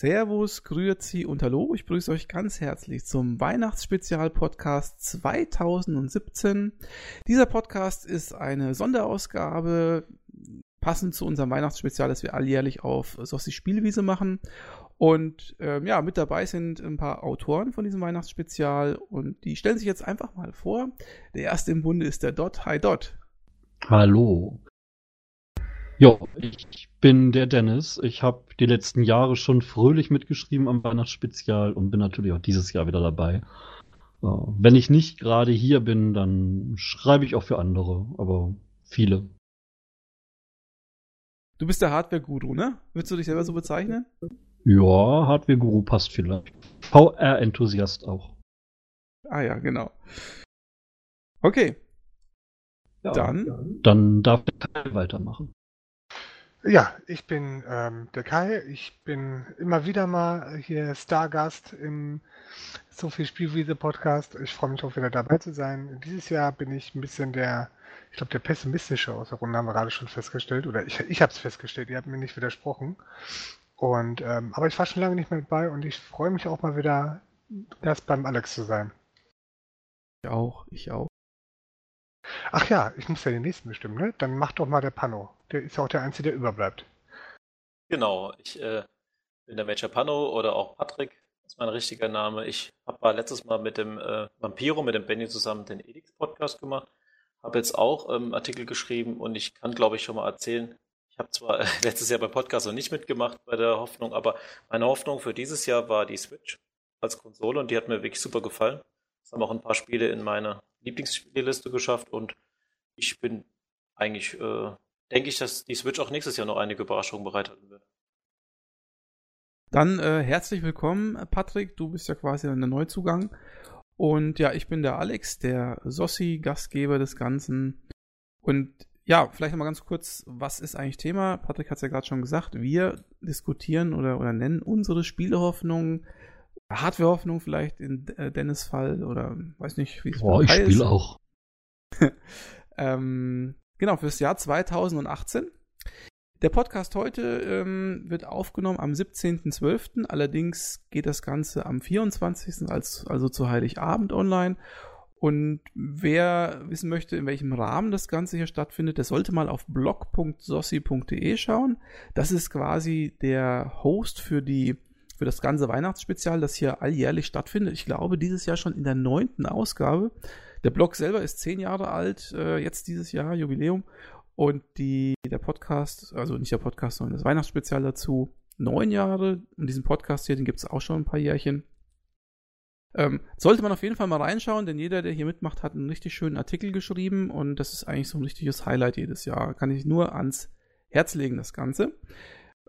Servus, Grüezi und Hallo. Ich begrüße euch ganz herzlich zum Weihnachtsspezial-Podcast 2017. Dieser Podcast ist eine Sonderausgabe, passend zu unserem Weihnachtsspezial, das wir alljährlich auf Sossi Spielwiese machen. Und ähm, ja, mit dabei sind ein paar Autoren von diesem Weihnachtsspezial und die stellen sich jetzt einfach mal vor. Der erste im Bunde ist der Dot. Hi Dot. Hallo. Jo, ich bin der Dennis. Ich habe die letzten Jahre schon fröhlich mitgeschrieben am Weihnachtsspezial und bin natürlich auch dieses Jahr wieder dabei. Wenn ich nicht gerade hier bin, dann schreibe ich auch für andere, aber viele. Du bist der Hardware-Guru, ne? Würdest du dich selber so bezeichnen? Ja, Hardware-Guru passt vielleicht. VR-Enthusiast auch. Ah ja, genau. Okay. Ja, dann, dann darf der Kai weitermachen. Ja, ich bin ähm, der Kai. Ich bin immer wieder mal hier Stargast im So viel Spielwiese Podcast. Ich freue mich auch wieder dabei zu sein. Dieses Jahr bin ich ein bisschen der, ich glaube, der pessimistische aus der Runde, haben wir gerade schon festgestellt. Oder ich, ich habe es festgestellt, ihr habt mir nicht widersprochen. Und, ähm, aber ich war schon lange nicht mehr dabei und ich freue mich auch mal wieder, Gast beim Alex zu sein. Ich auch, ich auch. Ach ja, ich muss ja den nächsten bestimmen, ne? Dann mach doch mal der Pano. Der ist auch der Einzige, der überbleibt. Genau, ich äh, bin der Major Pano oder auch Patrick, ist mein richtiger Name. Ich habe letztes Mal mit dem äh, Vampiro, mit dem Benny zusammen den Edix-Podcast gemacht. Habe jetzt auch ähm, Artikel geschrieben und ich kann, glaube ich, schon mal erzählen. Ich habe zwar letztes Jahr bei Podcast noch nicht mitgemacht bei der Hoffnung, aber meine Hoffnung für dieses Jahr war die Switch als Konsole und die hat mir wirklich super gefallen. Es haben auch ein paar Spiele in meine Lieblingsspielliste geschafft und ich bin eigentlich, äh, denke ich, dass die Switch auch nächstes Jahr noch einige Überraschungen bereithalten wird. Dann äh, herzlich willkommen, Patrick. Du bist ja quasi der Neuzugang. Und ja, ich bin der Alex, der Sossi-Gastgeber des Ganzen. Und ja, vielleicht nochmal ganz kurz, was ist eigentlich Thema? Patrick hat es ja gerade schon gesagt. Wir diskutieren oder, oder nennen unsere Spielehoffnungen, Hardwarehoffnung vielleicht in äh, Dennis Fall oder weiß nicht, wie es Boah, ich spiele auch. ähm, genau, fürs Jahr 2018. Der Podcast heute ähm, wird aufgenommen am 17.12. Allerdings geht das Ganze am 24. Als, also zu Heiligabend online. Und wer wissen möchte, in welchem Rahmen das Ganze hier stattfindet, der sollte mal auf blog.sossi.de schauen. Das ist quasi der Host für die für das ganze Weihnachtsspezial, das hier alljährlich stattfindet. Ich glaube, dieses Jahr schon in der neunten Ausgabe. Der Blog selber ist zehn Jahre alt, äh, jetzt dieses Jahr, Jubiläum. Und die, der Podcast, also nicht der Podcast, sondern das Weihnachtsspezial dazu, neun Jahre. Und diesen Podcast hier, den gibt es auch schon ein paar Jährchen. Ähm, sollte man auf jeden Fall mal reinschauen, denn jeder, der hier mitmacht, hat einen richtig schönen Artikel geschrieben und das ist eigentlich so ein richtiges Highlight jedes Jahr. Kann ich nur ans Herz legen, das Ganze.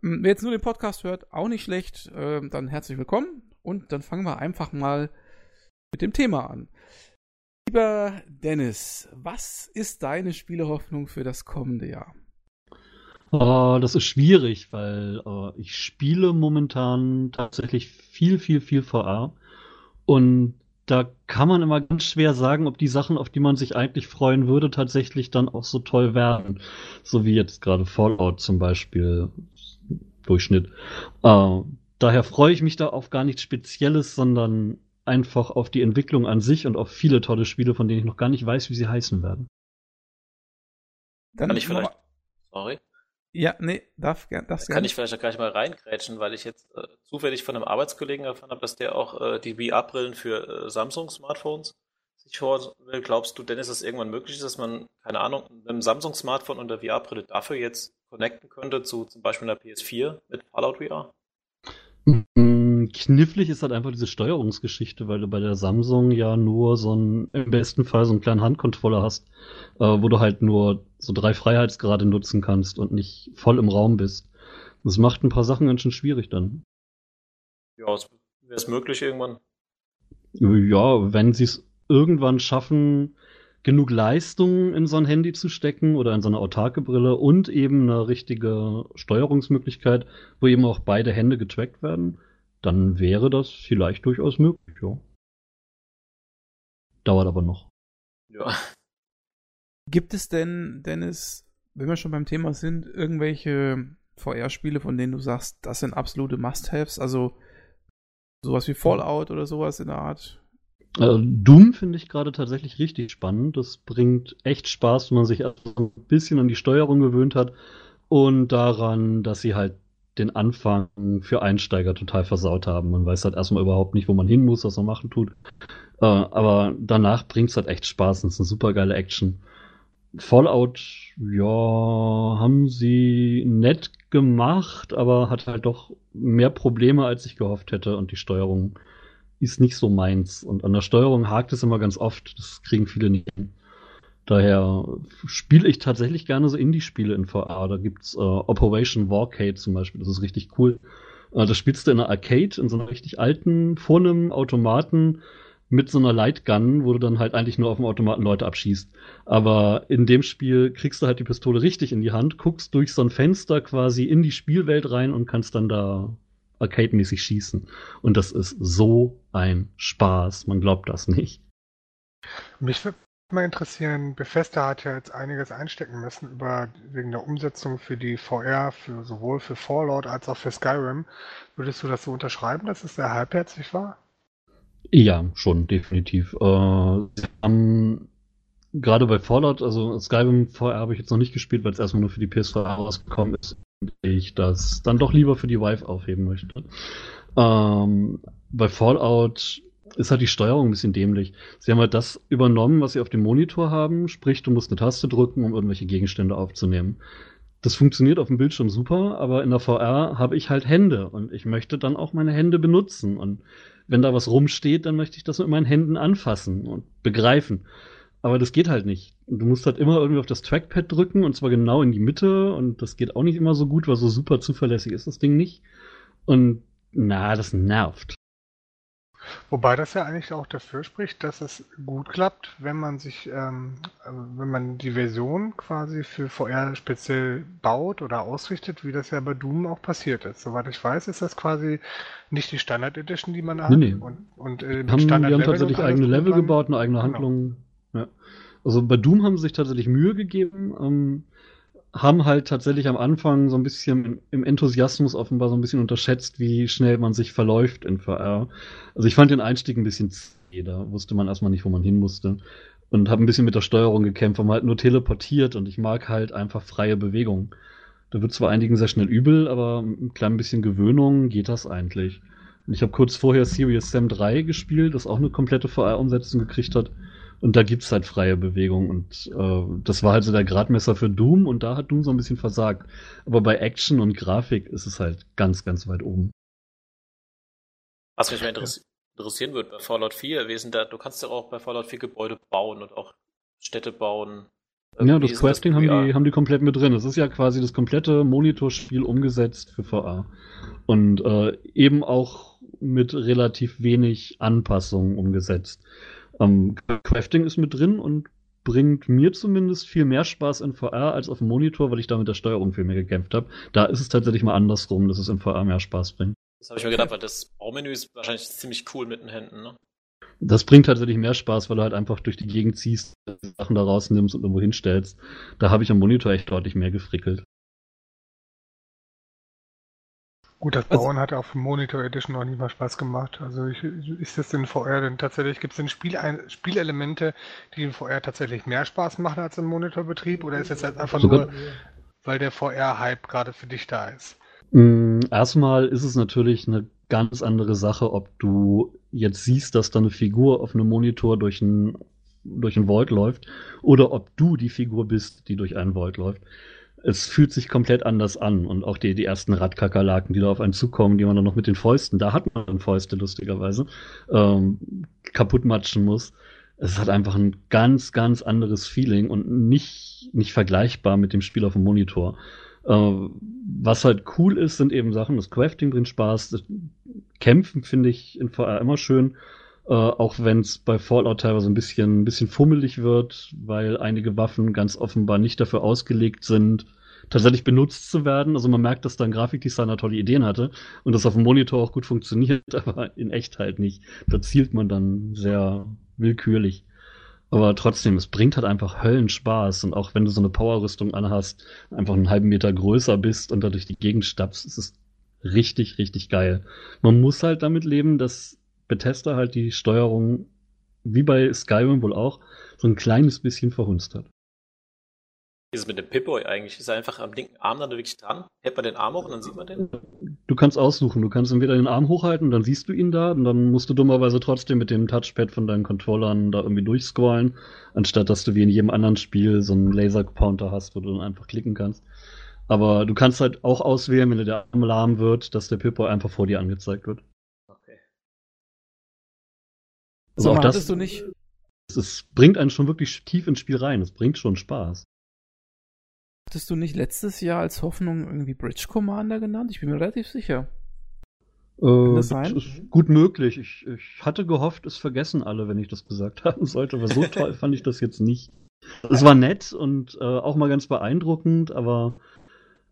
Ähm, wer jetzt nur den Podcast hört, auch nicht schlecht, äh, dann herzlich willkommen und dann fangen wir einfach mal mit dem Thema an. Lieber Dennis, was ist deine Spielehoffnung für das kommende Jahr? Uh, das ist schwierig, weil uh, ich spiele momentan tatsächlich viel, viel, viel VR. Und da kann man immer ganz schwer sagen, ob die Sachen, auf die man sich eigentlich freuen würde, tatsächlich dann auch so toll werden. So wie jetzt gerade Fallout zum Beispiel. Durchschnitt. Uh, daher freue ich mich da auf gar nichts Spezielles, sondern einfach auf die Entwicklung an sich und auf viele tolle Spiele, von denen ich noch gar nicht weiß, wie sie heißen werden. Dann kann ich vielleicht. Sorry. Ja, nee, darf gern. Darf kann ich vielleicht auch gleich mal reingrätschen, weil ich jetzt äh, zufällig von einem Arbeitskollegen erfahren habe, dass der auch äh, die VR-Brillen für äh, Samsung-Smartphones sich holen will. Glaubst du denn, ist es irgendwann möglich, dass man, keine Ahnung, mit einem Samsung-Smartphone und der VR-Brille dafür jetzt connecten könnte zu zum Beispiel einer PS4 mit Fallout VR? Mm, knifflig ist halt einfach diese Steuerungsgeschichte, weil du bei der Samsung ja nur so einen, im besten Fall so einen kleinen Handcontroller hast, äh, wo du halt nur so drei Freiheitsgrade nutzen kannst und nicht voll im Raum bist. Das macht ein paar Sachen ganz schön schwierig dann. Ja, wäre es möglich irgendwann? Ja, wenn sie es irgendwann schaffen, genug Leistung in so ein Handy zu stecken oder in so eine autarke Brille und eben eine richtige Steuerungsmöglichkeit, wo eben auch beide Hände getrackt werden, dann wäre das vielleicht durchaus möglich, ja. Dauert aber noch. Ja. Gibt es denn, Dennis, wenn wir schon beim Thema sind, irgendwelche VR-Spiele, von denen du sagst, das sind absolute Must-Haves? Also sowas wie Fallout oder sowas in der Art? Also Doom finde ich gerade tatsächlich richtig spannend. Das bringt echt Spaß, wenn man sich erst so ein bisschen an die Steuerung gewöhnt hat und daran, dass sie halt den Anfang für Einsteiger total versaut haben. Man weiß halt erstmal überhaupt nicht, wo man hin muss, was man machen tut. Äh, aber danach bringt es halt echt Spaß und es ist eine super geile Action. Fallout, ja, haben sie nett gemacht, aber hat halt doch mehr Probleme, als ich gehofft hätte und die Steuerung ist nicht so meins. Und an der Steuerung hakt es immer ganz oft, das kriegen viele nicht hin. Daher spiele ich tatsächlich gerne so Indie-Spiele in VR. Da gibt's äh, Operation Warcade zum Beispiel, das ist richtig cool. Äh, das spielst du in einer Arcade, in so einer richtig alten, vornehmen Automaten mit so einer Lightgun, wo du dann halt eigentlich nur auf dem Automaten Leute abschießt. Aber in dem Spiel kriegst du halt die Pistole richtig in die Hand, guckst durch so ein Fenster quasi in die Spielwelt rein und kannst dann da arcade-mäßig schießen. Und das ist so ein Spaß. Man glaubt das nicht. Mich mal interessieren, Bethesda hat ja jetzt einiges einstecken müssen über, wegen der Umsetzung für die VR, für sowohl für Fallout als auch für Skyrim. Würdest du das so unterschreiben, dass es sehr halbherzig war? Ja, schon, definitiv. Äh, sie haben gerade bei Fallout, also Skyrim VR habe ich jetzt noch nicht gespielt, weil es erstmal nur für die PS4 rausgekommen ist und ich das dann doch lieber für die Vive aufheben möchte. Ähm, bei Fallout ist halt die Steuerung ein bisschen dämlich. Sie haben halt das übernommen, was sie auf dem Monitor haben, sprich, du musst eine Taste drücken, um irgendwelche Gegenstände aufzunehmen. Das funktioniert auf dem Bildschirm super, aber in der VR habe ich halt Hände und ich möchte dann auch meine Hände benutzen. Und wenn da was rumsteht, dann möchte ich das mit meinen Händen anfassen und begreifen. Aber das geht halt nicht. Du musst halt immer irgendwie auf das Trackpad drücken und zwar genau in die Mitte und das geht auch nicht immer so gut, weil so super zuverlässig ist das Ding nicht. Und na, das nervt. Wobei das ja eigentlich auch dafür spricht, dass es gut klappt, wenn man sich, ähm, also wenn man die Version quasi für VR speziell baut oder ausrichtet, wie das ja bei Doom auch passiert ist. Soweit ich weiß, ist das quasi nicht die Standard Edition, die man hat. Nee, nee. Und, und äh, haben, die haben tatsächlich eigene Level gebaut, eine eigene. Handlung. Genau. Ja. Also bei Doom haben sie sich tatsächlich Mühe gegeben. Ähm, haben halt tatsächlich am Anfang so ein bisschen im Enthusiasmus offenbar so ein bisschen unterschätzt, wie schnell man sich verläuft in VR. Also ich fand den Einstieg ein bisschen zäh, da wusste man erstmal nicht, wo man hin musste. Und habe ein bisschen mit der Steuerung gekämpft, weil man halt nur teleportiert und ich mag halt einfach freie Bewegung. Da wird zwar einigen sehr schnell übel, aber ein klein bisschen Gewöhnung geht das eigentlich. Und ich habe kurz vorher Serious Sam 3 gespielt, das auch eine komplette VR-Umsetzung gekriegt hat. Und da gibt's halt freie Bewegung und äh, das war halt so der Gradmesser für Doom und da hat Doom so ein bisschen versagt. Aber bei Action und Grafik ist es halt ganz, ganz weit oben. Was mich mal interessieren, interessieren wird bei Fallout 4, wie da, du kannst ja auch bei Fallout 4 Gebäude bauen und auch Städte bauen. Ja, das Questing das haben, die, haben die komplett mit drin. Es ist ja quasi das komplette Monitorspiel umgesetzt für VR. Und äh, eben auch mit relativ wenig Anpassungen umgesetzt. Ähm, Crafting ist mit drin und bringt mir zumindest viel mehr Spaß in VR als auf dem Monitor, weil ich da mit der Steuerung viel mehr gekämpft habe. Da ist es tatsächlich mal andersrum, dass es in VR mehr Spaß bringt. Das habe ich mir gedacht, weil das Baumenü ist wahrscheinlich ziemlich cool mit den Händen, ne? Das bringt tatsächlich mehr Spaß, weil du halt einfach durch die Gegend ziehst, Sachen da rausnimmst und irgendwo hinstellst. Da habe ich am Monitor echt deutlich mehr gefrickelt. Gut, das also Bauen also, hat auf Monitor Edition auch nicht mal Spaß gemacht. Also ich, ist das in VR denn tatsächlich, gibt es denn Spiel, Spielelemente, die in VR tatsächlich mehr Spaß machen als im Monitorbetrieb? Oder ist das jetzt einfach Sogar, nur, weil der VR-Hype gerade für dich da ist? Mm, erstmal ist es natürlich eine ganz andere Sache, ob du jetzt siehst, dass da eine Figur auf einem Monitor durch ein durch ein Void läuft oder ob du die Figur bist, die durch einen Void läuft es fühlt sich komplett anders an. Und auch die, die ersten Radkakerlaken, die da auf einen zukommen, die man dann noch mit den Fäusten, da hat man Fäuste lustigerweise, ähm, kaputt matschen muss. Es hat einfach ein ganz, ganz anderes Feeling und nicht, nicht vergleichbar mit dem Spiel auf dem Monitor. Äh, was halt cool ist, sind eben Sachen, das Crafting bringt Spaß, das Kämpfen finde ich in VR immer schön. Uh, auch wenn es bei Fallout teilweise ein bisschen, ein bisschen fummelig wird, weil einige Waffen ganz offenbar nicht dafür ausgelegt sind, tatsächlich benutzt zu werden. Also man merkt, dass da ein Grafikdesigner tolle Ideen hatte und das auf dem Monitor auch gut funktioniert, aber in echt halt nicht. Da zielt man dann sehr willkürlich. Aber trotzdem, es bringt halt einfach Höllenspaß. Und auch wenn du so eine Powerrüstung anhast, einfach einen halben Meter größer bist und da durch die Gegend stapfst, ist es richtig, richtig geil. Man muss halt damit leben, dass Bethesda halt die Steuerung, wie bei Skyrim wohl auch, so ein kleines bisschen verhunzt hat. Wie ist es mit dem Pip-Boy eigentlich? Ist er einfach am linken Arm dann wirklich dran? Hält man den Arm hoch und dann sieht man den? Du kannst aussuchen. Du kannst entweder den Arm hochhalten, dann siehst du ihn da, und dann musst du dummerweise trotzdem mit dem Touchpad von deinen Controllern da irgendwie durchscrollen, anstatt dass du wie in jedem anderen Spiel so einen Laser-Pointer hast, wo du dann einfach klicken kannst. Aber du kannst halt auch auswählen, wenn der Arm lahm wird, dass der Pip-Boy einfach vor dir angezeigt wird. Also Sag auch das, du nicht, es bringt einen schon wirklich tief ins Spiel rein. Es bringt schon Spaß. hattest du nicht letztes Jahr als Hoffnung irgendwie Bridge Commander genannt? Ich bin mir relativ sicher. Äh, das sein? ist gut möglich. Ich, ich hatte gehofft, es vergessen alle, wenn ich das gesagt haben sollte, aber so toll fand ich das jetzt nicht. Es war nett und äh, auch mal ganz beeindruckend, aber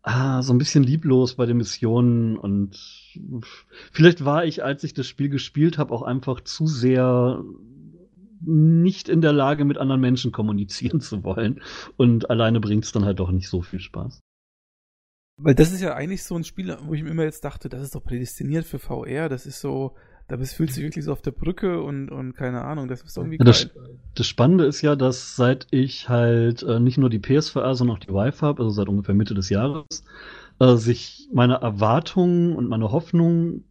ah, so ein bisschen lieblos bei den Missionen und vielleicht war ich, als ich das Spiel gespielt habe, auch einfach zu sehr nicht in der Lage, mit anderen Menschen kommunizieren zu wollen. Und alleine bringt es dann halt doch nicht so viel Spaß. Weil das ist ja eigentlich so ein Spiel, wo ich mir immer jetzt dachte, das ist doch prädestiniert für VR. Das ist so, da bist, fühlst du dich wirklich so auf der Brücke und, und keine Ahnung, das ist irgendwie Ja, das, das Spannende ist ja, dass seit ich halt äh, nicht nur die PSVR, sondern auch die Wi-Fi habe, also seit ungefähr Mitte des Jahres, äh, sich meine Erwartungen und meine Hoffnungen,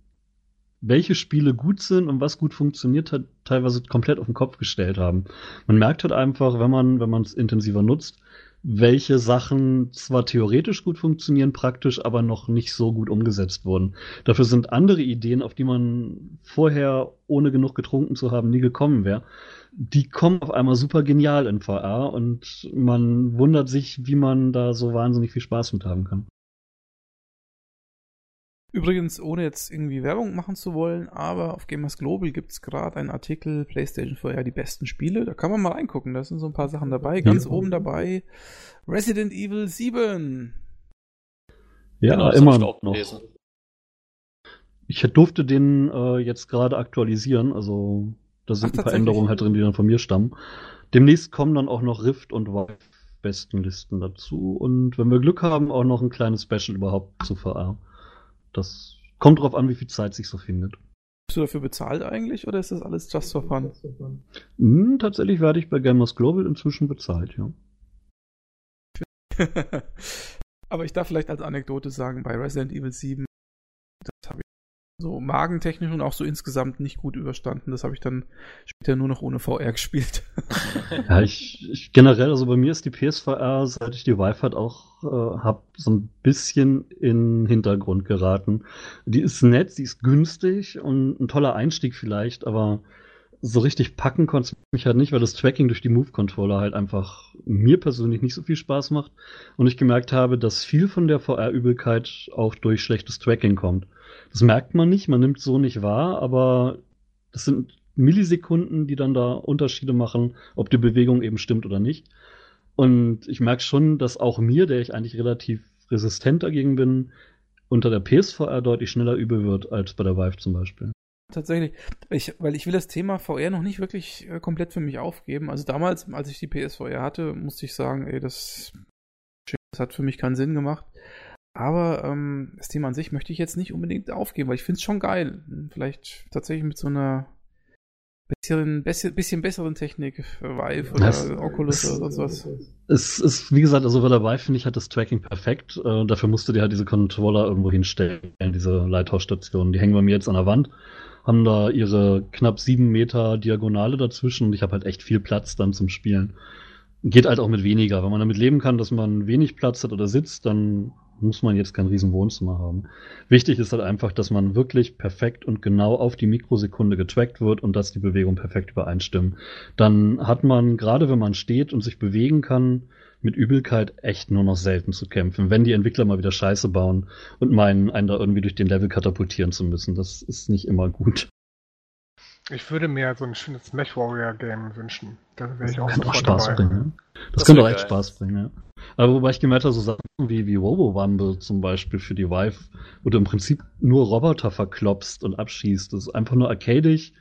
welche Spiele gut sind und was gut funktioniert hat, teilweise komplett auf den Kopf gestellt haben. Man merkt halt einfach, wenn man, wenn man es intensiver nutzt, welche Sachen zwar theoretisch gut funktionieren, praktisch aber noch nicht so gut umgesetzt wurden. Dafür sind andere Ideen, auf die man vorher, ohne genug getrunken zu haben, nie gekommen wäre. Die kommen auf einmal super genial in VR und man wundert sich, wie man da so wahnsinnig viel Spaß mit haben kann. Übrigens, ohne jetzt irgendwie Werbung machen zu wollen, aber auf Gamers Global gibt es gerade einen Artikel PlayStation VR die besten Spiele. Da kann man mal reingucken. Da sind so ein paar Sachen dabei. Ganz Ja. oben dabei Resident Evil 7. Ja, Genau, immer noch. gelesen. Ich durfte den äh, jetzt gerade aktualisieren, also da sind Ach, ein paar? Änderungen halt drin, die dann von mir stammen. Demnächst kommen dann auch noch Rift und Vive Bestenlisten dazu und wenn wir Glück haben, auch noch ein kleines Special überhaupt zu VR. Das kommt drauf an, wie viel Zeit sich so findet. Bist du dafür bezahlt eigentlich oder ist das alles just for fun? Hm, tatsächlich werde ich bei Gamers Global inzwischen bezahlt, ja. aber ich darf vielleicht als Anekdote sagen, bei Resident Evil 7, das habe ich so magentechnisch und auch so insgesamt nicht gut überstanden. Das habe ich dann später nur noch ohne VR gespielt. Ja, ich, ich generell, also bei mir ist die PSVR, seit ich die Wi-Fi halt auch äh, habe, so ein bisschen in den Hintergrund geraten. Die ist nett, sie ist günstig und ein toller Einstieg vielleicht, aber so richtig packen konnte es mich halt nicht, weil das Tracking durch die Move-Controller halt einfach mir persönlich nicht so viel Spaß macht und ich gemerkt habe, dass viel von der VR-Übelkeit auch durch schlechtes Tracking kommt. Das merkt man nicht, man nimmt so nicht wahr, aber das sind Millisekunden, die dann da Unterschiede machen, ob die Bewegung eben stimmt oder nicht. Und ich merke schon, dass auch mir, der ich eigentlich relativ resistent dagegen bin, unter der PSVR deutlich schneller übel wird als bei der Vive zum Beispiel. Tatsächlich, ich, weil ich will das Thema VR noch nicht wirklich äh, komplett für mich aufgeben. Also damals, als ich die PSVR hatte, musste ich sagen, ey, das, das hat für mich keinen Sinn gemacht. Aber ähm, das Thema an sich möchte ich jetzt nicht unbedingt aufgeben, weil ich finde es schon geil. Vielleicht tatsächlich mit so einer bisschen, bisschen, bisschen besseren Technik, äh, Vive oder Das- Oculus oder sonst was. Es ist, wie gesagt, also bei der Vive finde ich, hat das Tracking perfekt. Äh, dafür musst du dir halt diese Controller irgendwo hinstellen, diese Lighthouse-Stationen. Die hängen bei mir jetzt an der Wand, haben da ihre knapp sieben Meter Diagonale dazwischen und ich habe halt echt viel Platz dann zum Spielen. Geht halt auch mit weniger. Wenn man damit leben kann, dass man wenig Platz hat oder sitzt, dann muss man jetzt kein riesen Wohnzimmer haben. Wichtig ist halt einfach, dass man wirklich perfekt und genau auf die Mikrosekunde getrackt wird und dass die Bewegungen perfekt übereinstimmen. Dann hat man, gerade wenn man steht und sich bewegen kann, mit Übelkeit echt nur noch selten zu kämpfen, wenn die Entwickler mal wieder Scheiße bauen und meinen, einen da irgendwie durch den Level katapultieren zu müssen. Das ist nicht immer gut. Ich würde mir so ein schönes Smash Warrior Game wünschen. Da wäre ich auch kann auch Spaß dabei. bringen. Ja? Das, Das kann wär doch echt geil. Spaß bringen, ja. Aber wobei ich gemerkt habe, so Sachen wie, wie Robo Wumble zum Beispiel für die Vive, wo du im Prinzip nur Roboter verklopst und abschießt, das ist einfach nur arcadig,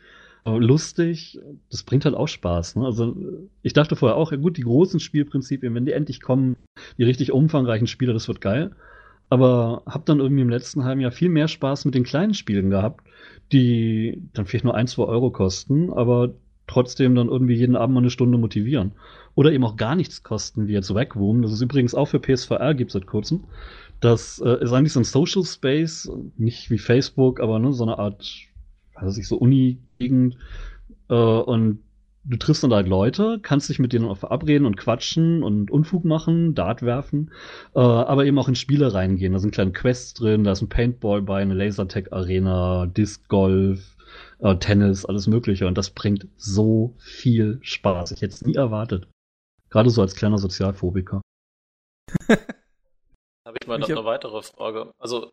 lustig. Das bringt halt auch Spaß. Ne? Also ich dachte vorher auch, ja gut, die großen Spielprinzipien, wenn die endlich kommen, die richtig umfangreichen Spiele, das wird geil. Aber hab dann irgendwie im letzten halben Jahr viel mehr Spaß mit den kleinen Spielen gehabt, die dann vielleicht nur ein, zwei Euro kosten, aber trotzdem dann irgendwie jeden Abend mal eine Stunde motivieren. Oder eben auch gar nichts kosten, wie jetzt Wagwoom. Das ist übrigens auch für PSVR, gibt seit kurzem. Das äh, ist eigentlich so ein Social Space, nicht wie Facebook, aber ne, so eine Art, weiß ich, so Uni-Gegend. Äh, und du triffst dann halt Leute, kannst dich mit denen auch verabreden und quatschen und Unfug machen, Dart werfen, äh, aber eben auch in Spiele reingehen. Da sind kleine Quests drin, da ist ein Paintball bei, eine Lasertag-Arena, Disc Golf, äh, Tennis, alles Mögliche. Und das bringt so viel Spaß. Ich hätte es nie erwartet. Gerade so als kleiner Sozialphobiker. Habe ich mal noch eine weitere Frage. Also,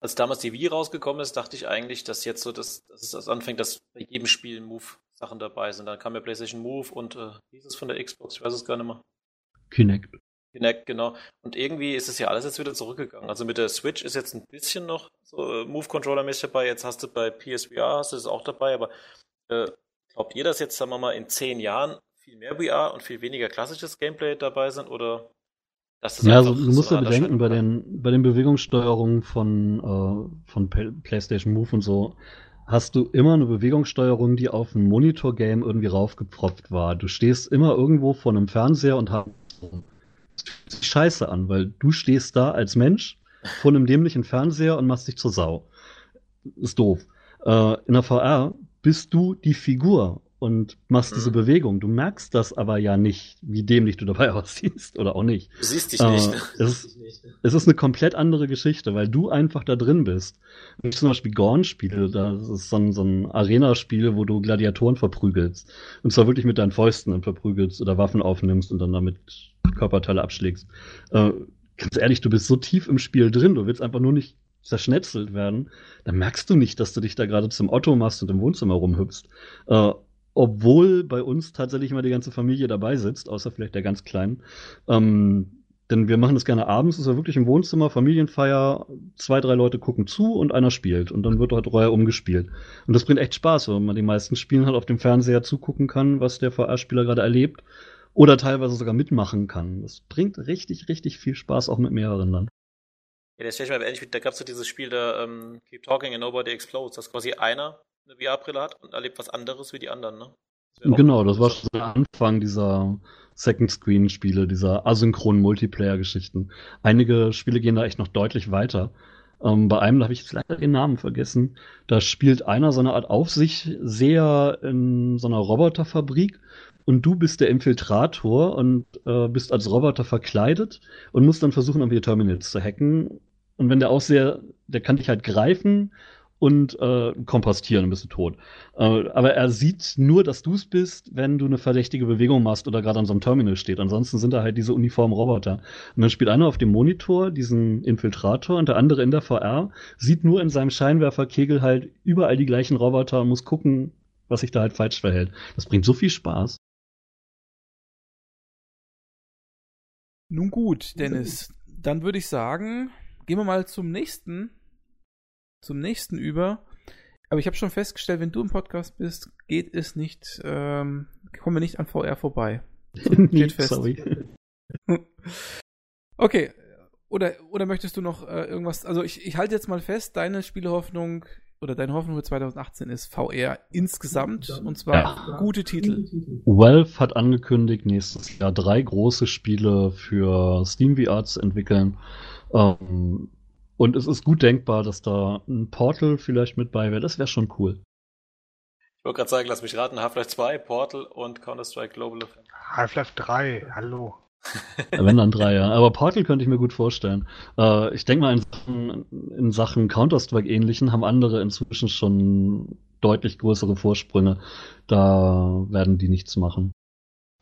als damals die Wii rausgekommen ist, dachte ich eigentlich, dass jetzt so das, dass es das anfängt, dass bei jedem Spiel Move-Sachen dabei sind. Dann kam ja PlayStation Move und äh, wie ist es von der Xbox? Ich weiß es gar nicht mehr. Kinect. Kinect, genau. Und irgendwie ist es ja alles jetzt wieder zurückgegangen. Also mit der Switch ist jetzt ein bisschen noch so äh, Move-Controller-mäßig dabei. Jetzt hast du bei PSVR, hast du das auch dabei, aber äh, glaubt ihr, dass jetzt, sagen wir mal, in zehn Jahren viel mehr VR und viel weniger klassisches Gameplay dabei sind oder dass das ja, also, du musst ja bedenken, bei den, bei den Bewegungssteuerungen von, äh, von PlayStation Move und so, hast du immer eine Bewegungssteuerung, die auf ein Monitor-Game irgendwie raufgepfropft war. Du stehst immer irgendwo vor einem Fernseher und hast sich scheiße an, weil du stehst da als Mensch vor einem dämlichen Fernseher und machst dich zur Sau. Ist doof. Äh, in der VR bist du die Figur und machst mhm. diese Bewegung. Du merkst das aber ja nicht, wie dämlich du dabei aussiehst oder auch nicht. Du siehst dich äh, nicht. Ne? Es, ist, es ist eine komplett andere Geschichte, weil du einfach da drin bist. Wenn ich zum Beispiel Gorn spiele, das ist so ein, so ein Arena-Spiel, wo du Gladiatoren verprügelst. Und zwar wirklich mit deinen Fäusten dann verprügelst oder Waffen aufnimmst und dann damit Körperteile abschlägst. Äh, ganz ehrlich, du bist so tief im Spiel drin, du willst einfach nur nicht zerschnetzelt werden, dann merkst du nicht, dass du dich da gerade zum Otto machst und im Wohnzimmer rumhüpfst. Äh, obwohl bei uns tatsächlich immer die ganze Familie dabei sitzt, außer vielleicht der ganz Kleinen. Ähm, denn wir machen das gerne abends, ist ja wirklich im Wohnzimmer, Familienfeier, zwei, drei Leute gucken zu und einer spielt. Und dann wird halt Reuer umgespielt. Und das bringt echt Spaß, weil man die meisten Spielen halt auf dem Fernseher zugucken kann, was der VR-Spieler gerade erlebt. Oder teilweise sogar mitmachen kann. Das bringt richtig, richtig viel Spaß, auch mit mehreren dann. Ja, das stelle ich mal ehrlich, da gab es so dieses Spiel, da ähm, Keep Talking and Nobody Explodes, dass quasi einer eine VR-Brille hat und erlebt was anderes wie die anderen, ne? Das genau, das war schon der Anfang dieser Second-Screen-Spiele, dieser asynchronen Multiplayer-Geschichten. Einige Spiele gehen da echt noch deutlich weiter. Ähm, bei einem, da habe ich jetzt leider den Namen vergessen, da spielt einer so eine Art Aufsichtseher in so einer Roboterfabrik und du bist der Infiltrator und äh, bist als Roboter verkleidet und musst dann versuchen, irgendwie Terminals zu hacken. Und wenn der Aufseher, der kann dich halt greifen und äh, kompostieren, dann bist du tot. Äh, aber er sieht nur, dass du es bist, wenn du eine verdächtige Bewegung machst oder gerade an so einem Terminal steht. Ansonsten sind da halt diese uniformen Roboter. Und dann spielt einer auf dem Monitor diesen Infiltrator und der andere in der VR sieht nur in seinem Scheinwerferkegel halt überall die gleichen Roboter und muss gucken, was sich da halt falsch verhält. Das bringt so viel Spaß. Nun gut, Dennis, dann würde ich sagen, gehen wir mal zum nächsten zum nächsten über. Aber ich habe schon festgestellt, wenn du im Podcast bist, geht es nicht, ähm, kommen wir nicht an VR vorbei. Steht fest. Sorry. okay. Oder, oder möchtest du noch äh, irgendwas? Also ich, ich halte jetzt mal fest, deine Spielehoffnung oder deine Hoffnung für 2018 ist VR insgesamt und zwar ja. gute Titel. Valve hat angekündigt, nächstes Jahr drei große Spiele für Steam VR zu entwickeln. Ähm, und es ist gut denkbar, dass da ein Portal vielleicht mit bei wäre. Das wäre schon cool. Ich wollte gerade sagen, lass mich raten, Half-Life 2, Portal und Counter-Strike Global Offensive. Half-Life 3, hallo. Wenn dann drei, ja. Aber Portal könnte ich mir gut vorstellen. Äh, ich denke mal, in Sachen, in Sachen Counter-Strike-Ähnlichen haben andere inzwischen schon deutlich größere Vorsprünge. Da werden die nichts machen.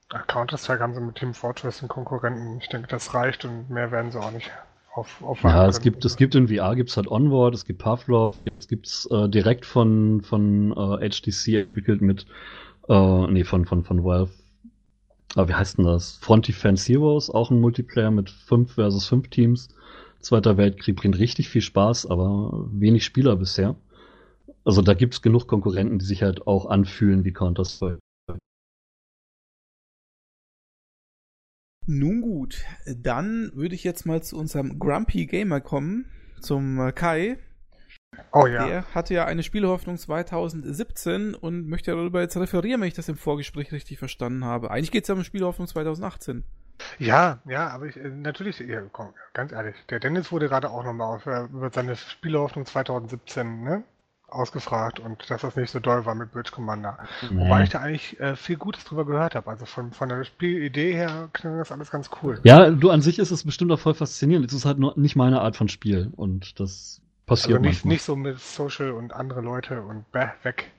Counter-Strike haben sie mit Team Fortress einen Konkurrenten. Ich denke, das reicht und mehr werden sie auch nicht auf, auf Ja, es gibt, es gibt in VR gibt's halt Onward, es gibt Pavlov, es gibt's äh, direkt von, von äh, HTC entwickelt mit, äh, nee, von, von, von Valve. Aber wie heißt denn das? Front Defense Heroes, auch ein Multiplayer mit fünf versus fünf Teams. Zweiter Weltkrieg bringt richtig viel Spaß, aber wenig Spieler bisher. Also da gibt's genug Konkurrenten, die sich halt auch anfühlen wie Counter-Strike. Nun gut, dann würde ich jetzt mal zu unserem Grumpy Gamer kommen, zum äh, Kai. Oh ja. Der hatte ja eine Spielehoffnung 2017 und möchte darüber jetzt referieren, wenn ich das im Vorgespräch richtig verstanden habe. Eigentlich geht es ja um Spielehoffnung 2018. Ja, ja, aber ich, äh, natürlich, ja, komm, ganz ehrlich, der Dennis wurde gerade auch nochmal auf, äh, über seine Spielehoffnung 2017 ne, ausgefragt und dass das nicht so doll war mit Bridge Commander. Wobei ich da eigentlich äh, viel Gutes drüber gehört habe. Also von, von der Spielidee her klingt das alles ganz cool. Ja, du an sich ist es bestimmt auch voll faszinierend. Es ist halt nur nicht meine Art von Spiel und das passiert Also nicht, manchmal. nicht so mit Social und andere Leute und bäh, weg.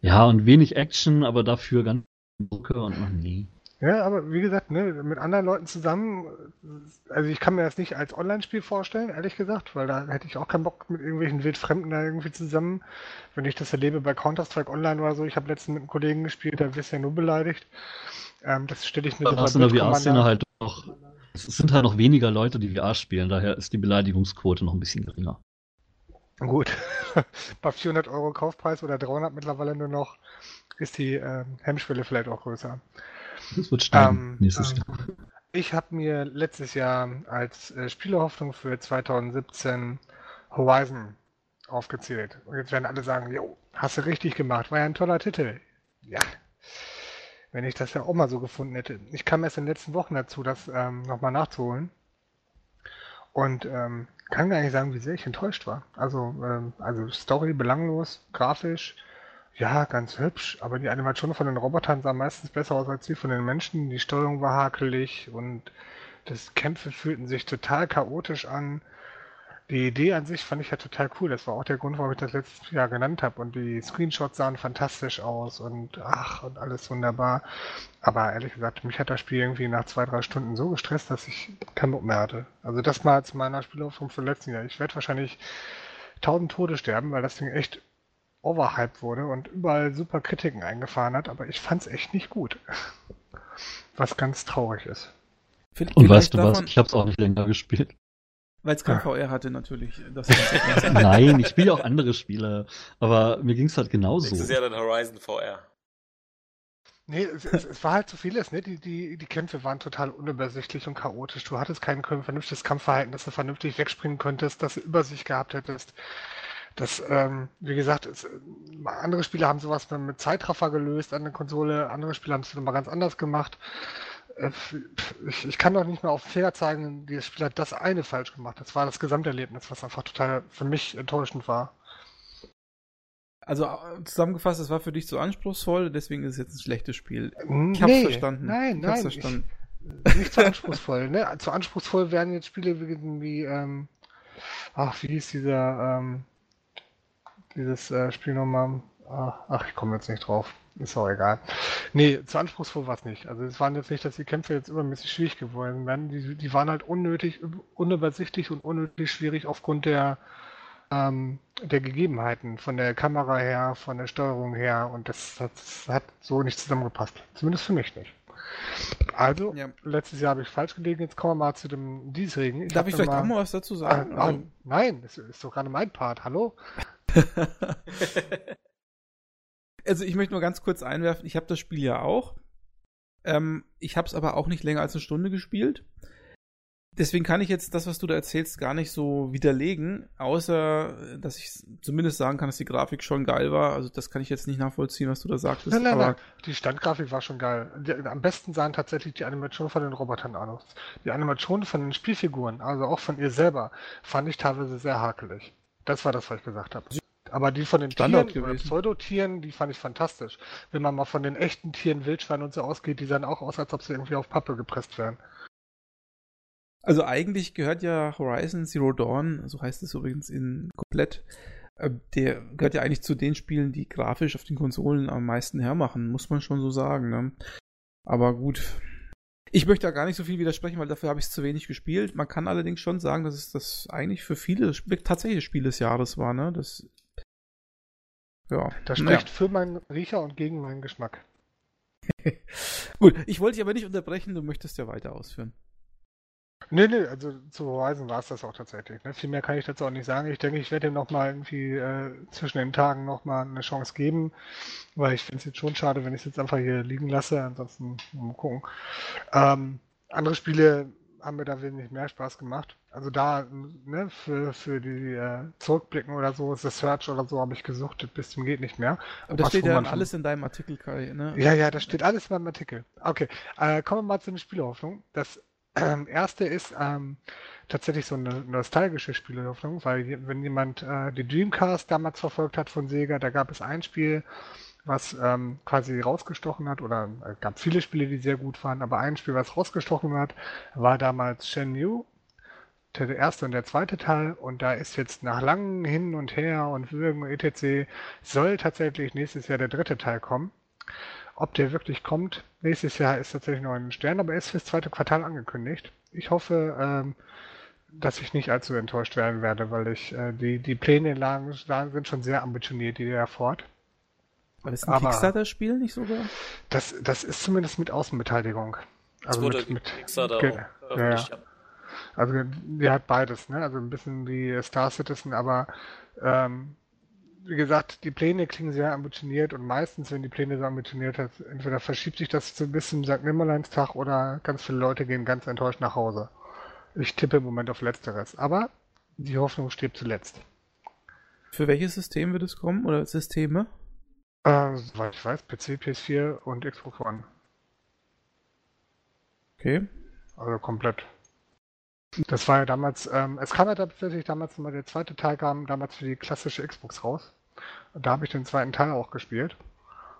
Ja, und wenig Action, aber dafür ganz Brücke und ach nee. Ja, aber wie gesagt, ne, mit anderen Leuten zusammen, äh, also ich kann mir das nicht als Online-Spiel vorstellen, ehrlich gesagt, weil da hätte ich auch keinen Bock mit irgendwelchen Wildfremden da irgendwie zusammen. Wenn ich das erlebe bei Counter-Strike Online oder so, ich habe letztens mit einem Kollegen gespielt, da wirst du ja nur beleidigt. Ähm, das stelle ich mir Da so in der VR-Szene halt noch, es sind halt noch weniger Leute, die VR spielen, daher ist die Beleidigungsquote noch ein bisschen geringer. Gut, bei 400 Euro Kaufpreis oder 300 mittlerweile nur noch, ist die ähm, Hemmschwelle vielleicht auch größer. Das wird steigen Ähm, nächstes ähm, Jahr. Ich habe mir letztes Jahr als äh, Spielerhoffnung für 2017 Horizon aufgezählt. Und jetzt werden alle sagen, jo, hast du richtig gemacht, war ja ein toller Titel. Ja, wenn ich das ja auch mal so gefunden hätte. Ich kam erst in den letzten Wochen dazu, das ähm, nochmal nachzuholen. Und ähm, kann gar nicht sagen, wie sehr ich enttäuscht war. Also, ähm, also Story belanglos, grafisch, ja, ganz hübsch, aber die Animation von den Robotern sah meistens besser aus als die von den Menschen. Die Steuerung war hakelig und das Kämpfe fühlten sich total chaotisch an. Die Idee an sich fand ich ja total cool. Das war auch der Grund, warum ich das letztes Jahr genannt habe. Und die Screenshots sahen fantastisch aus und ach, und alles wunderbar. Aber ehrlich gesagt, mich hat das Spiel irgendwie nach zwei, drei Stunden so gestresst, dass ich keinen Bock mehr hatte. Also das mal zu meiner Spielaufgabe für letzten Jahr. Ich werde wahrscheinlich tausend Tode sterben, weil das Ding echt overhyped wurde und überall super Kritiken eingefahren hat, aber ich fand's echt nicht gut. Was ganz traurig ist. Vielleicht Und weißt du was? Ich habe es auch nicht länger gespielt. Weil es kein Ah. VR hatte, natürlich. Das Nein, ich spiele auch andere Spiele, aber mir ging's halt genauso. Nächstes Jahr dann Horizon VR. Nee, es, es, es war halt zu vieles, ne? Die, die, die Kämpfe waren total unübersichtlich und chaotisch. Du hattest kein vernünftiges Kampfverhalten, dass du vernünftig wegspringen konntest, dass du Übersicht gehabt hättest. Das, ähm, wie gesagt, es, äh, andere Spiele haben sowas mit- mit Zeitraffer gelöst an der Konsole, andere Spiele haben es nochmal ganz anders gemacht. Äh, Ich, ich kann doch nicht mehr auf Finger zeigen, dieses Spiel hat das eine falsch gemacht. Das war das Gesamterlebnis, was einfach total für mich enttäuschend war. Also äh, zusammengefasst, es war für dich zu anspruchsvoll, deswegen ist es jetzt ein schlechtes Spiel. Ich Ich hab's verstanden. Nein, ich hab's nein. verstanden. Ich, nicht zu anspruchsvoll, ne? Zu anspruchsvoll werden jetzt Spiele wie, wie ähm, ach, wie hieß dieser, ähm, dieses äh, Spiel nochmal? Ach, ach, ich komme jetzt nicht drauf. Ist auch egal. Nee, zu anspruchsvoll war es nicht. Also es waren jetzt nicht, dass die Kämpfe jetzt übermäßig schwierig geworden wären. Die, die waren halt unnötig, unübersichtlich und unnötig schwierig aufgrund der, ähm, der Gegebenheiten, von der Kamera her, von der Steuerung her und das, das hat so nicht zusammengepasst. Zumindest für mich nicht. Also, Ja. letztes Jahr habe ich falsch gelegen, jetzt kommen wir mal zu dem diesjährigen. Darf ich vielleicht auch mal was dazu sagen? Ah, ah, nein, das ist doch gerade mein Part, hallo? Also ich möchte nur ganz kurz einwerfen, ich habe das Spiel ja auch. Ähm, ich habe es aber auch nicht länger als eine Stunde gespielt. Deswegen kann ich jetzt das, was du da erzählst, gar nicht so widerlegen, außer dass ich zumindest sagen kann, dass die Grafik schon geil war. Also das kann ich jetzt nicht nachvollziehen, was du da sagtest. Nein, nein, aber nein. Die Standgrafik war schon geil. Die, am besten sahen tatsächlich die Animationen von den Robotern aus. Die Animationen von den Spielfiguren, also auch von ihr selber, fand ich teilweise sehr hakelig. Das war das, was ich gesagt habe. Aber die von den Standard Tieren oder gewesen. Pseudotieren, die fand ich fantastisch. Wenn man mal von den echten Tieren, Wildschweinen und so ausgeht, die sahen auch aus, als ob sie irgendwie auf Pappe gepresst wären. Also eigentlich gehört ja Horizon Zero Dawn, so heißt es übrigens in komplett, äh, der gehört ja eigentlich zu den Spielen, die grafisch auf den Konsolen am meisten hermachen, muss man schon so sagen. Ne? Aber gut. Ich möchte da gar nicht so viel widersprechen, weil dafür habe ich es zu wenig gespielt. Man kann allerdings schon sagen, dass es das eigentlich für viele tatsächlich Spiel des Jahres war. Ne? Das, ja. Das spricht für meinen Riecher und gegen meinen Geschmack. Gut, ich wollte dich aber nicht unterbrechen, du möchtest ja weiter ausführen. Nee, nee, also zu Horizon war es das auch tatsächlich. Ne? Viel mehr kann ich dazu auch nicht sagen. Ich denke, ich werde ihm nochmal irgendwie äh, zwischen den Tagen nochmal eine Chance geben, weil ich finde es jetzt schon schade, wenn ich es jetzt einfach hier liegen lasse. Ansonsten mal gucken. Ähm, andere Spiele haben mir da wesentlich mehr Spaß gemacht. Also da, ne, für, für die äh, Zurückblicken oder so, The Search oder so habe ich gesucht, bis zum geht nicht mehr. Und das steht ja alles in deinem Artikel, Kai, ne? Ja, ja, das steht alles in meinem Artikel. Okay, äh, kommen wir mal zu den Spielhoffnung. Das ähm, erste ist ähm, tatsächlich so eine nostalgische Spielhoffnung, weil wenn jemand äh, die Dreamcast damals verfolgt hat von Sega, da gab es ein Spiel, was ähm, quasi rausgestochen hat, oder äh, gab viele Spiele, die sehr gut waren, aber ein Spiel, was rausgestochen hat, war damals Shenmue, der erste und der zweite Teil, und da ist jetzt nach langem Hin und Her und Würgen etc. soll tatsächlich nächstes Jahr der dritte Teil kommen. Ob der wirklich kommt, nächstes Jahr ist tatsächlich noch ein Stern, aber er ist fürs zweite Quartal angekündigt. Ich hoffe, ähm, dass ich nicht allzu enttäuscht werden werde, weil ich äh, die, die Pläne lagen, sind schon sehr ambitioniert, die der fort. War das ein Kickstarter-Spiel nicht sogar? Das, das ist zumindest mit Außenbeteiligung. Also wurde mit, mit Kickstarter auch ja, ja. Also die hat beides, ne? Also ein bisschen wie Star Citizen, aber ähm, wie gesagt, die Pläne klingen sehr ambitioniert und meistens, wenn die Pläne so ambitioniert sind, entweder verschiebt sich das so ein bisschen St. Nimmerleinstag oder ganz viele Leute gehen ganz enttäuscht nach Hause. Ich tippe im Moment auf Letzteres, aber die Hoffnung stirbt zuletzt. Für welches System wird es kommen oder Systeme? Äh, soweit ich weiß, PC, PS4 und Xbox One. Okay. Also komplett. Das war ja damals, ähm, es kam ja tatsächlich damals mal der zweite Teil kam damals für die klassische Xbox raus. Und da habe ich den zweiten Teil auch gespielt.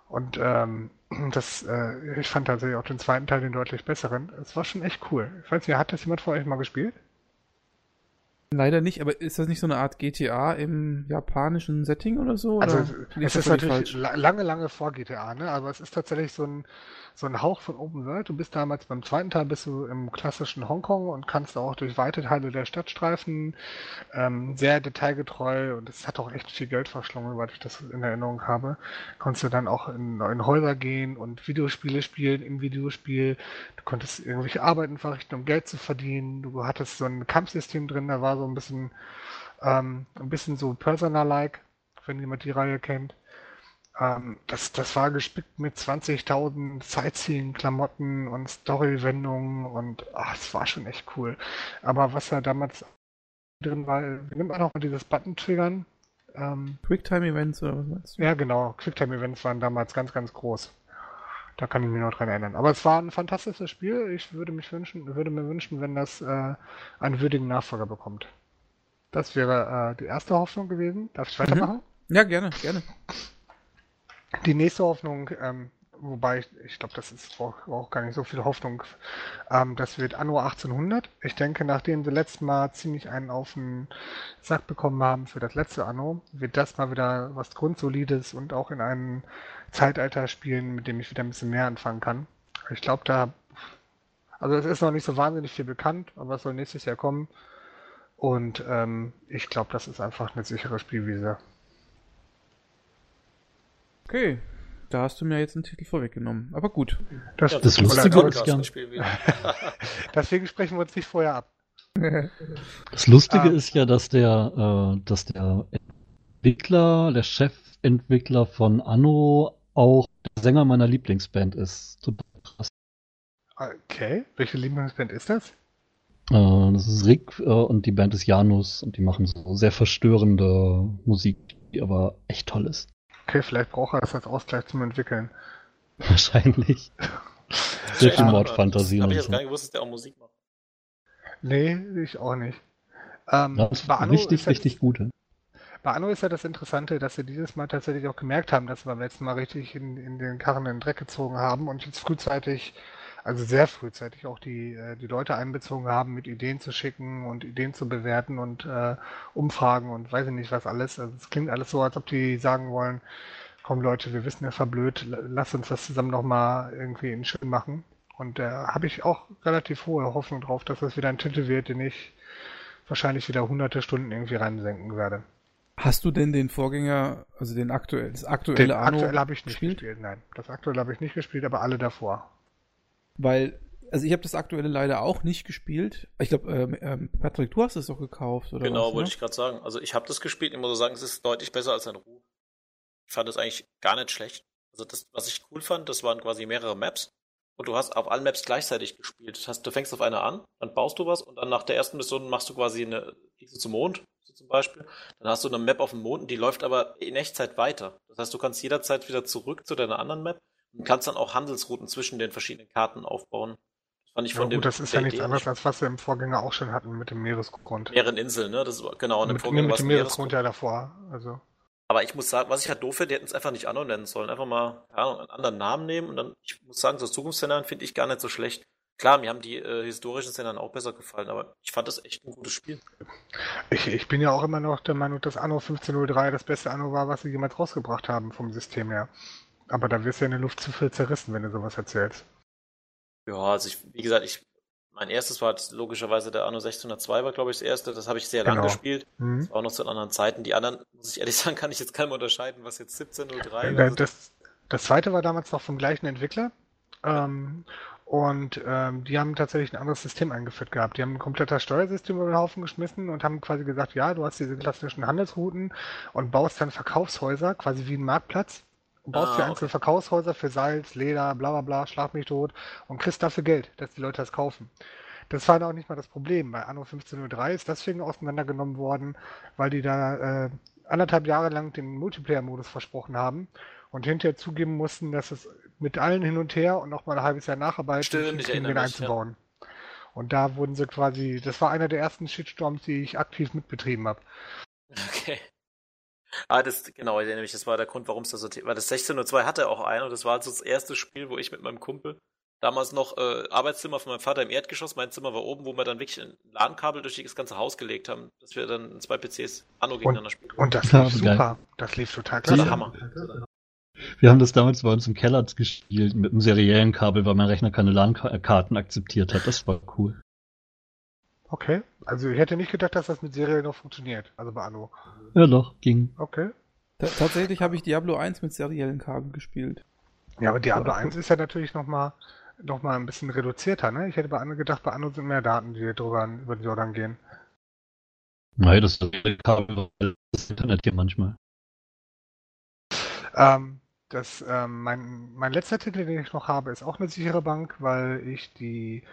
Und ähm, das, äh, ich fand tatsächlich auch den zweiten Teil den deutlich besseren. Es war schon echt cool. Ich weiß nicht, hat das jemand von euch mal gespielt? Leider nicht, aber ist das nicht so eine Art GTA im japanischen Setting oder so? Also oder es ist natürlich lange, lange vor GTA, ne? Aber es ist tatsächlich so ein, so ein Hauch von Open World. Du bist damals beim zweiten Teil bist du im klassischen Hongkong und kannst auch durch weite Teile der Stadt streifen. Ähm, sehr detailgetreu und es hat auch echt viel Geld verschlungen, weil ich das in Erinnerung habe. Konntest du dann auch in, in Häuser gehen und Videospiele spielen im Videospiel. Du konntest irgendwelche Arbeiten verrichten, um Geld zu verdienen. Du hattest so ein Kampfsystem drin, da war so ein bisschen, ähm, ein bisschen so Persona-like, wenn jemand die Reihe kennt. Ähm, das, das war gespickt mit 20.000 Sightseeing-Klamotten und Story-Wendungen und ach, es war schon echt cool. Aber was da damals drin war, nimmt man auch mal dieses Button-Triggern? Ähm, Quicktime-Events oder was meinst du? Ja, genau. Quicktime-Events waren damals ganz, ganz groß. Da kann ich mich noch dran erinnern. Aber es war ein fantastisches Spiel. Ich würde mich wünschen, würde mir wünschen, wenn das äh, einen würdigen Nachfolger bekommt. Das wäre äh, die erste Hoffnung gewesen. Darf ich mhm. weitermachen? Ja, gerne, gerne. Die nächste Hoffnung, ähm, wobei ich, glaube, das ist auch, gar nicht so viel Hoffnung, ähm, das wird Anno 1800. Ich denke, nachdem sie letztes Mal ziemlich einen auf den Sack bekommen haben für das letzte Anno, wird das mal wieder was Grundsolides und auch in einem Zeitalter spielen, mit dem ich wieder ein bisschen mehr anfangen kann. Ich glaube, da, also es ist noch nicht so wahnsinnig viel bekannt, aber es soll nächstes Jahr kommen. Und ähm, ich glaube, das ist einfach eine sichere Spielwiese. Okay, da hast du mir jetzt einen Titel vorweggenommen. Aber gut. Das, ja, das, das Lustige ist ja. Deswegen sprechen wir uns nicht vorher ab. Das Lustige ah. ist ja, dass der, äh, dass der Entwickler, der Chefentwickler von Anno auch der Sänger meiner Lieblingsband ist. Okay, welche Lieblingsband ist das? Äh, das ist Rick äh, und die Band ist Janus und die machen so sehr verstörende Musik, die aber echt toll ist. Okay, vielleicht braucht er das als Ausgleich zum Entwickeln. Wahrscheinlich. Sehr viel Mordfantasie. Habe ich jetzt gar nicht gewusst, dass der auch Musik macht. Nee, ich auch nicht. Ähm, das war richtig, richtig gute. Bei Anno ist ja das Interessante, dass sie dieses Mal tatsächlich auch gemerkt haben, dass wir beim letzten Mal richtig in, in den Karren in den Dreck gezogen haben und jetzt frühzeitig, also sehr frühzeitig auch die, äh, die Leute einbezogen haben, mit Ideen zu schicken und Ideen zu bewerten und äh, Umfragen und weiß ich nicht was alles. Also es klingt alles so, als ob die sagen wollen, komm Leute, wir wissen, ihr verblöd, lass uns das zusammen nochmal irgendwie in schön machen. Und da äh, habe ich auch relativ hohe Hoffnung drauf, dass das wieder ein Titel wird, den ich wahrscheinlich wieder hunderte Stunden irgendwie reinsenken werde. Hast du denn den Vorgänger, also den aktuell, das aktuelle den Anno aktuell habe ich nicht gespielt? gespielt? Nein, das aktuelle habe ich nicht gespielt, aber alle davor. Weil Also ich habe das aktuelle leider auch nicht gespielt. Ich glaube, ähm, ähm, Patrick, du hast es doch gekauft, oder? Genau, was, wollte ne? ich gerade sagen. Also ich habe das gespielt, ich muss sagen, es ist deutlich besser als ein Ruf. Ich fand es eigentlich gar nicht schlecht. Also das, was ich cool fand, das waren quasi mehrere Maps. Und du hast auf allen Maps gleichzeitig gespielt. Das heißt, du fängst auf einer an, dann baust du was und dann nach der ersten Mission machst du quasi eine, gehst du zum Mond, so zum Beispiel. Dann hast du eine Map auf dem Mond und die läuft aber in Echtzeit weiter. Das heißt, du kannst jederzeit wieder zurück zu deiner anderen Map und kannst dann auch Handelsrouten zwischen den verschiedenen Karten aufbauen. Das fand ich Ja, von dem gut, das ist ja nichts Idee anderes, als was wir im Vorgänger auch schon hatten mit dem Meeresgrund. mehreren Inseln, ne? Das war genau und im mit, Vorgänger mit dem ein Meeresgrund ja davor. Also, Aber ich muss sagen, was ich halt doof finde, die hätten es einfach nicht Anno nennen sollen. Einfach mal, keine Ahnung, einen anderen Namen nehmen und dann, ich muss sagen, so Zukunftsszenarien finde ich gar nicht so schlecht. Klar, mir haben die äh, historischen Szenarien auch besser gefallen, aber ich fand das echt ein gutes Spiel. ich, ich bin ja auch immer noch der Meinung, dass Anno 1503 das beste Anno war, was sie jemals rausgebracht haben vom System her. Aber da wirst du ja in der Luft zu viel zerrissen, wenn du sowas erzählst. Ja, also ich, wie gesagt, ich, mein erstes war logischerweise der Anno 1602 war, glaube ich, das erste. Das habe ich sehr lang Genau. gespielt. Hm? Das war auch noch zu anderen Zeiten. Die anderen, muss ich ehrlich sagen, kann ich jetzt kaum unterscheiden, was jetzt 1703 Äh, war. Das, das zweite war damals noch vom gleichen Entwickler. Ähm, und ähm, die haben tatsächlich ein anderes System eingeführt gehabt. Die haben ein komplettes Steuersystem über den Haufen geschmissen und haben quasi gesagt, ja, du hast diese klassischen Handelsrouten und baust dann Verkaufshäuser, quasi wie ein Marktplatz. Und baust Ah, okay. einzelne Verkaufshäuser für Salz, Leder, bla bla bla, schlag mich tot und kriegst dafür Geld, dass die Leute das kaufen. Das war dann auch nicht mal das Problem. Bei Anno 1503 ist deswegen auseinandergenommen worden, weil die da äh, anderthalb Jahre lang den Multiplayer-Modus versprochen haben und hinterher zugeben mussten, dass es mit allen hin und her und noch mal ein halbes Jahr Nacharbeit Stimmt, nicht ich den einzubauen. Und da wurden sie quasi, das war einer der ersten Shitstorms, die ich aktiv mitbetrieben habe. Okay. Ah, das, genau, ich erinnere mich, das war der Grund, warum es da so, weil das 1602 hatte auch einen und das war also das erste Spiel, wo ich mit meinem Kumpel damals noch äh, Arbeitszimmer von meinem Vater im Erdgeschoss, mein Zimmer war oben, wo wir dann wirklich ein LAN-Kabel durch das ganze Haus gelegt haben, dass wir dann in zwei PCs Anno gegeneinander spielen. Und das Ja, lief geil. super. Das lief total Das war klasse. der Hammer. Wir haben das damals bei uns im Keller gespielt mit einem seriellen Kabel, weil mein Rechner keine LAN-Karten akzeptiert hat. Das war cool. Okay. Also ich hätte nicht gedacht, dass das mit Serie noch funktioniert. Also bei Anno. Ja doch, ging. Okay. Ta tatsächlich habe ich Diablo 1 mit seriellen Kabel gespielt. Ja, aber Diablo 1 ist ja natürlich noch mal, noch mal ein bisschen reduzierter, ne? Ich hätte bei Anno gedacht, bei Anno sind mehr Daten, die drüber über den Jordan gehen. Nein, das Kabel das Internet hier manchmal. Ähm, das, ähm, mein, mein letzter Titel, den ich noch habe, ist auch eine sichere Bank, weil ich die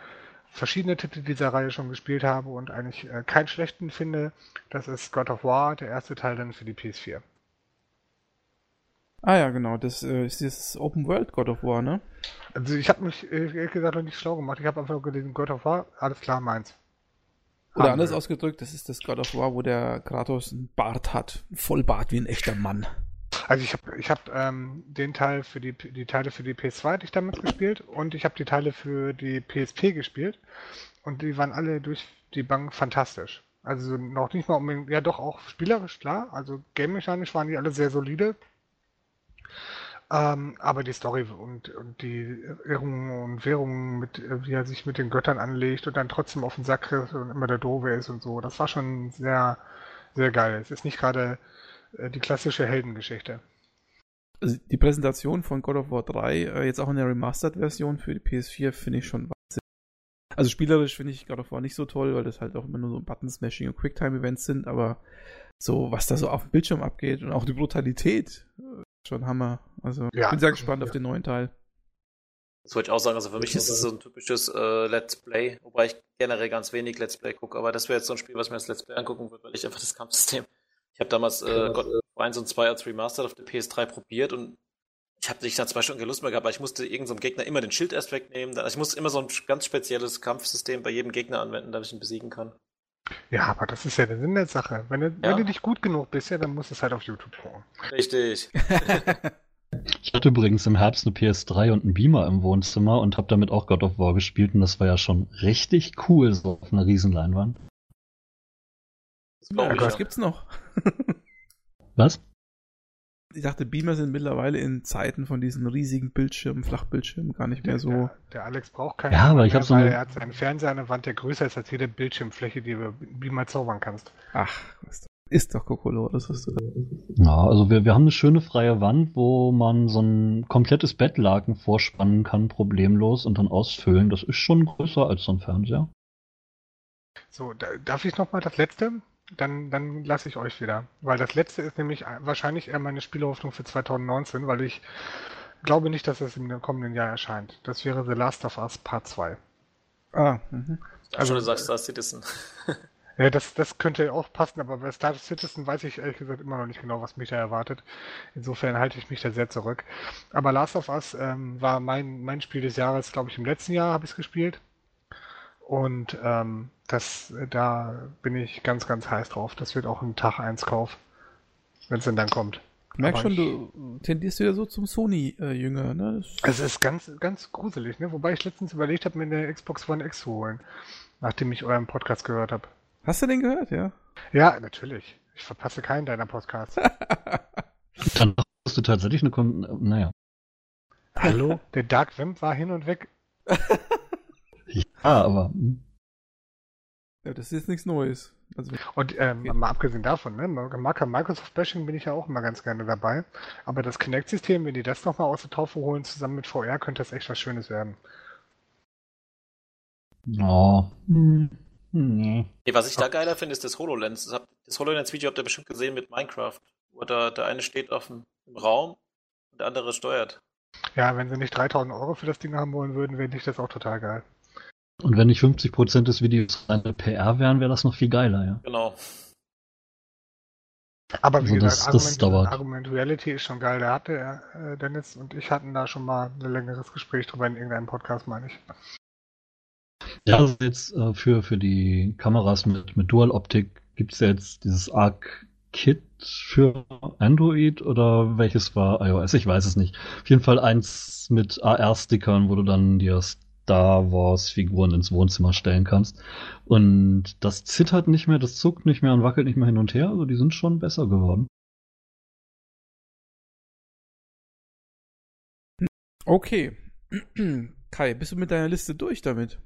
verschiedene Titel dieser Reihe schon gespielt habe und eigentlich äh, keinen schlechten finde. Das ist God of War, der erste Teil dann für die PS4. Ah ja, genau, das äh, ist das Open World God of War, ne? Also ich habe mich äh, ehrlich gesagt noch nicht schlau gemacht. Ich habe einfach nur gelesen, God of War, alles klar, meins. Oder anders ausgedrückt, das ist das God of War, wo der Kratos einen Bart hat. Vollbart wie ein echter Mann. Also ich habe ich hab, ähm, den Teil für die, die Teile für die PS2 hatte ich damals gespielt und ich habe die Teile für die PSP gespielt und die waren alle durch die Bank fantastisch. Also noch nicht mal unbedingt, ja doch auch spielerisch klar, also game-mechanisch waren die alle sehr solide. Ähm, aber die Story und, und die Irrungen und Währungen, mit, wie er sich mit den Göttern anlegt und dann trotzdem auf den Sack kriegt und immer der Doofe ist und so, das war schon sehr, sehr geil. Es ist nicht gerade die klassische Heldengeschichte. Also die Präsentation von God of War 3, äh, jetzt auch in der Remastered-Version für die PS4, finde ich schon Wahnsinn. Also spielerisch finde ich God of War nicht so toll, weil das halt auch immer nur so Button-Smashing und Quicktime-Events sind, aber so, was da so auf dem Bildschirm abgeht und auch die Brutalität, äh, schon Hammer. Also ich Ja. bin sehr gespannt auf den neuen Teil. Das wollte ich auch sagen, also für mich ist es so ein typisches äh, Let's Play, wobei ich generell ganz wenig Let's Play gucke, aber das wäre jetzt so ein Spiel, was mir als Let's Play angucken würde, weil ich einfach das Kampfsystem. Ich habe damals äh, God of War 1 und 2 als Remastered auf der PS3 probiert und ich habe nicht nach zwei Stunden keine Lust mehr gehabt, weil ich musste irgendeinem so Gegner immer den Schild erst wegnehmen. Also ich musste immer so ein ganz spezielles Kampfsystem bei jedem Gegner anwenden, damit ich ihn besiegen kann. Ja, aber das ist ja der Sinn der Sache. Wenn du, Ja. wenn du nicht gut genug bist, ja, dann musst du es halt auf YouTube gucken. Richtig. Ich hatte übrigens im Herbst eine PS3 und einen Beamer im Wohnzimmer und habe damit auch God of War gespielt und das war ja schon richtig cool, so auf einer Riesenleinwand. Das Ja, ich, das ja. gibt's noch. Was? Ich dachte, Beamer sind mittlerweile in Zeiten von diesen riesigen Bildschirmen, Flachbildschirmen gar nicht mehr so. Der, der Alex braucht keinen. Ja, aber ich mehr, hab so weil eine- Er hat seinen Fernseher an der Wand, der größer ist als jede Bildschirmfläche, die du Beamer zaubern kannst. Ach, was Ist doch Kokolores, was du da. Ja, also wir, wir haben eine schöne freie Wand, wo man so ein komplettes Bettlaken vorspannen kann, problemlos und dann ausfüllen. Das ist schon größer als so ein Fernseher. So, da, darf ich noch mal das letzte? Dann, dann lasse ich euch wieder. Weil das letzte ist nämlich wahrscheinlich eher meine Spielhoffnung für 2019, weil ich glaube nicht, dass es im kommenden Jahr erscheint. Das wäre The Last of Us Part 2. Ah, mhm. Also du sagst Star Citizen. Ja, das, das könnte auch passen, aber bei Star Citizen weiß ich ehrlich gesagt immer noch nicht genau, was mich da erwartet. Insofern halte ich mich da sehr zurück. Aber Last of Us ähm, war mein, mein Spiel des Jahres, glaube ich, im letzten Jahr habe ich es gespielt. Und ähm, das, da bin ich ganz, ganz heiß drauf. Das wird auch ein Tag 1 Kauf, wenn es denn dann kommt. Ich merk schon, du tendierst wieder so zum Sony-Jünger, ne? Es ist ganz, ganz gruselig, ne? Wobei ich letztens überlegt habe, mir eine Xbox One X zu holen, nachdem ich euren Podcast gehört habe. Hast du den gehört, ja? Ja, natürlich. Ich verpasse keinen deiner Podcasts. Dann hast du tatsächlich eine Kon naja. Hallo? Der Dark Web war hin und weg. ja, aber. hm. Ja, das ist jetzt nichts Neues. Also, Und ähm, mal abgesehen davon, ne, Marker Microsoft Bashing bin ich ja auch immer ganz gerne dabei. Aber das Kinect-System, wenn die das nochmal aus der Taufe holen, zusammen mit VR, könnte das echt was Schönes werden. Oh. Hm. Nee. Was ich da geiler finde, ist das HoloLens. Das, HoloLens-Video habt ihr bestimmt gesehen mit Minecraft. Wo da, der eine steht auf dem, im Raum und der andere steuert. Ja, wenn sie nicht 3000 Euro für das Ding haben wollen würden, wäre ich das auch total geil. Und wenn nicht 50% des Videos eine PR wären, wäre das noch viel geiler, ja. Genau. Aber wie Also das- gesagt, das dauert. Argument Reality ist schon geil. Da hatte er, äh, Dennis und ich hatten da schon mal ein längeres Gespräch drüber in irgendeinem Podcast, meine ich. Ja, also jetzt äh, für, für die Kameras mit, mit Dual-Optik gibt's ja jetzt dieses Arc Kit für Android oder welches war iOS? Ich weiß es nicht. Auf jeden Fall eins mit AR-Stickern, wo du dann dir Star Wars-Figuren ins Wohnzimmer stellen kannst. Und das zittert nicht mehr, das zuckt nicht mehr und wackelt nicht mehr hin und her. Also die sind schon besser geworden. okay. Kai, bist du mit deiner Liste durch damit?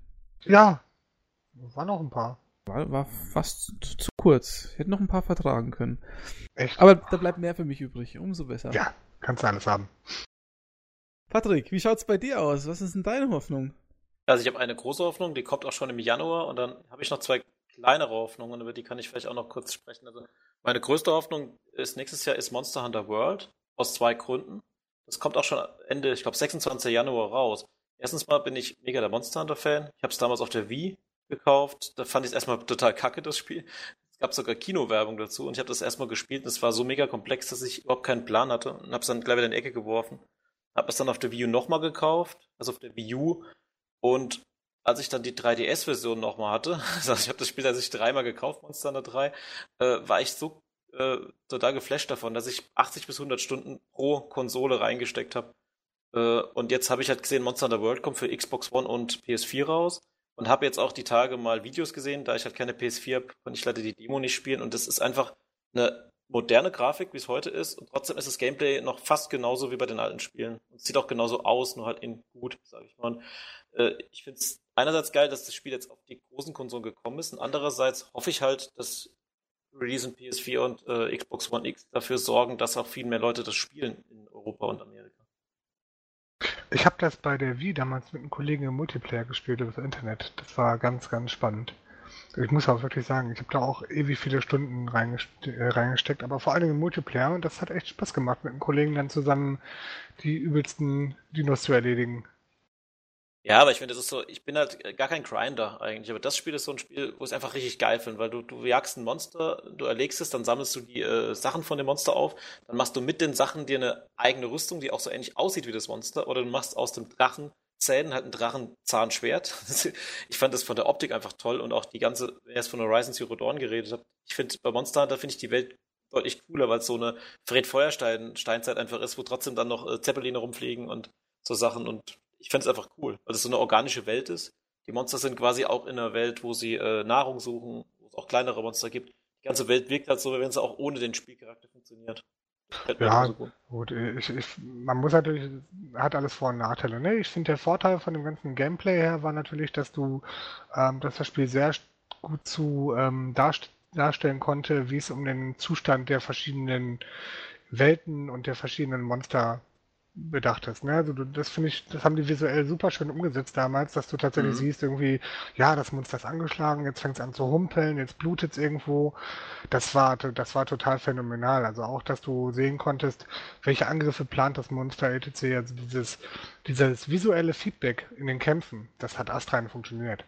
Ja, waren noch ein paar. War, war fast zu, zu kurz. Ich hätte noch ein paar vertragen können. Echt? Aber da bleibt mehr für mich übrig. Umso besser. Ja, kannst du alles haben. Patrick, wie schaut's bei dir aus? Was ist denn deine Hoffnung? Also ich habe eine große Hoffnung, die kommt auch schon im Januar und dann habe ich noch zwei kleinere Hoffnungen, über die kann ich vielleicht auch noch kurz sprechen. Also meine größte Hoffnung ist nächstes Jahr ist Monster Hunter World aus zwei Gründen. Das kommt auch schon Ende, ich glaube 26. Januar raus. Erstens mal bin ich mega der Monster Hunter Fan. Ich habe es damals auf der Wii gekauft. Da fand ich es erstmal total kacke das Spiel. Es gab sogar Kinowerbung dazu und ich habe das erstmal gespielt und es war so mega komplex, dass ich überhaupt keinen Plan hatte und habe es dann gleich wieder in die Ecke geworfen. Habe es dann auf der Wii U nochmal gekauft, also auf der Wii U und als ich dann die 3DS-Version nochmal hatte, also ich habe das Spiel tatsächlich dreimal gekauft, Monster Hunter 3, äh, war ich so äh, total geflasht davon, dass ich 80 bis 100 Stunden pro Konsole reingesteckt habe. Äh, und jetzt habe ich halt gesehen, Monster Hunter World kommt für Xbox One und PS4 raus und habe jetzt auch die Tage mal Videos gesehen, da ich halt keine PS4 habe, konnte ich leider die Demo nicht spielen und das ist einfach eine moderne Grafik, wie es heute ist und trotzdem ist das Gameplay noch fast genauso wie bei den alten Spielen. Es sieht auch genauso aus, nur halt in gut, sage ich mal. Äh, ich finde es einerseits geil, dass das Spiel jetzt auf die großen Konsolen gekommen ist und andererseits hoffe ich halt, dass Release in PS4 und äh, Xbox One X dafür sorgen, dass auch viel mehr Leute das spielen in Europa und Amerika. Ich habe das bei der Wii damals mit einem Kollegen im Multiplayer gespielt über das Internet. Das war ganz, ganz spannend. Ich muss auch wirklich sagen, ich habe da auch ewig viele Stunden reingeste äh, reingesteckt, aber vor allem im Multiplayer und das hat echt Spaß gemacht, mit einem Kollegen dann zusammen die übelsten Dinos zu erledigen. Ja, aber ich finde, das ist so, ich bin halt gar kein Grinder eigentlich, aber das Spiel ist so ein Spiel, wo ich es einfach richtig geil finde, weil du, du jagst ein Monster, du erlegst es, dann sammelst du die äh, Sachen von dem Monster auf, dann machst du mit den Sachen dir eine eigene Rüstung, die auch so ähnlich aussieht wie das Monster, oder du machst aus dem Drachen Zähnen halt ein Drachenzahnschwert. ich fand das von der Optik einfach toll und auch die ganze, wenn ihr erst von Horizon Zero Dawn geredet habt, ich finde, bei Monster Hunter finde ich die Welt deutlich cooler, weil es so eine Fred Feuerstein Steinzeit einfach ist, wo trotzdem dann noch äh, Zeppeline rumfliegen und so Sachen und ich finde es einfach cool, weil es so eine organische Welt ist. Die Monster sind quasi auch in einer Welt, wo sie äh, Nahrung suchen, wo es auch kleinere Monster gibt. Die ganze Welt wirkt halt so, wie wenn sie auch ohne den Spielcharakter funktioniert. Ja, so gut. Gut, ich, ich, man muss natürlich, hat alles Vor- und Nachteile. Ne? Ich finde, der Vorteil von dem ganzen Gameplay her war natürlich, dass du, ähm, dass das Spiel sehr gut zu ähm, Darst darstellen konnte, wie es um den Zustand der verschiedenen Welten und der verschiedenen Monster bedacht hast. Ne? Also du, das finde ich, das haben die visuell super schön umgesetzt damals, dass du tatsächlich mhm. siehst, irgendwie, ja, das Monster ist angeschlagen, jetzt fängt es an zu humpeln, jetzt blutet es irgendwo. Das war, das war total phänomenal. Also auch, dass du sehen konntest, welche Angriffe plant das Monster etc. Also dieses, dieses visuelle Feedback in den Kämpfen, das hat astrein funktioniert.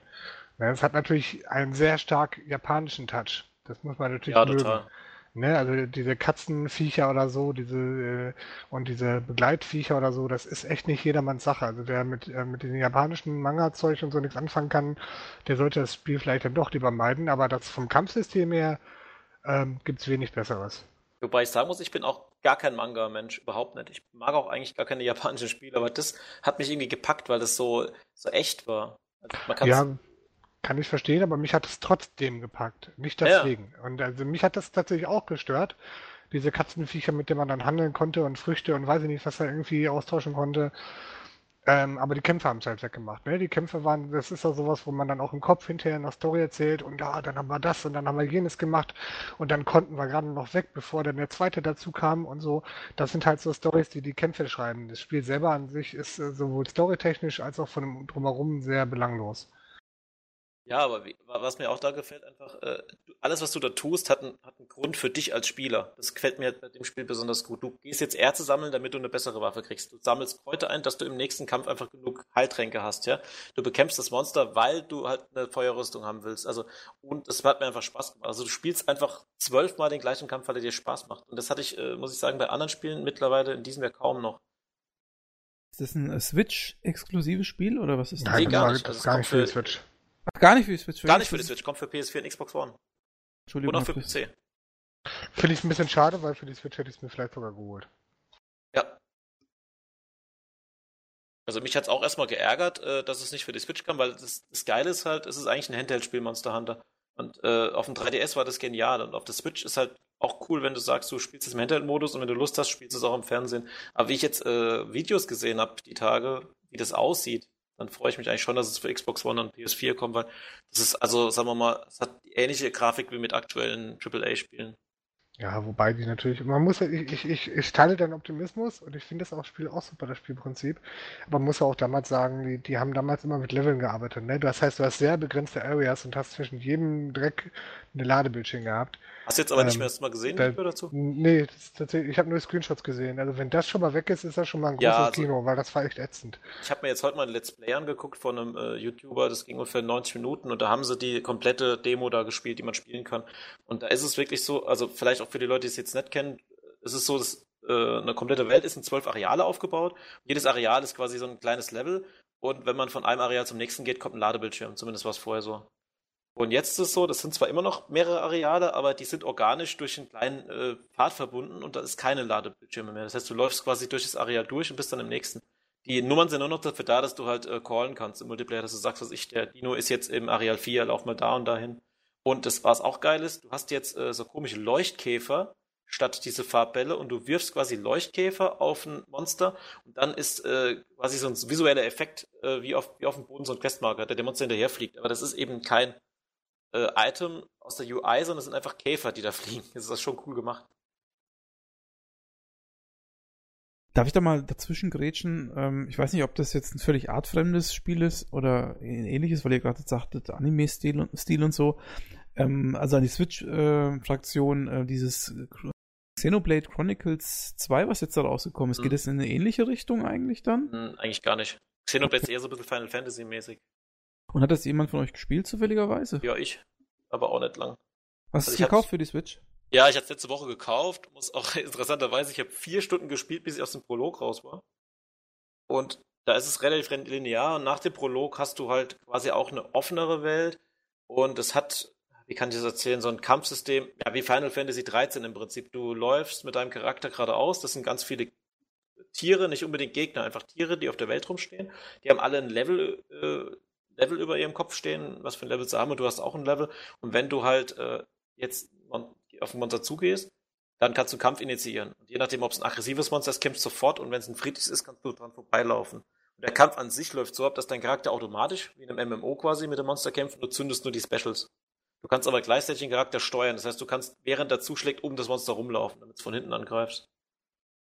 Ne? Es hat natürlich einen sehr stark japanischen Touch. Das muss man natürlich ja, mögen. Total. Ne, also diese Katzenviecher oder so, diese äh, und diese Begleitviecher oder so, das ist echt nicht jedermanns Sache. Also wer mit, äh, mit diesem japanischen Manga-Zeug und so nichts anfangen kann, der sollte das Spiel vielleicht dann doch lieber meiden, aber das vom Kampfsystem her ähm, gibt es wenig Besseres. Wobei ich sagen muss, ich bin auch gar kein Manga-Mensch, überhaupt nicht. Ich mag auch eigentlich gar keine japanischen Spiele, aber das hat mich irgendwie gepackt, weil das so, so echt war. Also ja, kann ich verstehen, aber mich hat es trotzdem gepackt. Nicht deswegen. Ja. Und also mich hat das tatsächlich auch gestört. Diese Katzenviecher, mit denen man dann handeln konnte und Früchte und weiß ich nicht, was er irgendwie austauschen konnte. Ähm, aber die Kämpfe haben es halt weggemacht. Ne? Die Kämpfe waren, das ist ja sowas, wo man dann auch im Kopf hinterher in der Story erzählt und ja, dann haben wir das und dann haben wir jenes gemacht und dann konnten wir gerade noch weg, bevor dann der zweite dazu kam und so. Das sind halt so Stories, die die Kämpfe schreiben. Das Spiel selber an sich ist äh, sowohl storytechnisch als auch von dem Drumherum sehr belanglos. Ja, aber wie, was mir auch da gefällt, einfach, äh, alles, was du da tust, hat, ein, hat einen Grund für dich als Spieler. Das gefällt mir bei dem Spiel besonders gut. Du gehst jetzt Erze sammeln, damit du eine bessere Waffe kriegst. Du sammelst Kräuter ein, dass du im nächsten Kampf einfach genug Heiltränke hast, ja. Du bekämpfst das Monster, weil du halt eine Feuerrüstung haben willst. Also, und es hat mir einfach Spaß gemacht. Also, du spielst einfach zwölfmal den gleichen Kampf, weil er dir Spaß macht. Und das hatte ich, äh, muss ich sagen, bei anderen Spielen mittlerweile in diesem Jahr kaum noch. Ist das ein Switch-exklusives Spiel oder was ist das? Nein, gar nicht. Das ist gar nicht für die Switch. Ach, gar nicht für die Switch. Gar nicht für die Switch, kommt für PS4 und Xbox One. Entschuldigung. Und auch für PC. Finde ich ein bisschen schade, weil für die Switch hätte ich es mir vielleicht sogar geholt. Ja. Also mich hat es auch erstmal geärgert, äh, dass es nicht für die Switch kam, weil das, das Geile ist halt, es ist eigentlich ein Handheld-Spiel Monster Hunter. Und äh, auf dem 3DS war das genial. Und auf der Switch ist halt auch cool, wenn du sagst, du spielst es im Handheld-Modus und wenn du Lust hast, spielst du es auch im Fernsehen. Aber wie ich jetzt äh, Videos gesehen habe, die Tage, wie das aussieht, dann freue ich mich eigentlich schon, dass es für Xbox One und PS4 kommt, weil das ist, also sagen wir mal, es hat ähnliche Grafik wie mit aktuellen AAA-Spielen. Ja, wobei die natürlich, man muss, ich, ich, ich, ich teile deinen Optimismus und ich finde das auch Spiel auch super, das Spielprinzip. Aber man muss ja auch damals sagen, die, die haben damals immer mit Leveln gearbeitet. Ne? Das heißt, du hast sehr begrenzte Areas und hast zwischen jedem Dreck eine Ladebildschirm gehabt. Hast du jetzt aber ähm, nicht mehr das mal gesehen, da, dazu? Nee, tatsächlich, ich habe nur Screenshots gesehen. Also wenn das schon mal weg ist, ist das schon mal ein großes ja, also, Kino, weil das war echt ätzend. Ich habe mir jetzt heute mal ein Let's Play angeguckt von einem äh, YouTuber, das ging ungefähr 90 Minuten und da haben sie die komplette Demo da gespielt, die man spielen kann. Und da ist es wirklich so, also vielleicht auch für die Leute, die es jetzt nicht kennen, ist es so, dass äh, eine komplette Welt ist in zwölf Areale aufgebaut. Jedes Areal ist quasi so ein kleines Level und wenn man von einem Areal zum nächsten geht, kommt ein Ladebildschirm. Zumindest war es vorher so. Und jetzt ist es so, das sind zwar immer noch mehrere Areale, aber die sind organisch durch einen kleinen äh, Pfad verbunden und da ist keine Ladebildschirme mehr. Das heißt, du läufst quasi durch das Areal durch und bist dann im nächsten. Die Nummern sind nur noch dafür da, dass du halt äh, callen kannst im Multiplayer, dass du sagst, was ich, der Dino ist jetzt im Areal 4, lauf mal da und dahin. Und das, was auch geil ist, du hast jetzt äh, so komische Leuchtkäfer statt diese Farbbälle und du wirfst quasi Leuchtkäfer auf ein Monster und dann ist äh, quasi so ein visueller Effekt äh, wie, auf, wie auf dem Boden so ein Questmarker, der dem Monster hinterher fliegt. Aber das ist eben kein äh, Item aus der UI, sondern es sind einfach Käfer, die da fliegen. Das ist das schon cool gemacht. Darf ich da mal dazwischen grätschen? Ähm, ich weiß nicht, ob das jetzt ein völlig artfremdes Spiel ist oder ähnliches, weil ihr gerade sagtet, Anime-Stil und, Stil und so. Ähm, also an die Switch-Fraktion, äh, äh, dieses Xenoblade Chronicles 2, was jetzt da rausgekommen ist, hm. geht es in eine ähnliche Richtung eigentlich dann? Hm, eigentlich gar nicht. Xenoblade ist eher so ein bisschen Final Fantasy-mäßig. Und hat das jemand von euch gespielt, zufälligerweise? Ja, ich. Aber auch nicht lang. Hast du also es gekauft für die Switch? Ja, ich habe es letzte Woche gekauft. Muss auch interessanterweise, ich habe vier Stunden gespielt, bis ich aus dem Prolog raus war. Und da ist es relativ linear. Und nach dem Prolog hast du halt quasi auch eine offenere Welt. Und es hat, wie kann ich das erzählen, so ein Kampfsystem, ja, wie Final Fantasy 13 im Prinzip. Du läufst mit deinem Charakter geradeaus. Das sind ganz viele Tiere, nicht unbedingt Gegner, einfach Tiere, die auf der Welt rumstehen. Die haben alle ein Level äh, Level über ihrem Kopf stehen, was für ein Level sie haben und du hast auch ein Level. Und wenn du halt äh, jetzt auf ein Monster zugehst, dann kannst du einen Kampf initiieren. Und je nachdem, ob es ein aggressives Monster ist, kämpfst du sofort und wenn es ein friedliches ist, kannst du dran vorbeilaufen. Und der Kampf an sich läuft so ab, dass dein Charakter automatisch, wie in einem MMO quasi, mit dem Monster kämpft und du zündest nur die Specials. Du kannst aber gleichzeitig den Charakter steuern. Das heißt, du kannst, während er zuschlägt, um das Monster rumlaufen, damit es von hinten angreifst.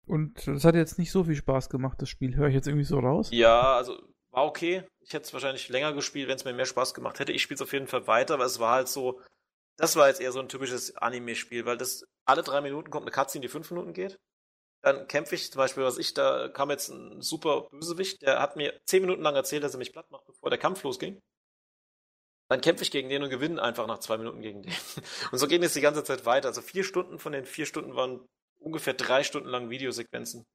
Und das hat jetzt nicht so viel Spaß gemacht, das Spiel. Höre ich jetzt irgendwie so raus? Ja, also war okay. Ich hätte es wahrscheinlich länger gespielt, wenn es mir mehr Spaß gemacht hätte. Ich spiele es auf jeden Fall weiter, aber es war halt so, das war jetzt eher so ein typisches Anime-Spiel, weil das alle drei Minuten kommt eine Cutscene, die fünf Minuten geht. Dann kämpfe ich zum Beispiel, was ich, da kam jetzt ein super Bösewicht, der hat mir zehn Minuten lang erzählt, dass er mich platt macht, bevor der Kampf losging. Dann kämpfe ich gegen den und gewinne einfach nach zwei Minuten gegen den. Und so geht es die ganze Zeit weiter. Also vier Stunden von den vier Stunden waren ungefähr drei Stunden lang Videosequenzen.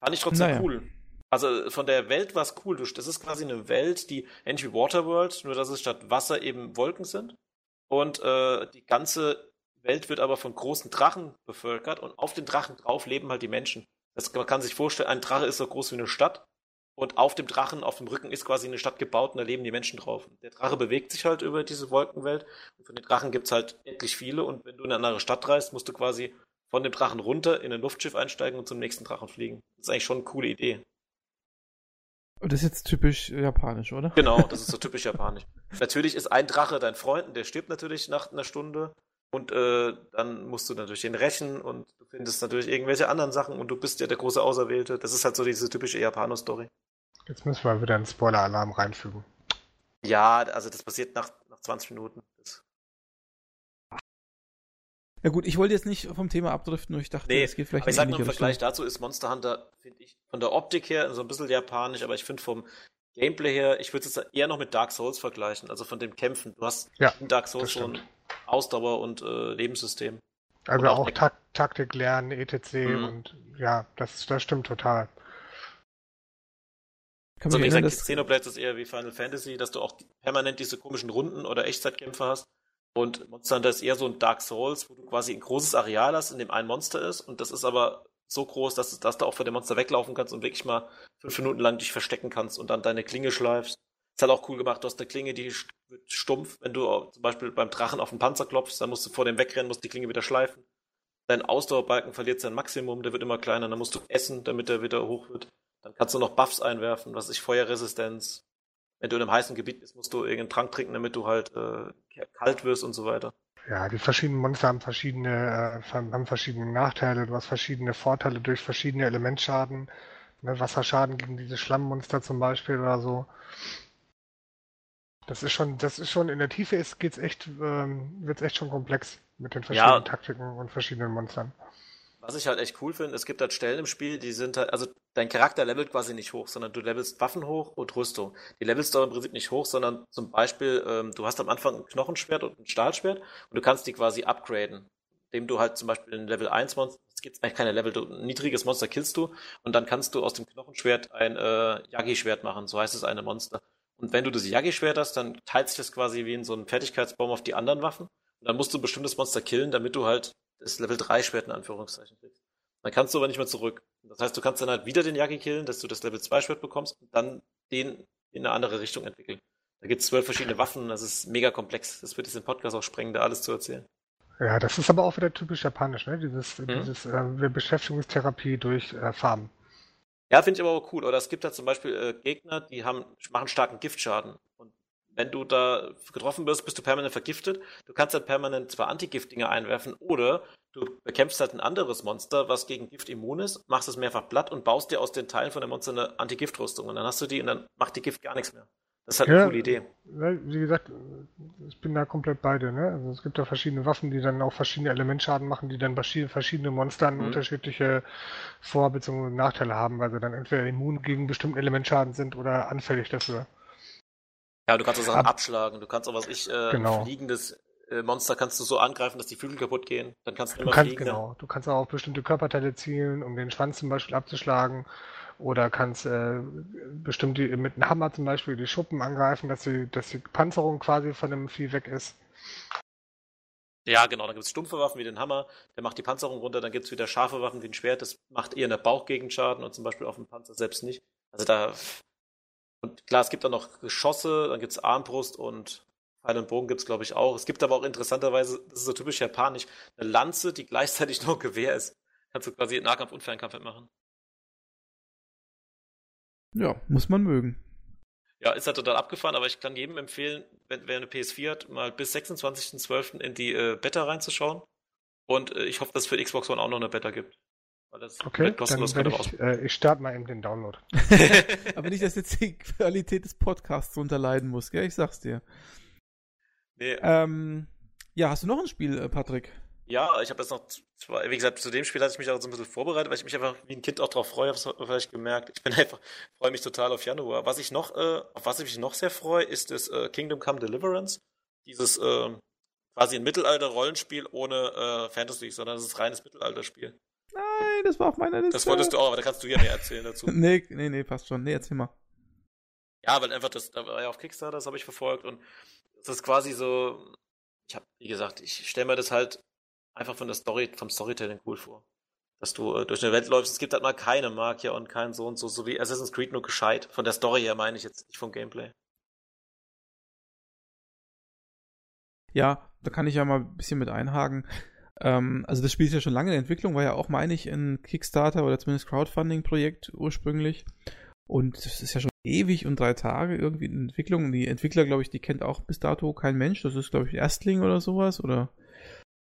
Fand ich trotzdem naja. cool. Also von der Welt war es cool. Das ist quasi eine Welt, die ähnlich wie Waterworld, nur dass es statt Wasser eben Wolken sind. Und äh, die ganze Welt wird aber von großen Drachen bevölkert und auf den Drachen drauf leben halt die Menschen. Das, man kann sich vorstellen, ein Drache ist so groß wie eine Stadt und auf dem Drachen, auf dem Rücken ist quasi eine Stadt gebaut und da leben die Menschen drauf. Der Drache bewegt sich halt über diese Wolkenwelt und von den Drachen gibt's halt endlich viele und wenn du in eine andere Stadt reist, musst du quasi von dem Drachen runter in ein Luftschiff einsteigen und zum nächsten Drachen fliegen. Das ist eigentlich schon eine coole Idee. Und das ist jetzt typisch japanisch, oder? Genau, das ist so typisch japanisch. natürlich ist ein Drache dein Freund und der stirbt natürlich nach einer Stunde. Und äh, dann musst du natürlich den rächen und du findest natürlich irgendwelche anderen Sachen und du bist ja der große Auserwählte. Das ist halt so diese typische Japano-Story. Jetzt müssen wir wieder einen Spoiler-Alarm reinfügen. Ja, also das passiert nach, nach 20 Minuten. Ja gut, ich wollte jetzt nicht vom Thema abdriften, nur ich dachte, nee, es geht vielleicht aber ich sag nur im Vergleich dazu ist Monster Hunter, finde ich, von der Optik her so ein bisschen japanisch, aber ich finde vom Gameplay her, ich würde es eher noch mit Dark Souls vergleichen, also von dem Kämpfen. Du hast ja, in Dark Souls so ein Ausdauer- und äh, Lebenssystem. Also auch, auch Tak Taktik lernen, etc. Mhm. und ja, das, das stimmt total. Kann also wie gesagt, Xenoblade ist eher wie Final Fantasy, dass du auch permanent diese komischen Runden oder Echtzeitkämpfe hast. Und Monster Hunter ist eher so ein Dark Souls, wo du quasi ein großes Areal hast, in dem ein Monster ist. Und das ist aber so groß, dass, dass du auch vor dem Monster weglaufen kannst und wirklich mal fünf Minuten lang dich verstecken kannst und dann deine Klinge schleifst. Ist halt auch cool gemacht. Du hast eine Klinge, die wird stumpf. Wenn du zum Beispiel beim Drachen auf den Panzer klopfst, dann musst du vor dem wegrennen, musst die Klinge wieder schleifen. Dein Ausdauerbalken verliert sein Maximum, der wird immer kleiner. Dann musst du essen, damit er wieder hoch wird. Dann kannst du noch Buffs einwerfen, was ich Feuerresistenz. Wenn du in einem heißen Gebiet bist, musst du irgendeinen Trank trinken, damit du halt äh, kalt wirst und so weiter. Ja, die verschiedenen Monster haben verschiedene, äh, haben verschiedene Nachteile. Du hast verschiedene Vorteile durch verschiedene Elementschaden. Ne, Wasserschaden gegen diese Schlammmonster zum Beispiel oder so. Das ist schon, das ist schon in der Tiefe ist, geht's echt, ähm, wird's echt schon komplex mit den verschiedenen ja. Taktiken und verschiedenen Monstern. Was ich halt echt cool finde, es gibt halt Stellen im Spiel, die sind halt, also dein Charakter levelt quasi nicht hoch, sondern du levelst Waffen hoch und Rüstung. Die levelst du im Prinzip nicht hoch, sondern zum Beispiel, ähm, du hast am Anfang ein Knochenschwert und ein Stahlschwert und du kannst die quasi upgraden. Indem du halt zum Beispiel ein Level 1 Monster, es gibt eigentlich keine Level, du, ein niedriges Monster killst du und dann kannst du aus dem Knochenschwert ein äh, Yagi-Schwert machen, so heißt es eine Monster. Und wenn du das Yagi-Schwert hast, dann teilt sich das quasi wie in so einem Fertigkeitsbaum auf die anderen Waffen. Und dann musst du ein bestimmtes Monster killen, damit du halt das Level 3 Schwert in Anführungszeichen kriegst. Dann kannst du aber nicht mehr zurück. Das heißt, du kannst dann halt wieder den Yagi killen, dass du das Level 2 Schwert bekommst und dann den in eine andere Richtung entwickeln. Da gibt es zwölf verschiedene Waffen, das ist mega komplex. Das wird jetzt im Podcast auch sprengen, da alles zu erzählen. Ja, das ist aber auch wieder typisch japanisch, ne? Dieses, hm. dieses äh, Beschäftigungstherapie durch äh, Farben. Ja, finde ich aber auch cool. Oder es gibt da zum Beispiel äh, Gegner, die haben, machen starken Giftschaden. Und wenn du da getroffen wirst, bist du permanent vergiftet. Du kannst dann permanent zwar Antigift-Dinge einwerfen oder du bekämpfst halt ein anderes Monster, was gegen Gift immun ist, machst es mehrfach platt und baust dir aus den Teilen von dem Monster eine Antigift-Rüstung. Und dann hast du die und dann macht die Gift gar nichts mehr. Das ist halt eine coole Idee. Wie gesagt, ich bin da komplett bei dir. Ne? Also es gibt da verschiedene Waffen, die dann auch verschiedene Elementschaden machen, die dann verschiedene Monstern mhm. unterschiedliche Vor- bzw. Nachteile haben, weil sie dann entweder immun gegen bestimmten Elementschaden sind oder anfällig dafür. Ja, du kannst auch Sachen Ab abschlagen. Du kannst auch, was ich, äh, genau. fliegendes äh, Monster kannst du so angreifen, dass die Flügel kaputt gehen. Dann kannst du immer du kannst, fliegen. Genau. Du kannst auch auf bestimmte Körperteile zielen, um den Schwanz zum Beispiel abzuschlagen. Oder kannst äh, bestimmt die, mit einem Hammer zum Beispiel die Schuppen angreifen, dass die, dass die Panzerung quasi von dem Vieh weg ist. Ja, genau. Dann gibt es stumpfe Waffen wie den Hammer, der macht die Panzerung runter. Dann gibt es wieder scharfe Waffen wie ein Schwert, das macht eher in der Bauchgegend Schaden und zum Beispiel auf dem Panzer selbst nicht. Also da. Und klar, es gibt dann noch Geschosse, dann gibt es Armbrust und Pfeil und Bogen gibt es, glaube ich, auch. Es gibt aber auch interessanterweise, das ist so typisch japanisch, eine Lanze, die gleichzeitig noch Gewehr ist. Kannst du quasi Nahkampf und Fernkampf mitmachen. Ja, muss man mögen. ja, ist halt total abgefahren, aber ich kann jedem empfehlen, wenn wer eine PS4 hat, mal bis 26.12. in die äh, Beta reinzuschauen. Und äh, ich hoffe, dass es für Xbox One auch noch eine Beta gibt. Weil das okay, dann werde ich, äh, ich starte mal eben den Download. aber nicht, dass jetzt die Qualität des Podcasts unterleiden muss, gell? Ich sag's dir. Nee. Ähm, ja, hast du noch ein Spiel, äh, Patrick? Ja, ich habe jetzt noch zwei, wie gesagt, zu dem Spiel hatte ich mich auch so ein bisschen vorbereitet, weil ich mich einfach wie ein Kind auch drauf freue, hab's vielleicht gemerkt. Ich bin einfach, freue mich total auf Januar. Was ich noch, äh, auf was ich mich noch sehr freue, ist das äh, Kingdom Come Deliverance. Dieses äh, quasi ein Mittelalter-Rollenspiel ohne äh, Fantasy, sondern es ist reines Mittelalterspiel. Nein, das war auf meiner Liste. Das wolltest du auch, aber da kannst du ja mehr erzählen dazu. nee, nee, nee, passt schon. Nee, erzähl mal. Ja, weil einfach das, da war ja auf Kickstarter, das habe ich verfolgt und es ist quasi so, ich habe, wie gesagt, ich stelle mir das halt einfach von der Story, vom Storytelling cool vor. Dass du äh, durch eine Welt läufst, es gibt halt mal keine Magier und keinen so und so, so wie Assassin's Creed nur gescheit. Von der Story her meine ich jetzt nicht vom Gameplay. Ja, da kann ich ja mal ein bisschen mit einhaken. Ähm, also das Spiel ist ja schon lange in Entwicklung, war ja auch, meine ich, ein Kickstarter oder zumindest Crowdfunding-Projekt ursprünglich. Und das ist ja schon ewig und drei Tage irgendwie in Entwicklung. Die Entwickler, glaube ich, die kennt auch bis dato kein Mensch. Das ist, glaube ich, Erstling oder sowas. Oder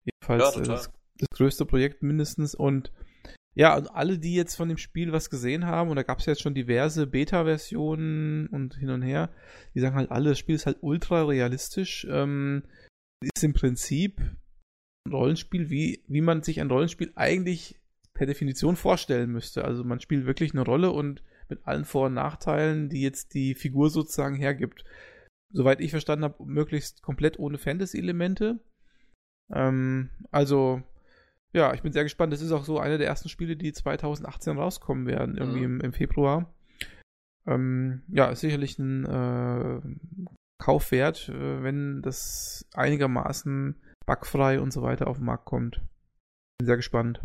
jedenfalls ja, das, das, größte Projekt mindestens. Und ja, also alle, die jetzt von dem Spiel was gesehen haben, und da gab es jetzt schon diverse Beta-Versionen und hin und her, die sagen halt alle, das Spiel ist halt ultra realistisch. Ähm, ist im Prinzip Rollenspiel, wie, wie man sich ein Rollenspiel eigentlich per Definition vorstellen müsste. Also man spielt wirklich eine Rolle und mit allen Vor- und Nachteilen, die jetzt die Figur sozusagen hergibt. Soweit ich verstanden habe, möglichst komplett ohne Fantasy-Elemente. Ähm, also, ja, ich bin sehr gespannt. Das ist auch so eine der ersten Spiele, die 2018 rauskommen werden, irgendwie mhm. im, im, Februar. Ähm, ja, ist sicherlich ein äh, Kaufwert, äh, wenn das einigermaßen bugfrei und so weiter auf den Markt kommt. Bin sehr gespannt.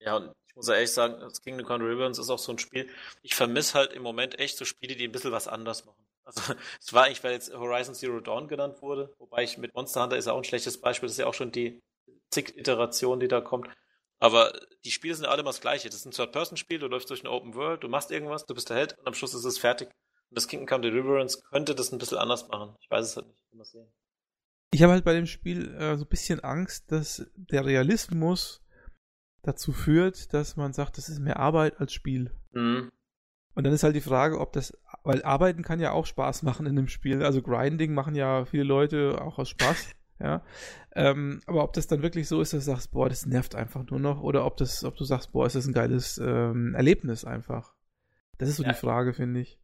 Ja, und ich muss ehrlich sagen, das Kingdom Come Deliverance ist auch so ein Spiel. Ich vermisse halt im Moment echt so Spiele, die ein bisschen was anders machen. Also es war eigentlich, weil jetzt Horizon Zero Dawn genannt wurde, wobei ich mit Monster Hunter ist ja auch ein schlechtes Beispiel, das ist ja auch schon die zig Iteration, die da kommt. Aber die Spiele sind ja alle mal das gleiche. Das ist ein Third-Person-Spiel, du läufst durch eine Open World, du machst irgendwas, du bist der Held und am Schluss ist es fertig. Und das Kingdom Come Deliverance könnte das ein bisschen anders machen. Ich weiß es halt nicht. Mal sehen. Ich habe halt bei dem Spiel äh, so ein bisschen Angst, dass der Realismus dazu führt, dass man sagt, das ist mehr Arbeit als Spiel. Mhm. Und dann ist halt die Frage, ob das, weil Arbeiten kann ja auch Spaß machen in dem Spiel. Also Grinding machen ja viele Leute auch aus Spaß. ja. Ähm, aber ob das dann wirklich so ist, dass du sagst, boah, das nervt einfach nur noch, oder ob das, ob du sagst, boah, ist das ein geiles ähm, Erlebnis einfach. Das ist so ja. die Frage, finde ich.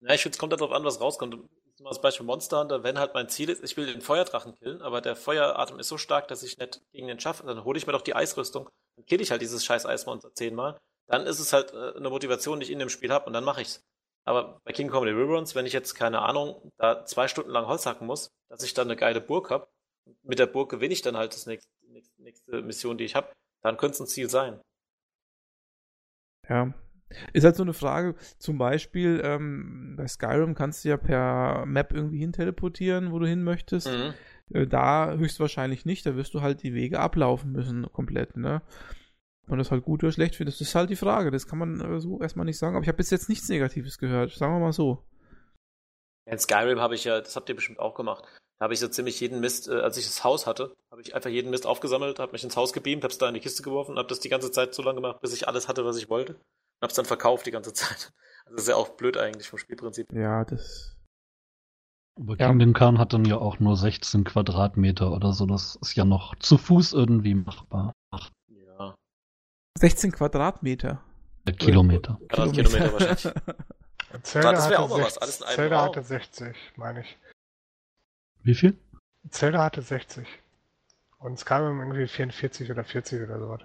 Ja, ich finde, es kommt darauf an, was rauskommt mal das Beispiel Monster Hunter, wenn halt mein Ziel ist, ich will den Feuerdrachen killen, aber der Feueratem ist so stark, dass ich nicht gegen den schaffe, dann hole ich mir doch die Eisrüstung, dann kill ich halt dieses scheiß Eismonster zehnmal. Dann ist es halt äh, eine Motivation, die ich in dem Spiel habe und dann mache ich's. Aber bei King Comedy Reruns, wenn ich jetzt, keine Ahnung, da zwei Stunden lang Holz hacken muss, dass ich dann eine geile Burg habe, mit der Burg gewinne ich dann halt das nächste, nächste Mission, die ich habe, dann könnte es ein Ziel sein. Ja, ist halt so eine Frage, zum Beispiel ähm, bei Skyrim kannst du ja per Map irgendwie hin teleportieren, wo du hin möchtest. Mhm. Äh, da höchstwahrscheinlich nicht, da wirst du halt die Wege ablaufen müssen komplett, ne? Und das halt gut oder schlecht findest, das ist halt die Frage. Das kann man äh, so erstmal nicht sagen. Aber ich habe bis jetzt nichts Negatives gehört, sagen wir mal so. In Skyrim habe ich ja, das habt ihr bestimmt auch gemacht. Da habe ich so ziemlich jeden Mist, äh, als ich das Haus hatte, habe ich einfach jeden Mist aufgesammelt, habe mich ins Haus gebeamt, habe es da in die Kiste geworfen habe das die ganze Zeit so lange gemacht, bis ich alles hatte, was ich wollte und hab's dann verkauft die ganze Zeit. Also das ist ja auch blöd eigentlich vom Spielprinzip. Ja, das. Aber Kingdom Come hat dann ja auch nur 16 Quadratmeter oder so. Das ist ja noch zu Fuß irgendwie machbar. Ja. 16 Quadratmeter. Äh, Kilometer. Quadratkilometer wahrscheinlich. Zelda das wäre auch mal was. Alles in einem Zelda hatte 60, meine ich. Wie viel? Zelda hatte 60. Und Skyrim irgendwie 44 oder 40 oder so.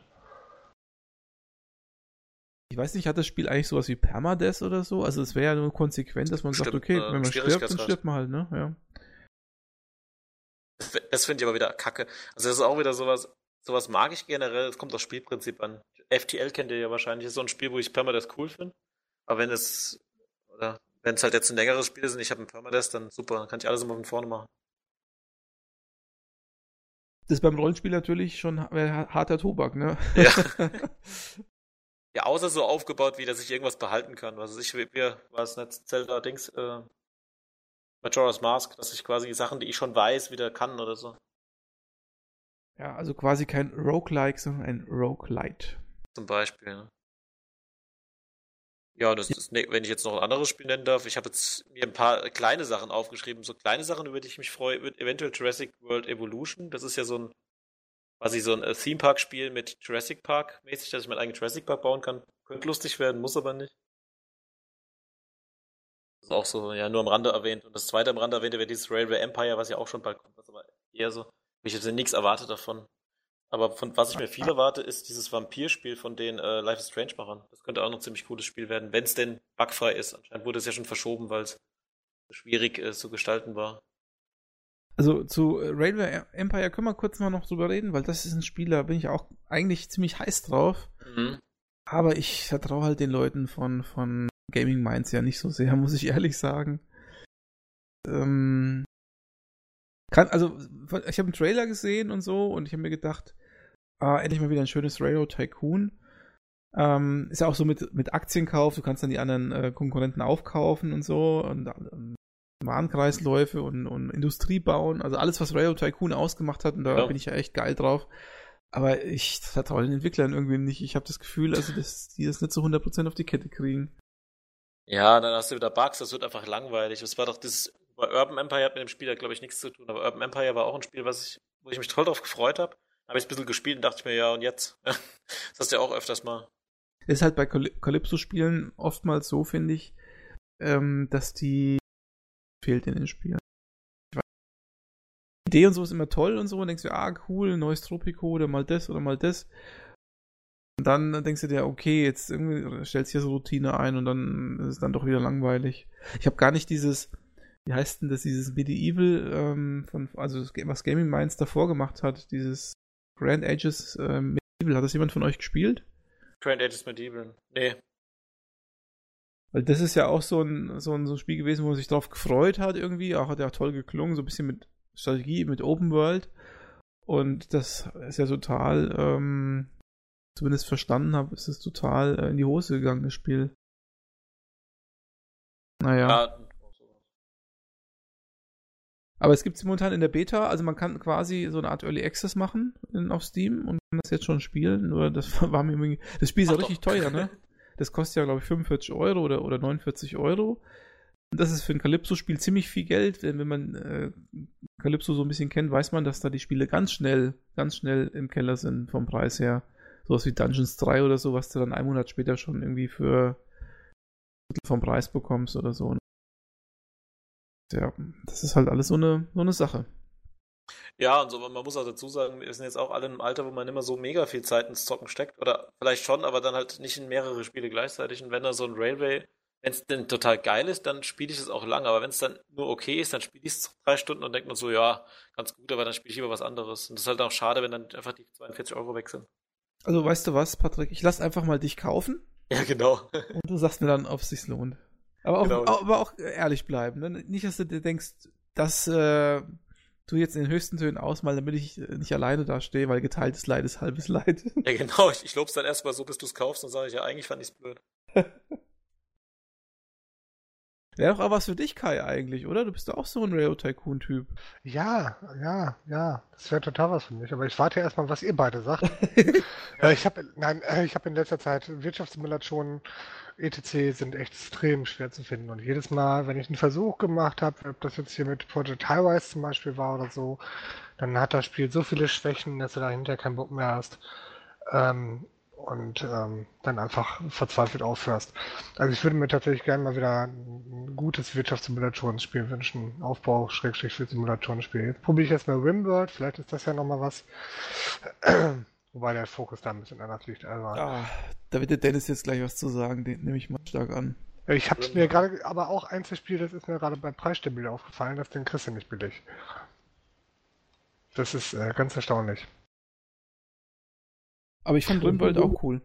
Ich weiß nicht, hat das Spiel eigentlich sowas wie Permadeath oder so? Also es wäre ja nur konsequent, dass man Stimmt, sagt, okay, äh, wenn man stirbt, dann stirbt man halt, ne? Ja. Das finde ich aber wieder kacke. Also das ist auch wieder sowas, sowas mag ich generell, es kommt aufs Spielprinzip an. FTL kennt ihr ja wahrscheinlich, das ist so ein Spiel, wo ich Permadeath cool finde. Aber wenn es, oder wenn es halt jetzt ein längeres Spiel ist und ich habe ein Permadeath, dann super, dann kann ich alles immer von vorne machen. Das ist beim Rollenspiel natürlich schon harter Tobak, ne? Ja. Ja, außer so aufgebaut, wie dass ich irgendwas behalten kann. Was ich, mir war es nicht Zelda-Dings, äh, Majora's Mask, dass ich quasi Sachen, die ich schon weiß, wieder kann oder so. Ja, also quasi kein Roguelike, sondern ein Roguelite. Zum Beispiel. Ne? Ja, das ist, wenn ich jetzt noch ein anderes Spiel nennen darf, ich habe jetzt mir ein paar kleine Sachen aufgeschrieben. So kleine Sachen, über die ich mich freue, wird eventuell Jurassic World Evolution. Das ist ja so ein quasi so ein äh, Theme Park Spiel mit Jurassic Park mäßig, dass ich meinen eigenen Jurassic Park bauen kann. Könnte lustig werden, muss aber nicht. Das ist auch so, ja, nur am Rande erwähnt. Und das zweite am Rande erwähnte wäre dieses Railway Empire, was ja auch schon bald kommt, was aber eher so. Ich hätte nichts erwartet davon. Aber von was ich mir viel erwarte, ist dieses Vampirspiel von den äh, Life is Strange Machern. Das könnte auch noch ein ziemlich cooles Spiel werden, wenn es denn bugfrei ist. Anscheinend wurde es ja schon verschoben, weil es schwierig äh, zu gestalten war. Also zu Railway Empire können wir kurz mal noch drüber reden, weil das ist ein Spiel, da bin ich auch eigentlich ziemlich heiß drauf. Mhm. Aber ich vertraue halt den Leuten von, von Gaming Minds ja nicht so sehr, muss ich ehrlich sagen. Ähm, kann, also, ich habe einen Trailer gesehen und so und ich habe mir gedacht, ah, endlich mal wieder ein schönes Railroad Tycoon. Ähm, ist ja auch so mit, mit Aktienkauf, du kannst dann die anderen äh, Konkurrenten aufkaufen und so und ähm, Warenkreisläufe und, und Industrie bauen, also alles, was Railroad Tycoon ausgemacht hat und da ja. bin ich ja echt geil drauf. Aber ich vertraue den Entwicklern irgendwie nicht. Ich habe das Gefühl, also, dass die das nicht so 100% auf die Kette kriegen. Ja, dann hast du wieder Bugs, das wird einfach langweilig. Das war doch das, bei Urban Empire hat mit dem Spiel glaube ich, nichts zu tun, aber Urban Empire war auch ein Spiel, was ich, wo ich mich toll drauf gefreut habe. Habe ich ein bisschen gespielt und dachte ich mir, ja, und jetzt? das hast du ja auch öfters mal. Ist halt bei Calypso-Spielen oftmals so, finde ich, ähm, dass die fehlt in den Spielen. Die Idee und so ist immer toll und so, und denkst du, ah, cool, neues Tropico oder mal das oder mal das. Und dann denkst du dir, okay, jetzt irgendwie stellst du hier so Routine ein und dann ist es dann doch wieder langweilig. Ich habe gar nicht dieses, wie heißt denn das, dieses Medieval, ähm, von, also was Gaming Minds davor gemacht hat, dieses Grand Ages äh, Medieval, hat das jemand von euch gespielt? Grand Ages Medieval, nee. Weil das ist ja auch so ein, so ein, so ein Spiel gewesen, wo man sich drauf gefreut hat irgendwie, auch hat ja toll geklungen, so ein bisschen mit Strategie, mit Open World. Und das ist ja total, ähm, zumindest verstanden habe, ist es total äh, in die Hose gegangen, das Spiel. Naja. Ja, aber es gibt es momentan in der Beta, also man kann quasi so eine Art Early Access machen in, auf Steam und kann das jetzt schon spielen. Nur das war mir irgendwie. Das Spiel ist ja richtig teuer, ne? Das kostet ja, glaube ich, 45 Euro oder, oder 49 Euro. Das ist für ein Calypso-Spiel ziemlich viel Geld, denn wenn man äh, Calypso so ein bisschen kennt, weiß man, dass da die Spiele ganz schnell, ganz schnell im Keller sind vom Preis her. Sowas wie Dungeons 3 oder so, was du dann einen Monat später schon irgendwie für vom Preis bekommst oder so ja, das ist halt alles so eine, so eine Sache. Ja, und so, man muss auch dazu sagen, wir sind jetzt auch alle im Alter, wo man immer so mega viel Zeit ins Zocken steckt. Oder vielleicht schon, aber dann halt nicht in mehrere Spiele gleichzeitig. Und wenn da so ein Railway, wenn es denn total geil ist, dann spiele ich es auch lang. Aber wenn es dann nur okay ist, dann spiele ich es drei Stunden und denke mir so, ja, ganz gut, aber dann spiele ich lieber was anderes. Und das ist halt auch schade, wenn dann einfach die 42 Euro weg sind. Also weißt du was, Patrick? Ich lass einfach mal dich kaufen. Ja, genau. und du sagst mir dann, ob es sich lohnt. Aber auch, genau. aber auch ehrlich bleiben. Ne? Nicht, dass du dir denkst, dass äh, du jetzt in den höchsten Tönen ausmalen, damit ich nicht alleine da stehe, weil geteiltes Leid ist halbes Leid. Ja, genau. Ich, ich lob's dann erstmal so, bis du es kaufst, dann sage ich ja, eigentlich fand ich's blöd. Wäre doch auch was für dich, Kai, eigentlich, oder? Du bist doch auch so ein Rail Tycoon-Typ. Ja, ja, ja. Das wäre total was für mich. Aber ich warte erstmal, was ihr beide sagt. äh, ich habe, nein, äh, ich habe in letzter Zeit Wirtschaftssimulationen etc. sind echt extrem schwer zu finden. Und jedes Mal, wenn ich einen Versuch gemacht habe, ob das jetzt hier mit Project Highrise zum Beispiel war oder so, dann hat das Spiel so viele Schwächen, dass du dahinter keinen Bock mehr hast. Ähm, und ähm, dann einfach verzweifelt aufhörst. Also ich würde mir tatsächlich gerne mal wieder ein gutes Wirtschaftssimulationsspiel wünschen. Aufbau, Schrägstrich für Simulatorenspiel. Jetzt probiere ich erstmal Rimworld, vielleicht ist das ja nochmal was. Wobei der Fokus da ein bisschen anders liegt. Also, ah, da wird der Dennis jetzt gleich was zu sagen, den nehme ich mal stark an. Ich habe mir gerade, aber auch Einzelspiel, das ist mir gerade beim Preisstabil aufgefallen, dass den kriegst du nicht billig. Das ist äh, ganz erstaunlich. Aber ich fand Rimworld auch cool.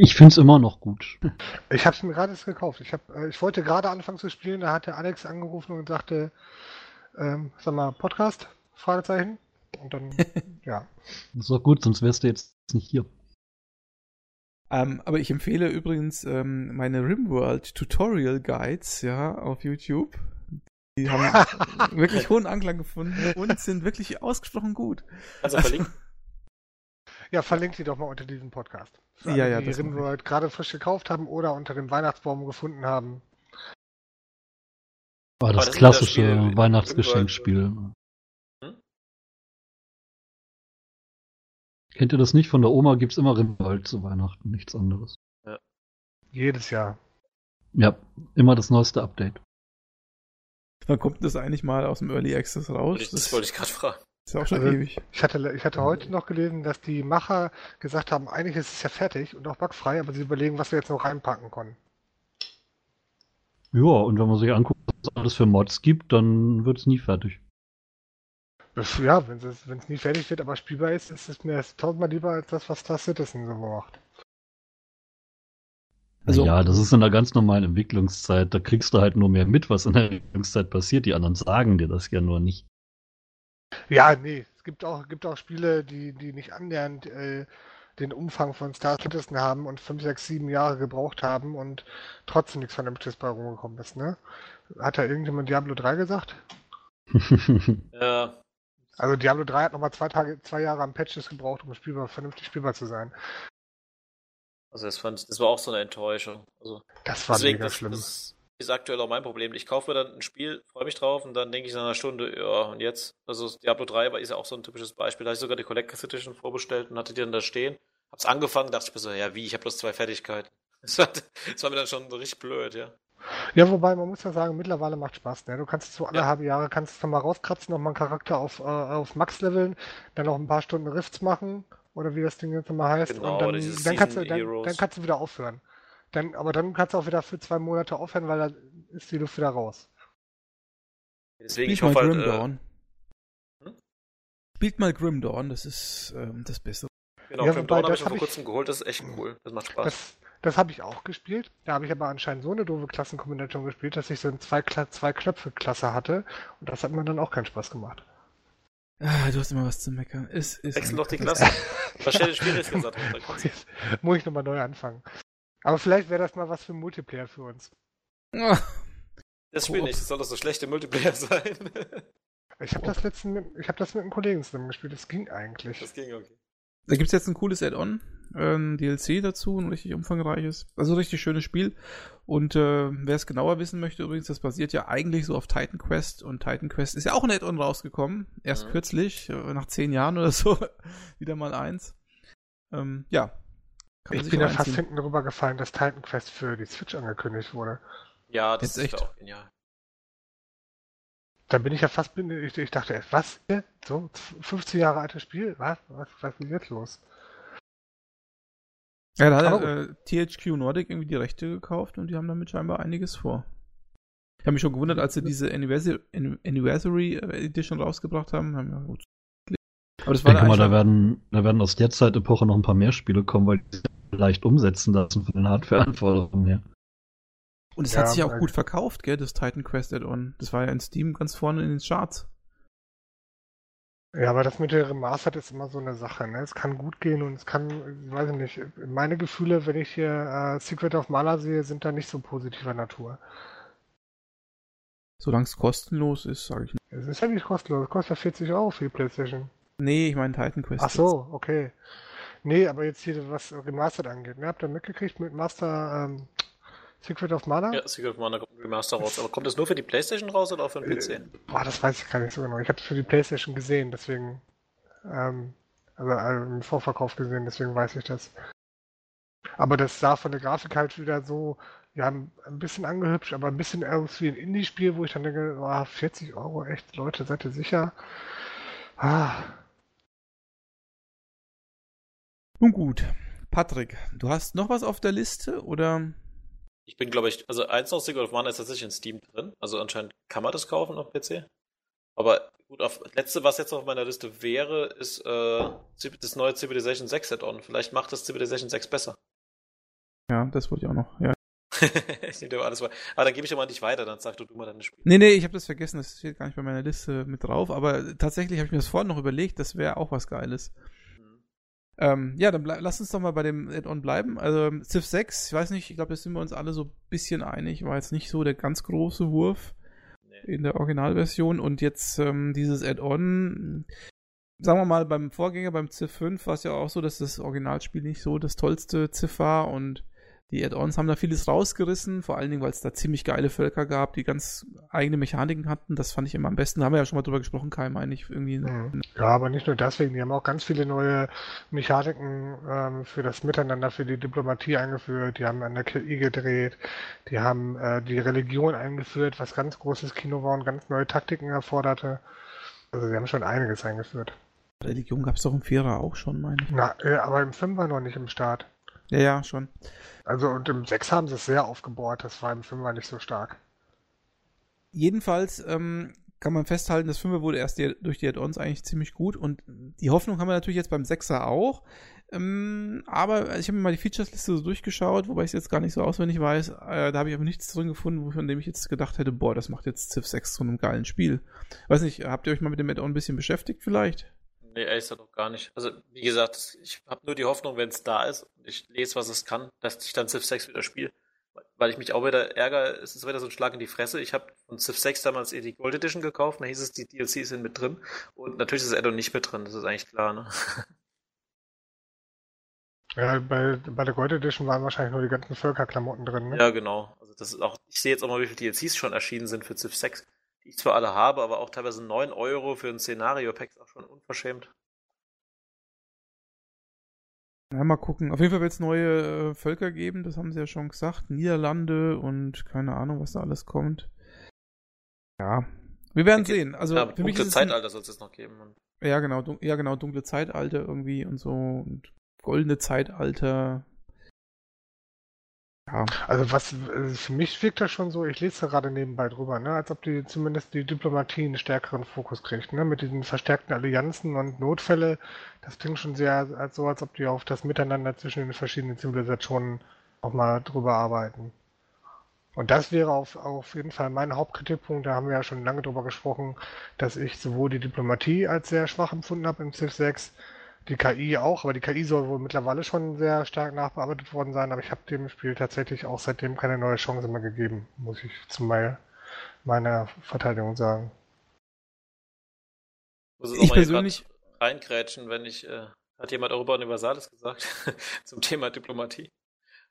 Ich finde es immer noch gut. Ich habe es mir gerade gekauft. Ich, hab, äh, ich wollte gerade anfangen zu spielen, da hat der Alex angerufen und sagte, ähm, sag mal, Podcast? Fragezeichen. Und dann, ja. Das ist doch gut, sonst wärst du jetzt nicht hier. Ähm, aber ich empfehle übrigens ähm, meine Rimworld Tutorial Guides, ja, auf YouTube. Die haben wirklich hohen Anklang gefunden und sind wirklich ausgesprochen gut. Also verlinken. Ja, verlinkt sie doch mal unter diesem Podcast. Für Ja, alle, ja, Die. Rimworld gerade frisch gekauft haben oder unter dem Weihnachtsbaum gefunden haben. War das, das klassische Weihnachtsgeschenkspiel. Hm? Kennt ihr das nicht? Von der Oma gibt's immer Rimwald zu Weihnachten, nichts anderes. Jedes Jahr. Ja, immer das neueste Update. Wann kommt das eigentlich mal aus dem Early Access raus? Das, das wollte ich gerade fragen. Ist ja auch schon Also- ewig. Ich hatte, ich hatte heute noch gelesen, dass die Macher gesagt haben, eigentlich ist es ja fertig und auch bugfrei, aber sie überlegen, was wir jetzt noch reinpacken können. Ja, und wenn man sich anguckt, was es alles für Mods gibt, dann wird's nie fertig. Ja, wenn es wenn es nie fertig wird, aber spielbar ist, ist es mir tausendmal lieber als das, was Star Citizen so macht. Also- ja, das ist in der ganz normalen Entwicklungszeit. Da kriegst du halt nur mehr mit, was in der Entwicklungszeit passiert. Die anderen sagen dir das ja nur nicht. Ja, nee, es gibt auch, gibt auch Spiele, die, die nicht annähernd äh, den Umfang von Star Citizen haben und 5, 6, 7 Jahre gebraucht haben und trotzdem nichts Vernünftiges bei rumgekommen ist, ne? Hat da irgendjemand Diablo 3 gesagt? Ja, Also Diablo 3 hat nochmal zwei Tage, zwei Jahre an Patches gebraucht, um spielbar, vernünftig spielbar zu sein. also das fand ich, das war auch so eine Enttäuschung. Also Das war deswegen, mega das, schlimm. das ist aktuell auch mein Problem. Ich kaufe mir dann ein Spiel, freue mich drauf und dann denke ich nach einer Stunde, ja, und jetzt? Also Diablo 3 war ist ja auch so ein typisches Beispiel. Da habe ich sogar die Collector's Edition vorbestellt und hatte die dann da stehen. Hab's angefangen, dachte ich mir so, ja wie, ich habe bloß zwei Fertigkeiten. Das war, das war mir dann schon richtig blöd, ja. Ja, wobei man muss ja sagen, mittlerweile macht Spaß. Ne? Du kannst so alle Ja. halbe Jahre kannst du mal rauskratzen, nochmal einen Charakter auf, äh, auf Max leveln, dann noch ein paar Stunden Rifts machen oder wie das Ding jetzt nochmal heißt. Genau, und dann, dann, kannst du, dann, dann kannst du wieder aufhören. Dann, aber dann kannst du auch wieder für zwei Monate aufhören, weil dann ist die Luft wieder raus. Deswegen, ich Spielt mal hoffe Grim halt, äh, Dawn. hm? Spielt mal Grim Dawn, das ist ähm, das Beste. genau, Ja, Grim wobei, Dawn habe das ich vor ich- kurzem geholt, das ist echt cool. Das macht Spaß. Das, das habe ich auch gespielt. Da habe ich aber anscheinend so eine doofe Klassenkombination gespielt, dass ich so eine zwei, Kla- zwei Knöpfe-Klasse hatte. Und das hat mir dann auch keinen Spaß gemacht. Ah, du hast immer was zu meckern. Es ist Wechsel doch die. Klasse. Verstell den Schwierigkeitsgrad runter. Ich, muss ich nochmal neu anfangen. Aber vielleicht wäre das mal was für Multiplayer für uns. Das Spiel nicht, das soll doch so schlechte Multiplayer sein. Ich habe das letzten, mit- ich habe das mit einem Kollegen zusammen gespielt. Das ging eigentlich. Das ging okay. Da gibt's jetzt ein cooles Add-on, ein DLC dazu, ein richtig umfangreiches. Also richtig schönes Spiel. Und äh, wer es genauer wissen möchte, übrigens, das basiert ja eigentlich so auf Titan Quest. Und Titan Quest ist ja auch ein Add-on rausgekommen. Erst Mhm. kürzlich, äh, nach zehn Jahren oder so, wieder mal eins. Ähm, ja. Ich bin ja fast hinten drüber gefallen, dass Titan Quest für die Switch angekündigt wurde. Ja, das Jetzt ist echt? auch genial. Da bin ich ja fast, bin, ich, ich dachte, was? So, 15 Jahre altes Spiel? Was? Was, was ist jetzt los? Ja, da hat äh, THQ Nordic irgendwie die Rechte gekauft und die haben damit scheinbar einiges vor. Ich habe mich schon gewundert, als sie diese Anniversary, Anniversary äh, Edition rausgebracht haben. haben ja, gut. Aber das Ich war denke mal, da werden, da werden aus der Zeitepoche noch ein paar mehr Spiele kommen, weil die sich leicht umsetzen lassen von den Hardware-Anforderungen her. Und es Ja, hat sich auch gut verkauft, gell, das Titan Quest Add-on. Das war ja in Steam ganz vorne in den Charts. Ja, aber das mit der Remastered ist immer so eine Sache. Ne? Es kann gut gehen und es kann, ich weiß nicht, meine Gefühle, wenn ich hier äh, Secret of Mana sehe, sind da nicht so positiver Natur. Solange es kostenlos ist, sage ich nicht. Es ist ja nicht kostenlos, es kostet ja 40 Euro für die Playstation. Nee, ich meine Titan Quest. Ach so, okay. Nee, aber jetzt hier, was Remastered angeht, ne? Habt ihr mitgekriegt mit Master ähm, Secret of Mana? Ja, Secret of Mana kommt Remaster raus. Aber kommt das nur für die Playstation raus oder auch für den PC? Äh, boah, das weiß ich gar nicht so genau. Ich habe es für die Playstation gesehen, deswegen, ähm, also äh, im Vorverkauf gesehen, deswegen weiß ich das. Aber das sah von der Grafik halt wieder so, ja, ein bisschen angehübscht, aber ein bisschen aus wie ein Indie-Spiel, wo ich dann denke, oh, 40 Euro, echt, Leute, seid ihr sicher? Ah, Nun gut. Patrick, du hast noch was auf der Liste oder? Ich bin, glaube ich, also eins noch Secret of Mana ist tatsächlich in Steam drin. Also anscheinend kann man das kaufen auf PC. Aber gut, auf letzte, was jetzt auf meiner Liste wäre, ist äh, das neue Civilization 6 Add-on. Vielleicht macht das Civilization 6 besser. Ja, das wollte ich auch noch. Ja. ich nehme dir alles mal. Aber dann gebe ich dir mal nicht weiter, dann sag du, du mal deine Spiele. Nee, nee, ich habe das vergessen, das steht gar nicht bei meiner Liste mit drauf, aber tatsächlich habe ich mir das vorhin noch überlegt, das wäre auch was Geiles. Hm. Ähm, ja, dann lass uns doch mal bei dem Add-on bleiben. Also Civ 6, ich weiß nicht, ich glaube, da sind wir uns alle so ein bisschen einig, war jetzt nicht so der ganz große Wurf. Nee. in der Originalversion und jetzt ähm, dieses Add-on, sagen wir mal, beim Vorgänger, beim Civ 5 war es ja auch so, dass das Originalspiel nicht so das tollste Civ war und die Add-ons haben da vieles rausgerissen, vor allen Dingen, weil es da ziemlich geile Völker gab, die ganz eigene Mechaniken hatten. Das fand ich immer am besten. Da haben wir ja schon mal drüber gesprochen, Kai, meine ich irgendwie. Mhm. Ja, aber nicht nur deswegen. Die haben auch ganz viele neue Mechaniken ähm, für das Miteinander, für die Diplomatie eingeführt. Die haben an der KI gedreht. Die haben äh, die Religion eingeführt, was ganz großes Kino war und ganz neue Taktiken erforderte. Also sie haben schon einiges eingeführt. Religion gab es doch im Vierer auch schon, meine ich. Na, äh, aber im Fünfer noch nicht im Start. Ja, ja, schon. Also und im 6 haben sie es sehr aufgebohrt, das war im 5 nicht so stark. Jedenfalls ähm, kann man festhalten, das 5 wurde erst die, durch die Add-ons eigentlich ziemlich gut und die Hoffnung haben wir natürlich jetzt beim 6er auch. Ähm, aber ich habe mir mal die Features-Liste so durchgeschaut, wobei ich es jetzt gar nicht so auswendig weiß. Äh, da habe ich aber nichts drin gefunden, von dem ich jetzt gedacht hätte, boah, das macht jetzt Civ 6 zu einem geilen Spiel. Weiß nicht, habt ihr euch mal mit dem Add-on ein bisschen beschäftigt vielleicht? Nee, ehrlich gesagt noch gar nicht. Also, wie gesagt, ich habe nur die Hoffnung, wenn es da ist und ich lese, was es kann, dass ich dann Civ 6 wieder spiele. Weil ich mich auch wieder ärgere, es ist wieder so ein Schlag in die Fresse. Ich habe von Civ 6 damals eh die Gold Edition gekauft, da hieß es, die DLCs sind mit drin. Und natürlich ist das Addon nicht mit drin, das ist eigentlich klar, ne? Ja, bei, bei der Gold Edition waren wahrscheinlich nur die ganzen Völkerklamotten drin, ne? Ja, genau. Also das ist auch, ich sehe jetzt auch mal, wie viele DLCs schon erschienen sind für Civ 6 die ich zwar alle habe, aber auch teilweise 9 Euro für ein Szenario-Pack ist auch schon unverschämt. Ja, mal gucken. Auf jeden Fall wird es neue äh, Völker geben, das haben sie ja schon gesagt. Niederlande und keine Ahnung, was da alles kommt. Ja, wir werden okay. sehen. Also ja, für dunkle mich Zeitalter soll es noch geben. Ja, genau, ja, genau, dunkle Zeitalter irgendwie und so und goldene Zeitalter. Ja. Also was äh, für mich wirkt das schon so, ich lese gerade nebenbei drüber, ne, als ob die zumindest die Diplomatie einen stärkeren Fokus kriegt, ne, mit diesen verstärkten Allianzen und Notfälle. Das klingt schon sehr als so, als ob die auf das Miteinander zwischen den verschiedenen Zivilisationen auch mal drüber arbeiten. Und das wäre auf, auf jeden Fall mein Hauptkritikpunkt. Da haben wir ja schon lange drüber gesprochen, dass ich sowohl die Diplomatie als sehr schwach empfunden habe im Civ 6 die KI auch, aber die KI soll wohl mittlerweile schon sehr stark nachbearbeitet worden sein, aber ich habe dem Spiel tatsächlich auch seitdem keine neue Chance mehr gegeben, muss ich zu meiner Verteidigung sagen. Muss es ich persönlich reinkrätschen, wenn ich, äh, hat jemand Europa Universalis gesagt, zum Thema Diplomatie?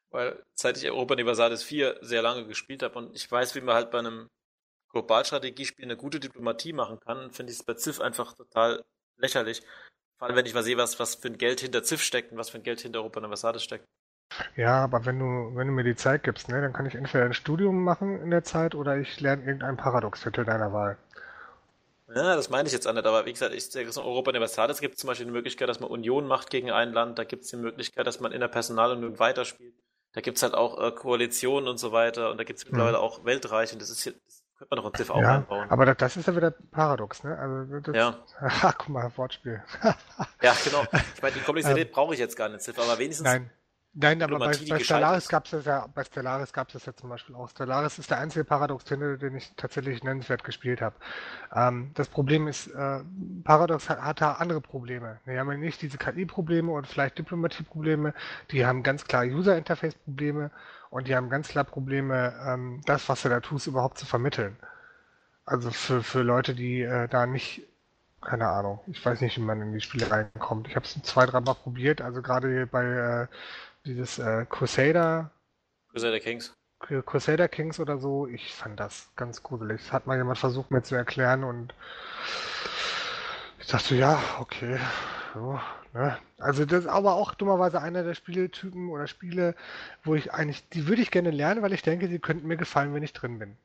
Weil seit ich Europa Universalis 4 sehr lange gespielt habe und ich weiß, wie man halt bei einem Globalstrategiespiel eine gute Diplomatie machen kann, finde ich es bei Civ einfach total lächerlich. Vor allem, wenn ich mal sehe, was, was für ein Geld hinter Ziff steckt und was für ein Geld hinter Europa Universalis steckt. Ja, aber wenn du, wenn du mir die Zeit gibst, ne, dann kann ich entweder ein Studium machen in der Zeit oder ich lerne irgendein Paradox-Titel deiner Wahl. Ja, das meine ich jetzt auch nicht, aber wie gesagt, ich sage, in Europa Universalis gibt es zum Beispiel die Möglichkeit, dass man Union macht gegen ein Land, da gibt es die Möglichkeit, dass man in der Personalunion weiterspielt. Da gibt es halt auch äh, Koalitionen und so weiter und da gibt es mittlerweile mhm. auch Weltreich und das ist hier, könnte man doch ein Civ auch ja, einbauen. Aber das, das, ist ja wieder paradox, ne? Also das, ja. Ach, guck mal, Wortspiel. ja, genau. Ich meine, die Komplexität ähm, brauche ich jetzt gar nicht, Civ, aber wenigstens. Nein. Nein, aber bei, bei Stellaris gab es ja, bei Stellaris gab es das ja zum Beispiel auch. Stellaris ist der einzige Paradox-Titel, den ich tatsächlich nennenswert gespielt habe. Ähm, das Problem ist, äh, Paradox hat, hat da andere Probleme. Die haben ja nicht diese KI-Probleme und vielleicht Diplomatie-Probleme, die haben ganz klar User-Interface-Probleme und die haben ganz klar Probleme, ähm, das, was du da tust, überhaupt zu vermitteln. Also für, für Leute, die äh, da nicht, keine Ahnung, ich weiß nicht, wie man in die Spiele reinkommt. Ich habe es zwei, dreimal probiert, also gerade bei äh, dieses äh, Crusader. Crusader Kings. Crusader Kings oder so, ich fand das ganz gruselig. Das hat mal jemand versucht mir zu erklären und ich dachte, ja, okay. So? Also das ist aber auch dummerweise einer der Spieletypen oder Spiele, wo ich eigentlich, die würde ich gerne lernen, weil ich denke, sie könnten mir gefallen, wenn ich drin bin.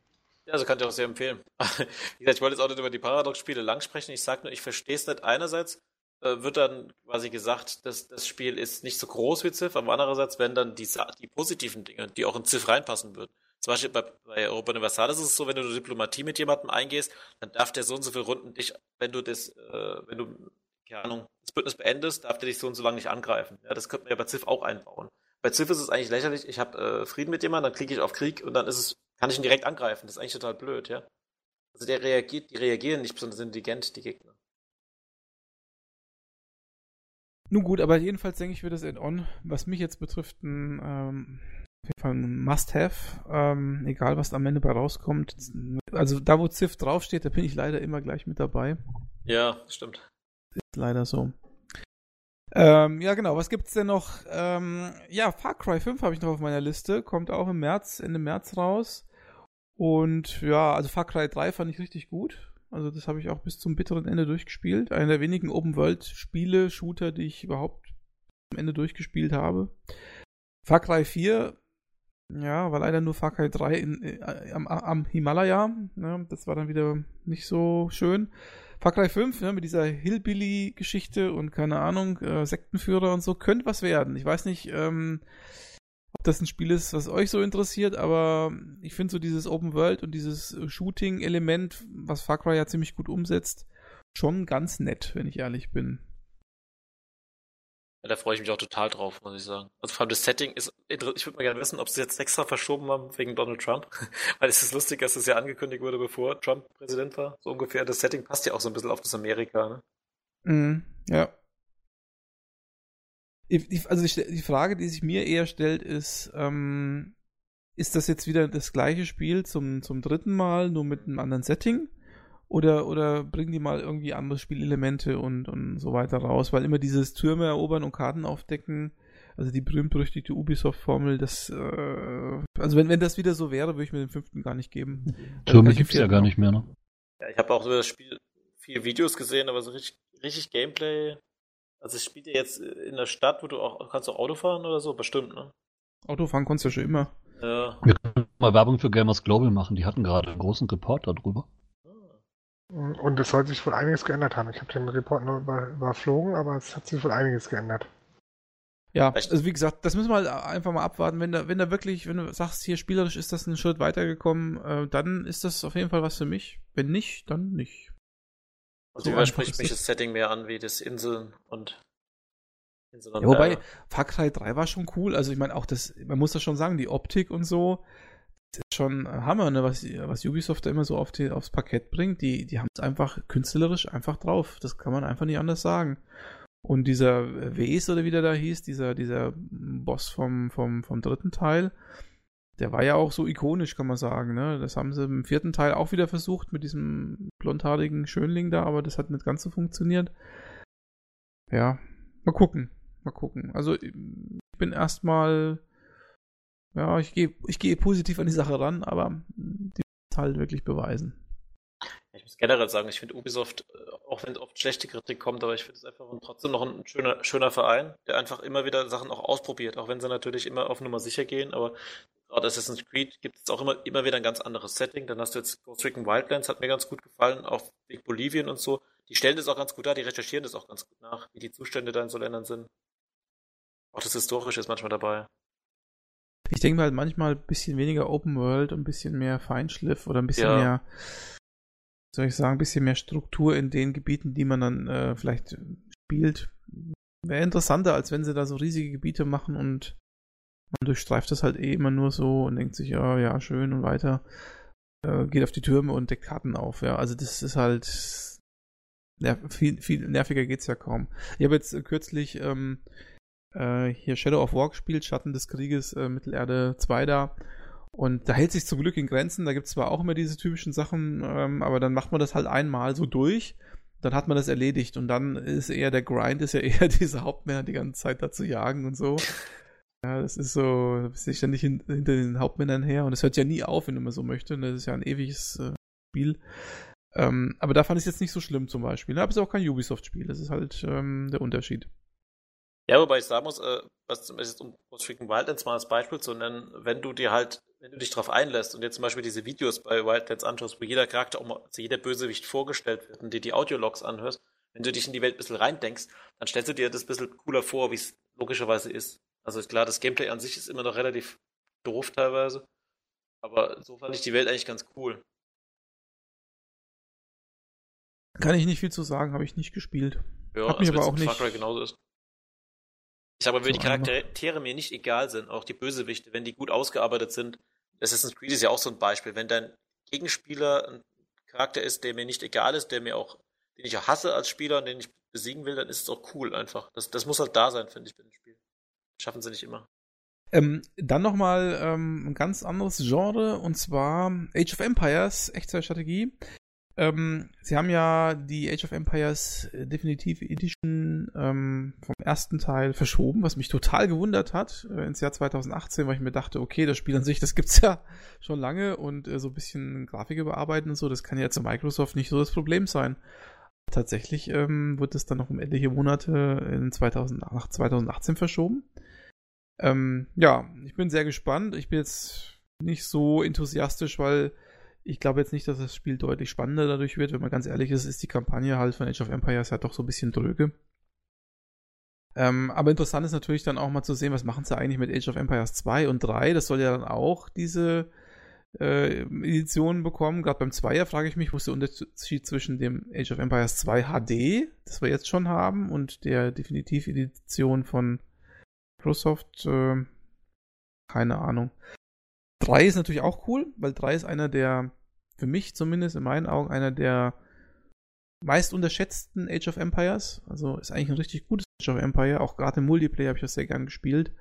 Ja, also kann ich auch sehr empfehlen. Wie gesagt, ich wollte jetzt auch nicht über die Paradox-Spiele lang sprechen. Ich sage nur, ich verstehe es nicht. Einerseits äh, wird dann quasi gesagt, dass das Spiel ist nicht so groß wie Civ, aber andererseits werden dann die, die positiven Dinge, die auch in Civ reinpassen würden. Zum Beispiel bei, bei Europa Universalis ist es so, wenn du Diplomatie mit jemandem eingehst, dann darf der so und so viele Runden dich, wenn du das, äh, wenn du, keine Ahnung, das Bündnis beendest, darf der dich so und so lange nicht angreifen. Ja, das könnte man ja bei Civ auch einbauen. Bei Civ ist es eigentlich lächerlich, ich habe äh, Frieden mit jemandem, dann klicke ich auf Krieg und dann ist es, kann ich ihn direkt angreifen. Das ist eigentlich total blöd, ja. Also der reagiert, die reagieren nicht besonders intelligent, die Gegner. Nun gut, aber jedenfalls denke ich, wird das Add-on, was mich jetzt betrifft, ein ähm, auf jeden Fall ein Must-Have, ähm, egal was am Ende bei rauskommt. Also da, wo Ziff draufsteht, da bin ich leider immer gleich mit dabei. Ja, stimmt. Ist leider so. Ähm, ja, genau. Was gibt's denn noch? Ähm, ja, Far Cry 5 habe ich noch auf meiner Liste. Kommt auch im März, Ende März raus. Und ja, also Far Cry 3 fand ich richtig gut. Also das habe ich auch bis zum bitteren Ende durchgespielt. Einer der wenigen Open-World-Spiele, Shooter, die ich überhaupt am Ende durchgespielt habe. Far Cry 4 ja, war leider nur Far Cry 3 in, äh, am, am, Himalaya. Ne? Das war dann wieder nicht so schön. Far Cry 5 ne, mit dieser Hillbilly-Geschichte und keine Ahnung, äh, Sektenführer und so, könnte was werden. Ich weiß nicht, ähm, ob das ein Spiel ist, was euch so interessiert, aber ich finde so dieses Open World und dieses Shooting-Element, was Far Cry ja ziemlich gut umsetzt, schon ganz nett, wenn ich ehrlich bin. Ja, da freue ich mich auch total drauf, muss ich sagen. Also vor allem das Setting ist, ich würde mal gerne wissen, ob sie jetzt extra verschoben haben wegen Donald Trump. Weil es ist lustig, dass es ja angekündigt wurde, bevor Trump Präsident war. So ungefähr. Das Setting passt ja auch so ein bisschen auf das Amerika, ne? Mhm, ja. Also die Frage, die sich mir eher stellt, ist, ähm, ist das jetzt wieder das gleiche Spiel zum, zum dritten Mal, nur mit einem anderen Setting? Oder, oder bringen die mal irgendwie andere Spielelemente und, und so weiter raus, weil immer dieses Türme erobern und Karten aufdecken, also die berühmt-berüchtigte Ubisoft-Formel, das, äh, also wenn, wenn das wieder so wäre, würde ich mir den fünften gar nicht geben. Türme gibt es ja gar nicht mehr, ne? Ja, ich habe auch über das Spiel viele Videos gesehen, aber so richtig, richtig Gameplay, also es spielt ja jetzt in der Stadt, wo du auch, kannst du Auto fahren oder so? Bestimmt, ne? Autofahren konntest du ja schon immer. Ja. Wir können mal Werbung für Gamers Global machen, die hatten gerade einen großen Report darüber. Und es soll sich wohl einiges geändert haben. Ich habe den Report nur über, überflogen, aber es hat sich wohl einiges geändert. Ja, also wie gesagt, das müssen wir halt einfach mal abwarten. Wenn da, wenn da wirklich, wenn du sagst, hier spielerisch ist das einen Schritt weitergekommen, äh, dann ist das auf jeden Fall was für mich. Wenn nicht, dann nicht. Also so spricht mich das Setting mehr an wie das Inseln und Inseln und ja, Wobei, Far Cry 3 war schon cool. Also ich meine auch das, man muss das schon sagen, die Optik und so, ist schon Hammer, ne, was, was Ubisoft da immer so auf die, aufs Parkett bringt. Die, die haben es einfach künstlerisch einfach drauf. Das kann man einfach nicht anders sagen. Und dieser Wes oder wie der da hieß, dieser, dieser Boss vom, vom, vom dritten Teil, der war ja auch so ikonisch, kann man sagen. Ne? Das haben sie im vierten Teil auch wieder versucht mit diesem blondhaarigen Schönling da, aber das hat nicht ganz so funktioniert. Ja, mal gucken. Mal gucken. Also ich bin erstmal ja, ich gehe ich geh positiv an die Sache ran, aber die muss halt wirklich beweisen. Ich muss generell sagen, ich finde Ubisoft, äh, auch wenn oft schlechte Kritik kommt, aber ich finde es einfach trotzdem noch ein schöner, schöner Verein, der einfach immer wieder Sachen auch ausprobiert, auch wenn sie natürlich immer auf Nummer sicher gehen, aber gerade Assassin's Creed gibt es auch immer, immer wieder ein ganz anderes Setting. Dann hast du jetzt Ghost Recon Wildlands, hat mir ganz gut gefallen, auch Big Bolivien und so. Die stellen das auch ganz gut dar, die recherchieren das auch ganz gut nach, wie die Zustände da in so Ländern sind. Auch das Historische ist manchmal dabei. Ich denke mal halt manchmal ein bisschen weniger Open World und ein bisschen mehr Feinschliff oder ein bisschen ja. mehr, soll ich sagen, ein bisschen mehr Struktur in den Gebieten, die man dann äh, vielleicht spielt. Wäre interessanter, als wenn sie da so riesige Gebiete machen und man durchstreift das halt eh immer nur so und denkt sich, ja, ja, schön und weiter. Äh, geht auf die Türme und deckt Karten auf, ja. Also das ist halt. Ja, viel, viel nerviger geht's ja kaum. Ich habe jetzt kürzlich ähm, äh, hier Shadow of War gespielt, Schatten des Krieges, äh, Mittelerde 2 da. Und da hält sich zum Glück in Grenzen. Da gibt es zwar auch immer diese typischen Sachen, ähm, aber dann macht man das halt einmal so durch. Dann hat man das erledigt. Und dann ist eher der Grind, ist ja eher diese Hauptmänner die ganze Zeit da zu jagen und so. Ja, das ist so, da bist du ständig hin, hinter den Hauptmännern her. Und es hört ja nie auf, wenn man so möchte. Und das ist ja ein ewiges äh, Spiel. Ähm, aber da fand ich es jetzt nicht so schlimm zum Beispiel. Aber es ist auch kein Ubisoft-Spiel. Das ist halt ähm, der Unterschied. Ja, wobei ich sagen muss, äh, was zum Beispiel um Ghost Recon Wildlands mal als Beispiel zu nennen, wenn du dir halt, wenn du dich darauf einlässt und jetzt zum Beispiel diese Videos bei Wildlands anschaust, wo jeder Charakter, also jeder Bösewicht vorgestellt wird und dir die Audiologs anhörst, wenn du dich in die Welt ein bisschen reindenkst, dann stellst du dir das ein bisschen cooler vor, wie es logischerweise ist. Also klar, das Gameplay an sich ist immer noch relativ doof teilweise, aber so fand ich die Welt eigentlich ganz cool. Kann ich nicht viel zu sagen, habe ich nicht gespielt. Ja, mich also aber auch nicht. Far Cry genauso ist. Ich sage mal, wenn so die Charaktere mir nicht egal sind, auch die Bösewichte, wenn die gut ausgearbeitet sind, Assassin's Creed ist ja auch so ein Beispiel. Wenn dein Gegenspieler ein Charakter ist, der mir nicht egal ist, der mir auch, den ich auch hasse als Spieler und den ich besiegen will, dann ist es auch cool einfach. Das, das muss halt da sein, finde ich, bei dem Spiel. schaffen sie nicht immer. Ähm, dann nochmal ähm, ein ganz anderes Genre und zwar Age of Empires, Echtzeitstrategie. Ähm, sie haben ja die Age of Empires äh, Definitive Edition ähm, vom ersten Teil verschoben, was mich total gewundert hat, äh, ins Jahr 2018, weil ich mir dachte, okay, das Spiel an sich, das gibt's ja schon lange und äh, so ein bisschen Grafik überarbeiten und so, das kann ja zu Microsoft nicht so das Problem sein. Tatsächlich ähm, wird es dann noch um etliche Monate in 2000, nach 2018 verschoben. Ähm, ja, ich bin sehr gespannt. Ich bin jetzt nicht so enthusiastisch, weil ich glaube jetzt nicht, dass das Spiel deutlich spannender dadurch wird. Wenn man ganz ehrlich ist, ist die Kampagne halt von Age of Empires ja doch so ein bisschen dröge. Ähm, aber interessant ist natürlich dann auch mal zu sehen, was machen sie eigentlich mit Age of Empires 2 und 3. Das soll ja dann auch diese äh, Editionen bekommen. Gerade beim 2er frage ich mich, wo ist der Unterschied zwischen dem Age of Empires 2 HD, das wir jetzt schon haben, und der Definitiv-Edition von Microsoft? Äh, keine Ahnung. 3 ist natürlich auch cool, weil 3 ist einer der, für mich zumindest in meinen Augen, einer der meist unterschätzten Age of Empires. Also ist eigentlich ein richtig gutes Age of Empire. Auch gerade im Multiplayer habe ich das sehr gern gespielt.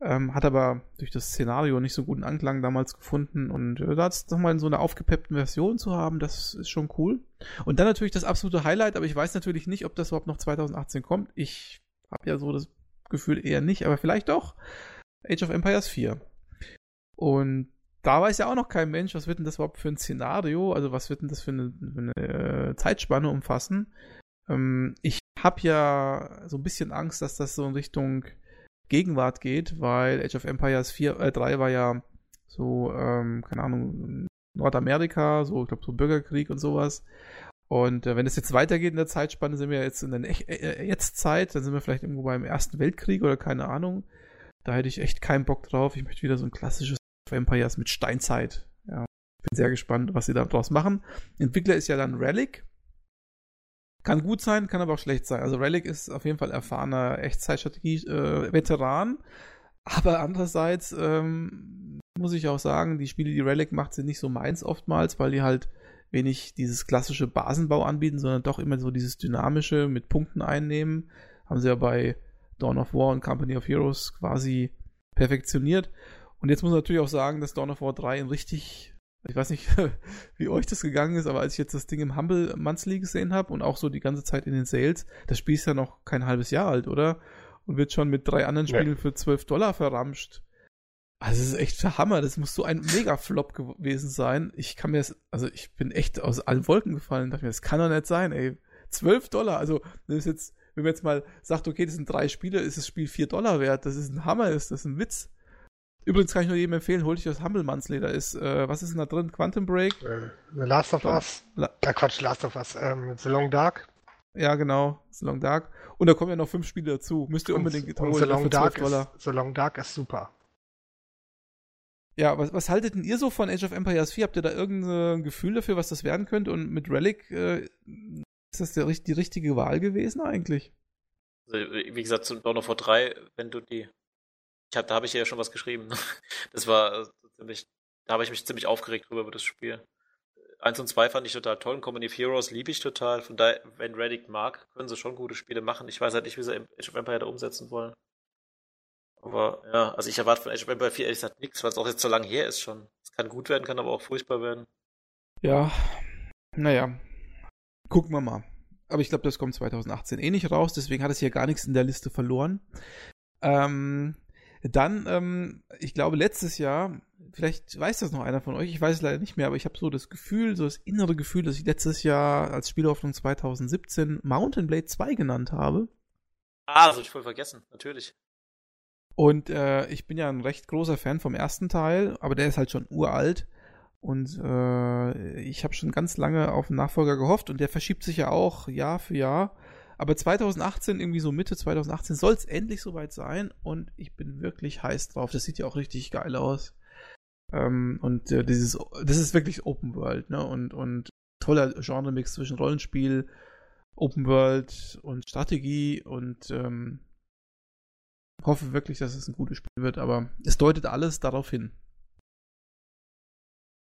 Ähm, hat aber durch das Szenario nicht so guten Anklang damals gefunden und äh, da jetzt nochmal in so einer aufgepeppten Version zu haben, das ist schon cool. Und dann natürlich das absolute Highlight, aber ich weiß natürlich nicht, ob das überhaupt noch 2018 kommt. Ich habe ja so das Gefühl eher nicht, aber vielleicht doch. Age of Empires 4. Und da weiß ja auch noch kein Mensch, was wird denn das überhaupt für ein Szenario, also was wird denn das für eine, für eine äh, Zeitspanne umfassen. Ähm, ich habe ja so ein bisschen Angst, dass das so in Richtung Gegenwart geht, weil Age of Empires 4, äh, 3 war ja so, ähm, keine Ahnung, Nordamerika, so, ich glaube, so Bürgerkrieg und sowas. Und äh, wenn es jetzt weitergeht in der Zeitspanne, sind wir jetzt in der äh, äh, Jetztzeit, dann sind wir vielleicht irgendwo beim Ersten Weltkrieg oder keine Ahnung. Da hätte ich echt keinen Bock drauf. Ich möchte wieder so ein klassisches Empires mit Steinzeit. Ja, bin sehr gespannt, was sie da draus machen. Entwickler ist ja dann Relic. Kann gut sein, kann aber auch schlecht sein. Also Relic ist auf jeden Fall erfahrener Echtzeitstrategie-Veteran. Äh, aber andererseits ähm, muss ich auch sagen, die Spiele, die Relic macht, sind nicht so meins oftmals, weil die halt wenig dieses klassische Basenbau anbieten, sondern doch immer so dieses dynamische mit Punkten einnehmen. Haben sie ja bei Dawn of War und Company of Heroes quasi perfektioniert. Und jetzt muss man natürlich auch sagen, dass Dawn of War 3 ein richtig, ich weiß nicht, wie euch das gegangen ist, aber als ich jetzt das Ding im Humble Monthly gesehen habe und auch so die ganze Zeit in den Sales, das Spiel ist ja noch kein halbes Jahr alt, oder? Und wird schon mit drei anderen Spielen ja. für 12 Dollar verramscht. Also das ist echt der Hammer. Das muss so ein Mega-Flop gewesen sein. Ich kann mir das, also ich bin echt aus allen Wolken gefallen. Dachte mir, das kann doch nicht sein, ey. 12 Dollar. Also, wenn, jetzt, wenn man jetzt mal sagt, okay, das sind drei Spiele, ist das Spiel 4 Dollar wert. Das ist ein Hammer, ist das ein Witz. Übrigens kann ich nur jedem empfehlen, hol dich das Hampelmannsleder. Ist, äh, was ist denn da drin? Quantum Break? Äh, The Last of Us. La äh, Quatsch, Last of Us. Ähm, The Long Dark. Ja, genau. The Long Dark. Und da kommen ja noch fünf Spiele dazu. Müsst ihr unbedingt und, holen. Und The Long, Dark ist, The Long Dark ist super. Ja, was, was haltet denn ihr so von Age of Empires 4? Habt ihr da irgendein Gefühl dafür, was das werden könnte? Und mit Relic, äh, ist das der, die richtige Wahl gewesen eigentlich? Also, wie gesagt, zu Dawn of War 3, wenn du die ich hab, da habe ich ja schon was geschrieben. Das war äh, ziemlich, da habe ich mich ziemlich aufgeregt drüber über das Spiel. Eins und zwei fand ich total toll. Company of Heroes liebe ich total. Von daher, wenn Reddick mag, können sie schon gute Spiele machen. Ich weiß halt nicht, wie sie Age of Empire da umsetzen wollen. Aber ja, also ich erwarte von Age of Empire 4 ehrlich gesagt nichts, weil es auch jetzt so lange her ist schon. Es kann gut werden, kann aber auch furchtbar werden. Ja, naja. Gucken wir mal. Aber ich glaube, das kommt 2018 eh nicht raus, deswegen hat es hier gar nichts in der Liste verloren. Ähm, dann, ähm, ich glaube, letztes Jahr, vielleicht weiß das noch einer von euch, ich weiß es leider nicht mehr, aber ich habe so das Gefühl, so das innere Gefühl, dass ich letztes Jahr als Spielhoffnung 2017 Mountain Blade 2 genannt habe. Ah, das habe ich voll vergessen, natürlich. Und äh, ich bin ja ein recht großer Fan vom ersten Teil, aber der ist halt schon uralt. Und äh, ich habe schon ganz lange auf einen Nachfolger gehofft und der verschiebt sich ja auch Jahr für Jahr. Aber 2018, irgendwie so Mitte 2018, soll es endlich soweit sein und ich bin wirklich heiß drauf. Das sieht ja auch richtig geil aus. Ähm, und äh, dieses, das ist wirklich Open World, ne? Und, und toller Genre-Mix zwischen Rollenspiel, Open World und Strategie und ähm, hoffe wirklich, dass es ein gutes Spiel wird, aber es deutet alles darauf hin.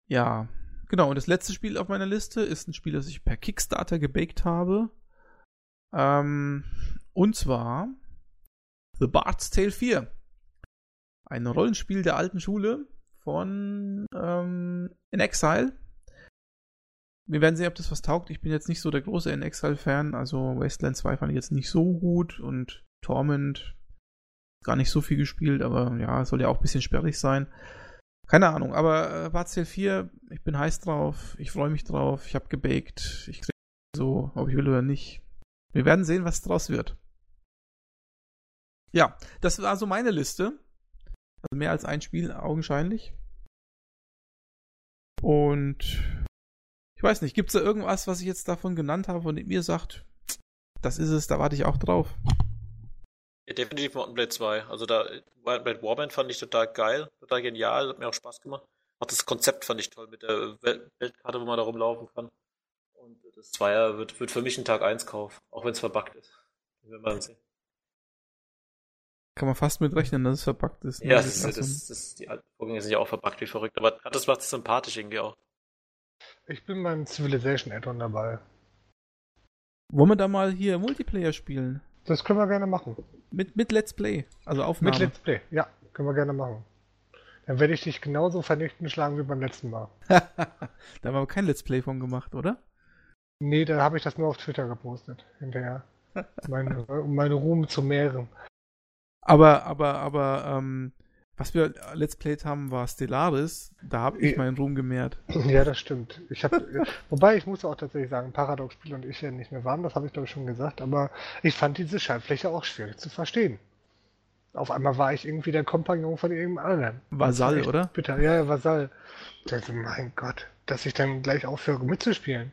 Ja, genau. Und das letzte Spiel auf meiner Liste ist ein Spiel, das ich per Kickstarter gebaked habe. Ähm, und zwar The Bard's Tale 4. ein Rollenspiel der alten Schule von ähm, In Exile. Wir werden sehen, ob das was taugt. Ich bin jetzt nicht so der große In Exile-Fan. Also Wasteland 2 fand ich jetzt nicht so gut und Torment gar nicht so viel gespielt, aber ja, soll ja auch ein bisschen sperrig sein. Keine Ahnung, aber äh, Barzell 4, ich bin heiß drauf, ich freue mich drauf, ich habe gebaked, ich kriege so, ob ich will oder nicht. Wir werden sehen, was draus wird. Ja, das war so meine Liste. Also mehr als ein Spiel, augenscheinlich. Und ich weiß nicht, gibt es da irgendwas, was ich jetzt davon genannt habe, von dem ihr sagt, das ist es, da warte ich auch drauf? Ja, definitiv Mountain Blade 2. Also da, Wild Blade Warband fand ich total geil, total genial, hat mir auch Spaß gemacht. Auch das Konzept fand ich toll mit der Weltkarte, wo man da rumlaufen kann. Und das Zweier wird, wird für mich ein Tag 1 Kauf, auch wenn es verbuggt ist. Wir werden sehen. Kann man fast mit rechnen, dass es verbuggt ist. Ne? Ja, das, das, das, das, die alten Vorgänge sind ja auch verbuggt wie verrückt, aber das macht es sympathisch irgendwie auch. Ich bin beim Civilization Add-on dabei. Wollen wir da mal hier Multiplayer spielen? Das können wir gerne machen. Mit, mit Let's Play, also Aufnahme. Mit Let's Play, ja, können wir gerne machen. Dann werde ich dich genauso vernichten schlagen wie beim letzten Mal. da haben wir kein Let's Play von gemacht, oder? Nee, da habe ich das nur auf Twitter gepostet, hinterher. meine, um meine Ruhm zu mehren. Aber, aber, aber, ähm, was wir Let's Played haben, war Stellaris. Da habe ich meinen Ruhm gemehrt. Ja, das stimmt. Ich hab, wobei, ich muss auch tatsächlich sagen, Paradox Spiel und ich ja nicht mehr waren, das habe ich glaube ich schon gesagt, aber ich fand diese Schaltfläche auch schwierig zu verstehen. Auf einmal war ich irgendwie der Kompagnon von irgendeinem anderen. Vasall, oder? Bitte, ja, Vasall. dachte, mein Gott, dass ich dann gleich aufhöre mitzuspielen.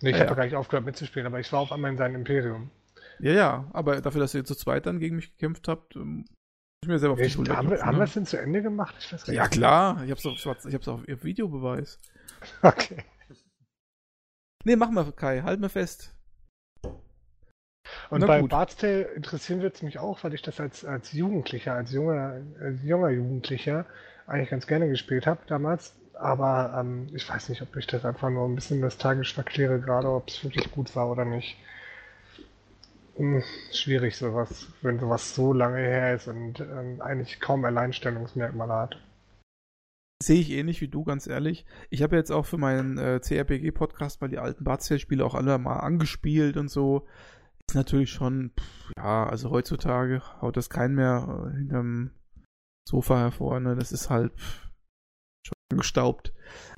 Nee, ich ja, habe gar nicht aufgehört mitzuspielen, aber ich war auf einmal in seinem Imperium. Ja, ja, aber dafür, dass ihr zu zweit dann gegen mich gekämpft habt, ähm, muss ich mir selber auf die Schulter Haben, wir, haben wir es denn zu Ende gemacht? Ja, klar. Ich hab's auf, ich hab's auf Videobeweis. Okay. Nee, mach mal, Kai. Halt mir fest. Und Na bei Tale interessieren wird es mich auch, weil ich das als, als Jugendlicher, als junger, als junger Jugendlicher eigentlich ganz gerne gespielt habe damals. Aber ähm, ich weiß nicht, ob ich das einfach nur ein bisschen nostalgisch verkläre, gerade ob es wirklich gut war oder nicht. Hm, schwierig sowas, wenn sowas so lange her ist und ähm, eigentlich kaum Alleinstellungsmerkmale hat. Sehe ich ähnlich wie du, ganz ehrlich. Ich habe jetzt auch für meinen äh, CRPG-Podcast mal die alten Barzell-Spiele auch alle mal angespielt und so. Ist natürlich schon, pff, ja, also heutzutage haut das keinen mehr äh, hinterm Sofa hervor, ne? Das ist halt pff, gestaubt.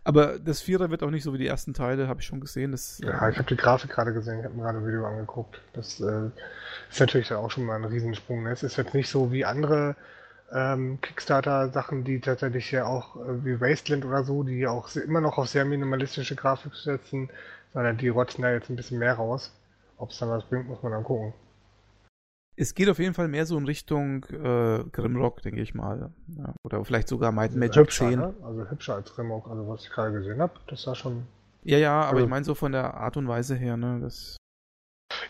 Aber das Vierer wird auch nicht so wie die ersten Teile, habe ich schon gesehen. Das, ja, äh, ich habe die Grafik gerade gesehen, ich habe mir gerade ein Video angeguckt. Das äh, ist natürlich auch schon mal ein Riesensprung. Ne? Es ist jetzt nicht so wie andere ähm, Kickstarter-Sachen, die tatsächlich ja auch äh, wie Wasteland oder so, die auch immer noch auf sehr minimalistische Grafik setzen, sondern die rotzen da jetzt ein bisschen mehr raus. Ob es dann was bringt, muss man dann gucken. Es geht auf jeden Fall mehr so in Richtung äh, Grimrock, denke ich mal. Ja, oder vielleicht sogar Might Magic hübscher, 10. Ne? Also hübscher als Grimrock, also was ich gerade gesehen habe, das war schon. Ja, ja, aber also, ich meine so von der Art und Weise her, ne? Das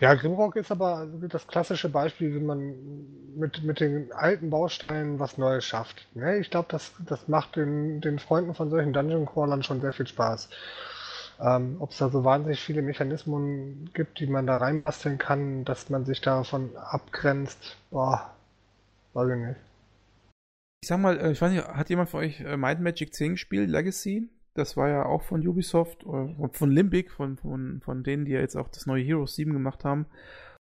ja, Grimrock ist aber das klassische Beispiel, wie man mit, mit den alten Bausteinen was Neues schafft. Ne? Ich glaube, das, das macht den, den Freunden von solchen Dungeon Crawlern schon sehr viel Spaß. Ähm, Ob es da so wahnsinnig viele Mechanismen gibt, die man da reinbasteln kann, dass man sich davon abgrenzt, boah, weiß ich nicht. Ich sag mal, äh, ich weiß nicht, hat jemand von euch äh, Might Magic 10 gespielt, Legacy? Das war ja auch von Ubisoft, äh, von Limbic, von, von, von denen, die ja jetzt auch das neue Heroes 7 gemacht haben.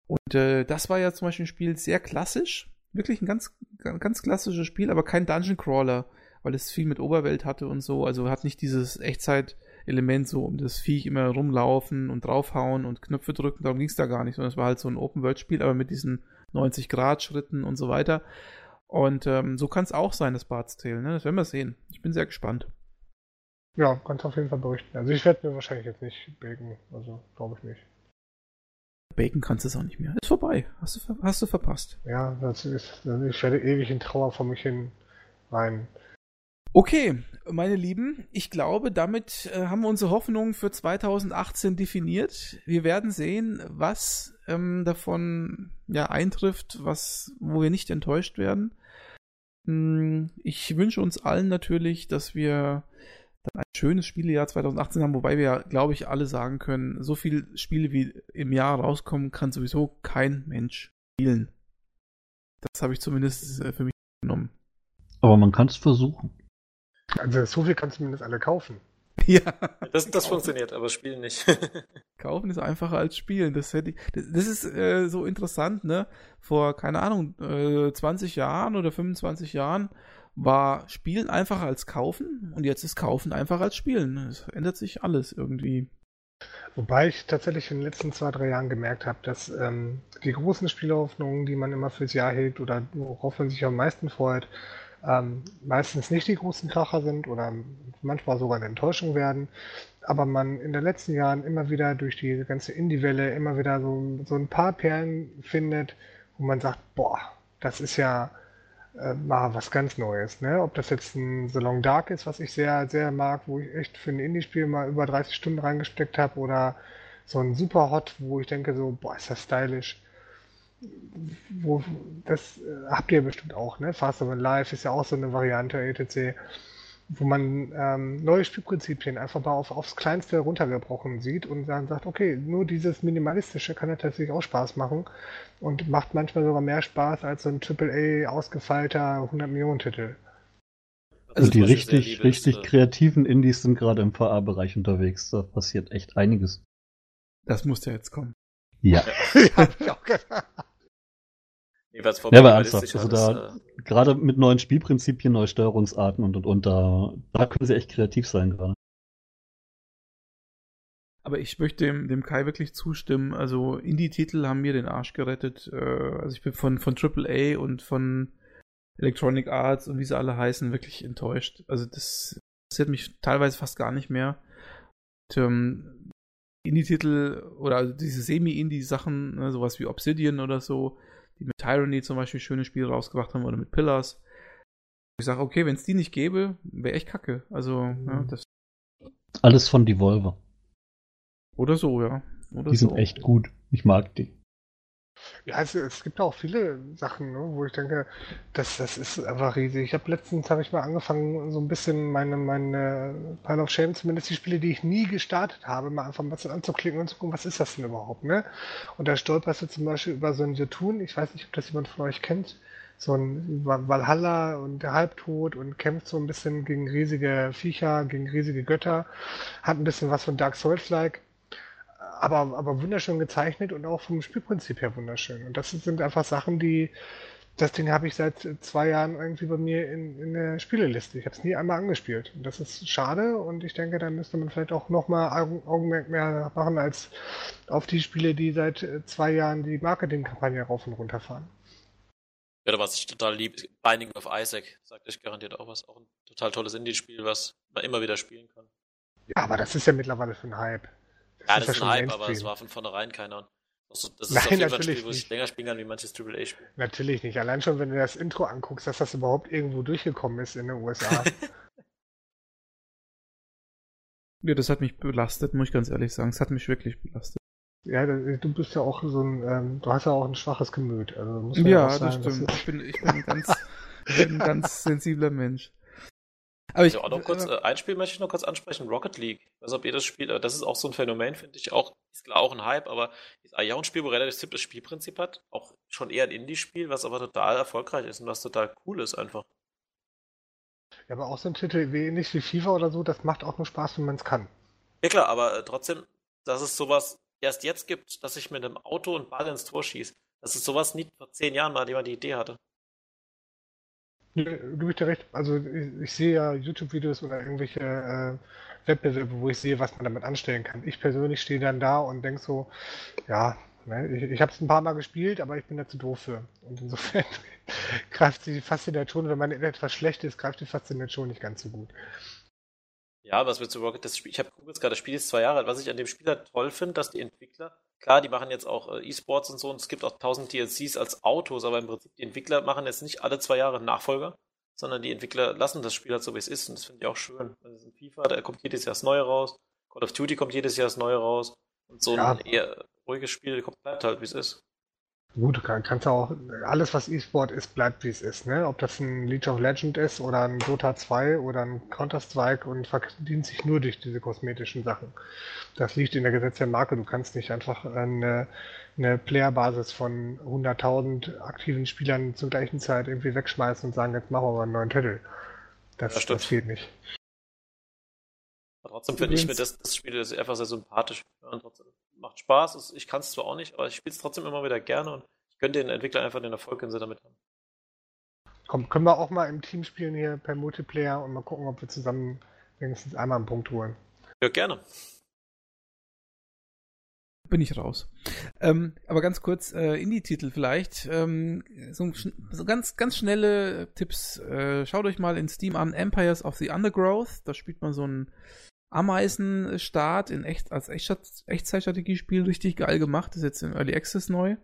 Und äh, das war ja zum Beispiel ein Spiel sehr klassisch. Wirklich ein ganz, ganz klassisches Spiel, aber kein Dungeon Crawler, weil es viel mit Oberwelt hatte und so. Also hat nicht dieses Echtzeit- Element, so um das Viech immer rumlaufen und draufhauen und Knöpfe drücken, darum ging es da gar nicht, sondern es war halt so ein Open-World-Spiel, aber mit diesen 90-Grad-Schritten und so weiter. Und ähm, so kann es auch sein, das Bart's Tale, ne? Das werden wir sehen. Ich bin sehr gespannt. Ja, kannst auf jeden Fall berichten. Also ich werde mir wahrscheinlich jetzt nicht baken, also glaube ich nicht. Baken kannst du es auch nicht mehr. Ist vorbei. Hast du, hast du verpasst. Ja, das ist, ich werde ewig in Trauer vor mich hin rein. Okay, meine Lieben, ich glaube, damit äh, haben wir unsere Hoffnung für 2018 definiert. Wir werden sehen, was ähm, davon ja eintrifft, was, wo wir nicht enttäuscht werden. Hm, ich wünsche uns allen natürlich, dass wir dann ein schönes Spielejahr 2018 haben, wobei wir, glaube ich, alle sagen können, so viele Spiele wie im Jahr rauskommen, kann sowieso kein Mensch spielen. Das habe ich zumindest äh, für mich genommen. Aber man kann es versuchen. Also so viel kannst du zumindest alle kaufen. Ja. Das, das funktioniert, aber spielen nicht. Kaufen ist einfacher als spielen. Das, hätte ich, das, das ist äh, so interessant, ne? Vor, keine Ahnung, äh, 20 Jahren oder 25 Jahren war Spielen einfacher als Kaufen und jetzt ist Kaufen einfacher als Spielen. Es ändert sich alles irgendwie. Wobei ich tatsächlich in den letzten zwei, drei Jahren gemerkt habe, dass ähm, die großen Spielhoffnungen, die man immer fürs Jahr hält oder worauf man sich am meisten freut, ähm, meistens nicht die großen Kracher sind oder manchmal sogar eine Enttäuschung werden. Aber man in den letzten Jahren immer wieder durch die ganze Indie-Welle immer wieder so, so ein paar Perlen findet, wo man sagt, boah, das ist ja äh, mal was ganz Neues. Ne? Ob das jetzt ein The Long Dark ist, was ich sehr, sehr mag, wo ich echt für ein Indie-Spiel mal über 30 Stunden reingesteckt habe, oder so ein Super Hot, wo ich denke so, boah, ist das stylisch. Wo, das äh, habt ihr bestimmt auch, ne? Faster Than Life ist ja auch so eine Variante etc wo man ähm, neue Spielprinzipien einfach mal auf, aufs Kleinste runtergebrochen sieht und dann sagt, okay, nur dieses Minimalistische kann ja tatsächlich auch Spaß machen und macht manchmal sogar mehr Spaß als so ein AAA ausgefeilter 100 Millionen Titel. Also, die richtig, liebe, richtig kreativen Indies sind gerade im VA-Bereich unterwegs. Da passiert echt einiges. Das muss ja jetzt kommen. Ja. ja hab ich auch gesagt. Jeweils ja, aber ernsthaft. Also da, äh, gerade mit neuen Spielprinzipien, neue Steuerungsarten und, und, und, da, da können sie echt kreativ sein gerade. Aber ich möchte dem, dem Kai wirklich zustimmen. Also Indie-Titel haben mir den Arsch gerettet. Äh, also ich bin von, von AAA und von Electronic Arts und wie sie alle heißen, wirklich enttäuscht. Also das interessiert mich teilweise fast gar nicht mehr. Und, ähm, Indie-Titel oder diese Semi-Indie-Sachen, ne, sowas wie Obsidian oder so, die mit Tyranny zum Beispiel schöne Spiele rausgebracht haben oder mit Pillars. Ich sage, okay, wenn es die nicht gäbe, wäre echt kacke. Also, mhm. ja, das. Alles von Devolver. Oder so, ja. Oder die so. sind echt gut. Ich mag die. Ja, es, es gibt auch viele Sachen, ne, wo ich denke, das, das ist einfach riesig. Ich habe letztens habe ich mal angefangen, so ein bisschen meine, meine Pile of Shame, zumindest die Spiele, die ich nie gestartet habe, mal einfach mal anzuklicken und zu gucken, was ist das denn überhaupt, ne? Und da stolperst du zum Beispiel über so ein Jotun, ich weiß nicht, ob das jemand von euch kennt, so ein Valhalla und der Halbtod und kämpft so ein bisschen gegen riesige Viecher, gegen riesige Götter, hat ein bisschen was von Dark Souls-like aber, aber wunderschön gezeichnet und auch vom Spielprinzip her wunderschön. Und das sind einfach Sachen, die, das Ding habe ich seit zwei Jahren irgendwie bei mir in, in der Spieleliste. Ich habe es nie einmal angespielt. Und das ist schade und ich denke, da müsste man vielleicht auch nochmal Augenmerk mehr machen als auf die Spiele, die seit zwei Jahren die Marketingkampagne rauf und runter fahren. Oder was ich total liebe, Binding of Isaac, sagt euch garantiert auch was. Auch ein total tolles Indie-Spiel, was man immer wieder spielen kann. Ja, aber das ist ja mittlerweile für ein Hype. Ja, das, ist ein Hype, aber es war von vornherein keiner. Also, das ist Nein, auf jeden Fall ein Spiel, wo ich länger spielen kann wie manches AAA-Spiel. Natürlich nicht. Allein schon, wenn du das Intro anguckst, dass das überhaupt irgendwo durchgekommen ist in den USA. ja, das hat mich belastet, muss ich ganz ehrlich sagen. Es hat mich wirklich belastet. Ja, du bist ja auch so ein, ähm, du hast ja auch ein schwaches Gemüt. Also muss ja, ja sagen, das stimmt. Ich bin, ich bin, ganz, ich bin ein ganz sensibler Mensch. Aber ich, also auch noch kurz, äh, ein Spiel möchte ich noch kurz ansprechen, Rocket League. Ich weiß, ob ihr das spielt, das ist auch so ein Phänomen, finde ich. Auch, ist klar auch ein Hype, aber ist eigentlich auch ein Spiel, wo relativ simples Spielprinzip hat. Auch schon eher ein Indie-Spiel, was aber total erfolgreich ist und was total cool ist einfach. Ja, aber auch so ein Titel wie ähnlich wie FIFA oder so, das macht auch nur Spaß, wenn man es kann. Ja klar, aber äh, trotzdem, dass es sowas erst jetzt gibt, dass ich mit einem Auto und Ball ins Tor schieße. Das ist sowas nie vor zehn Jahren mal jemand die Idee hatte. Du bist ja recht. Also ich, ich sehe ja YouTube-Videos oder irgendwelche äh, Wettbewerbe, wo ich sehe, was man damit anstellen kann. Ich persönlich stehe dann da und denke so, ja, ne, ich, ich habe es ein paar Mal gespielt, aber ich bin da zu doof für. Und insofern greift die Faszination, wenn man etwas schlecht ist, greift die Faszination nicht ganz so gut. Ja, was wir zu Rocket, das Spiel, ich habe gerade, das Spiel ist zwei Jahre alt. Was ich an dem Spiel halt toll finde, dass die Entwickler, klar, die machen jetzt auch äh, E-Sports und so und es gibt auch tausend DLCs als Autos, aber im Prinzip die Entwickler machen jetzt nicht alle zwei Jahre Nachfolger, sondern die Entwickler lassen das Spiel halt so, wie es ist und das finde ich auch schön. Also in FIFA, da kommt jedes Jahr das Neue raus, Call of Duty kommt jedes Jahr das Neue raus und so ja. ein eher ruhiges Spiel kommt, bleibt halt, wie es ist. Gut, du kann, kannst auch, alles was E-Sport ist, bleibt wie es ist, ne? Ob das ein League of Legends ist oder ein Dota 2 oder ein Counter-Strike und verdient sich nur durch diese kosmetischen Sachen. Das liegt in der Gesetz der Marke. Du kannst nicht einfach eine, eine Playerbasis von 100.000 aktiven Spielern zur gleichen Zeit irgendwie wegschmeißen und sagen, jetzt machen wir mal einen neuen Titel. Das, Das das, geht nicht. Trotzdem finde ich mir das, das Spiel einfach sehr sympathisch. Ja, und trotzdem macht Spaß. Es- Ich kann es zwar auch nicht, aber ich spiele es trotzdem immer wieder gerne und ich gönne den Entwicklern einfach den Erfolg, den sie damit haben. Komm, können wir auch mal im Team spielen hier per Multiplayer und mal gucken, ob wir zusammen wenigstens einmal einen Punkt holen. Ja, gerne. Bin ich raus. Ähm, aber ganz kurz, äh, Indie-Titel vielleicht. Ähm, so, so ganz, ganz schnelle Tipps. Äh, schaut euch mal in Steam an Empires of the Undergrowth. Da spielt man so einen Ameisenstaat in echt, als Echtzeitstrategiespiel. Richtig geil gemacht. ist jetzt in Early Access neu.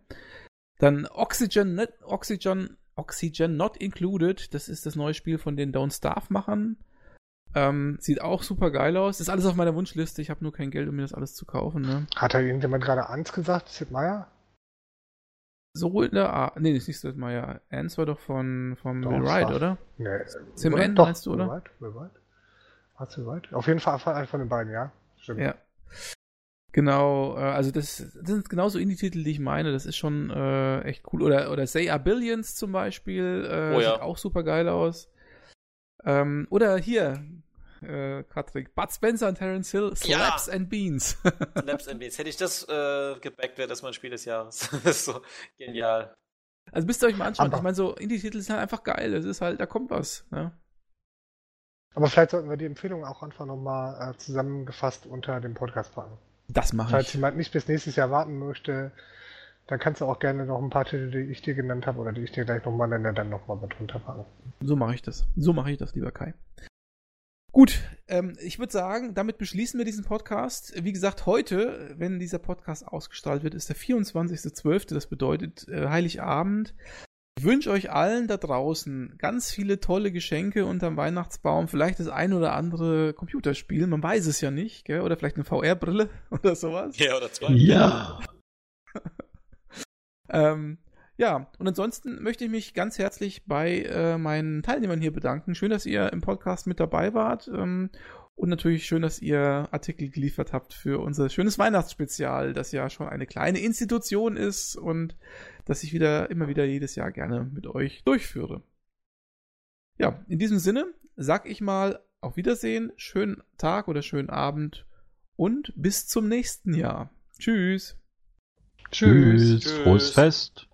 Dann Oxygen, Not- Oxygen, Oxygen Not Included. Das ist das neue Spiel von den Don't Starve-Machern. Ähm, sieht auch super geil aus. ist alles auf meiner Wunschliste. Ich habe nur kein Geld, um mir das alles zu kaufen. Ne? Hat da irgendjemand gerade Ans gesagt? Sid Meier? So in der Art. Nee, das ist nicht Sid Meier. Ants war doch von, Doch, Will Wright, oder? Nee. N, Doch, meinst du, oder? Will Wright, Will Wright. War's Will Wright? Auf jeden Fall einer von den beiden, ja. Stimmt. Ja. Genau, äh, also das, das sind genauso Indie-Titel, die ich meine. Das ist schon äh, echt cool. Oder, oder Say Are Billions zum Beispiel. Äh, Oh ja. Sieht auch super geil aus. Ähm, oder hier, äh, Patrick, Bud Spencer und Terence Hill, Slaps and Beans. Labs NBs. Hätte ich das äh, gebackt, wäre das mein Spiel des Jahres. das ist so genial. also müsst ihr euch mal anschauen. Aber- ich meine, so Indie-Titel sind halt einfach geil. Es ist halt, da kommt was. Ne? Aber vielleicht sollten wir die Empfehlung auch einfach nochmal äh, zusammengefasst unter dem Podcast packen. Das mache Falls ich. jemand nicht bis nächstes Jahr warten möchte, dann kannst du auch gerne noch ein paar Titel, die ich dir genannt habe oder die ich dir gleich nochmal nenne, dann nochmal mit runterpacken. So mache ich das. So mache ich das, lieber Kai. Gut, ähm, ich würde sagen, damit beschließen wir diesen Podcast. Wie gesagt, heute, wenn dieser Podcast ausgestrahlt wird, ist der 24.12., das bedeutet äh, Heiligabend. Ich wünsche euch allen da draußen ganz viele tolle Geschenke unterm Weihnachtsbaum, vielleicht das ein oder andere Computerspiel, man weiß es ja nicht, gell? oder vielleicht eine VR-Brille oder sowas. Ja, oder zwei. Ja. Ähm, ja, und ansonsten möchte ich mich ganz herzlich bei äh, meinen Teilnehmern hier bedanken. Schön, dass ihr im Podcast mit dabei wart. Ähm, und natürlich schön, dass ihr Artikel geliefert habt für unser schönes Weihnachtsspezial, das ja schon eine kleine Institution ist und das ich wieder immer wieder jedes Jahr gerne mit euch durchführe. Ja, in diesem Sinne sag ich mal auf Wiedersehen, schönen Tag oder schönen Abend und bis zum nächsten Jahr. Tschüss. Tschüss. Tschüss. Frohes Fest.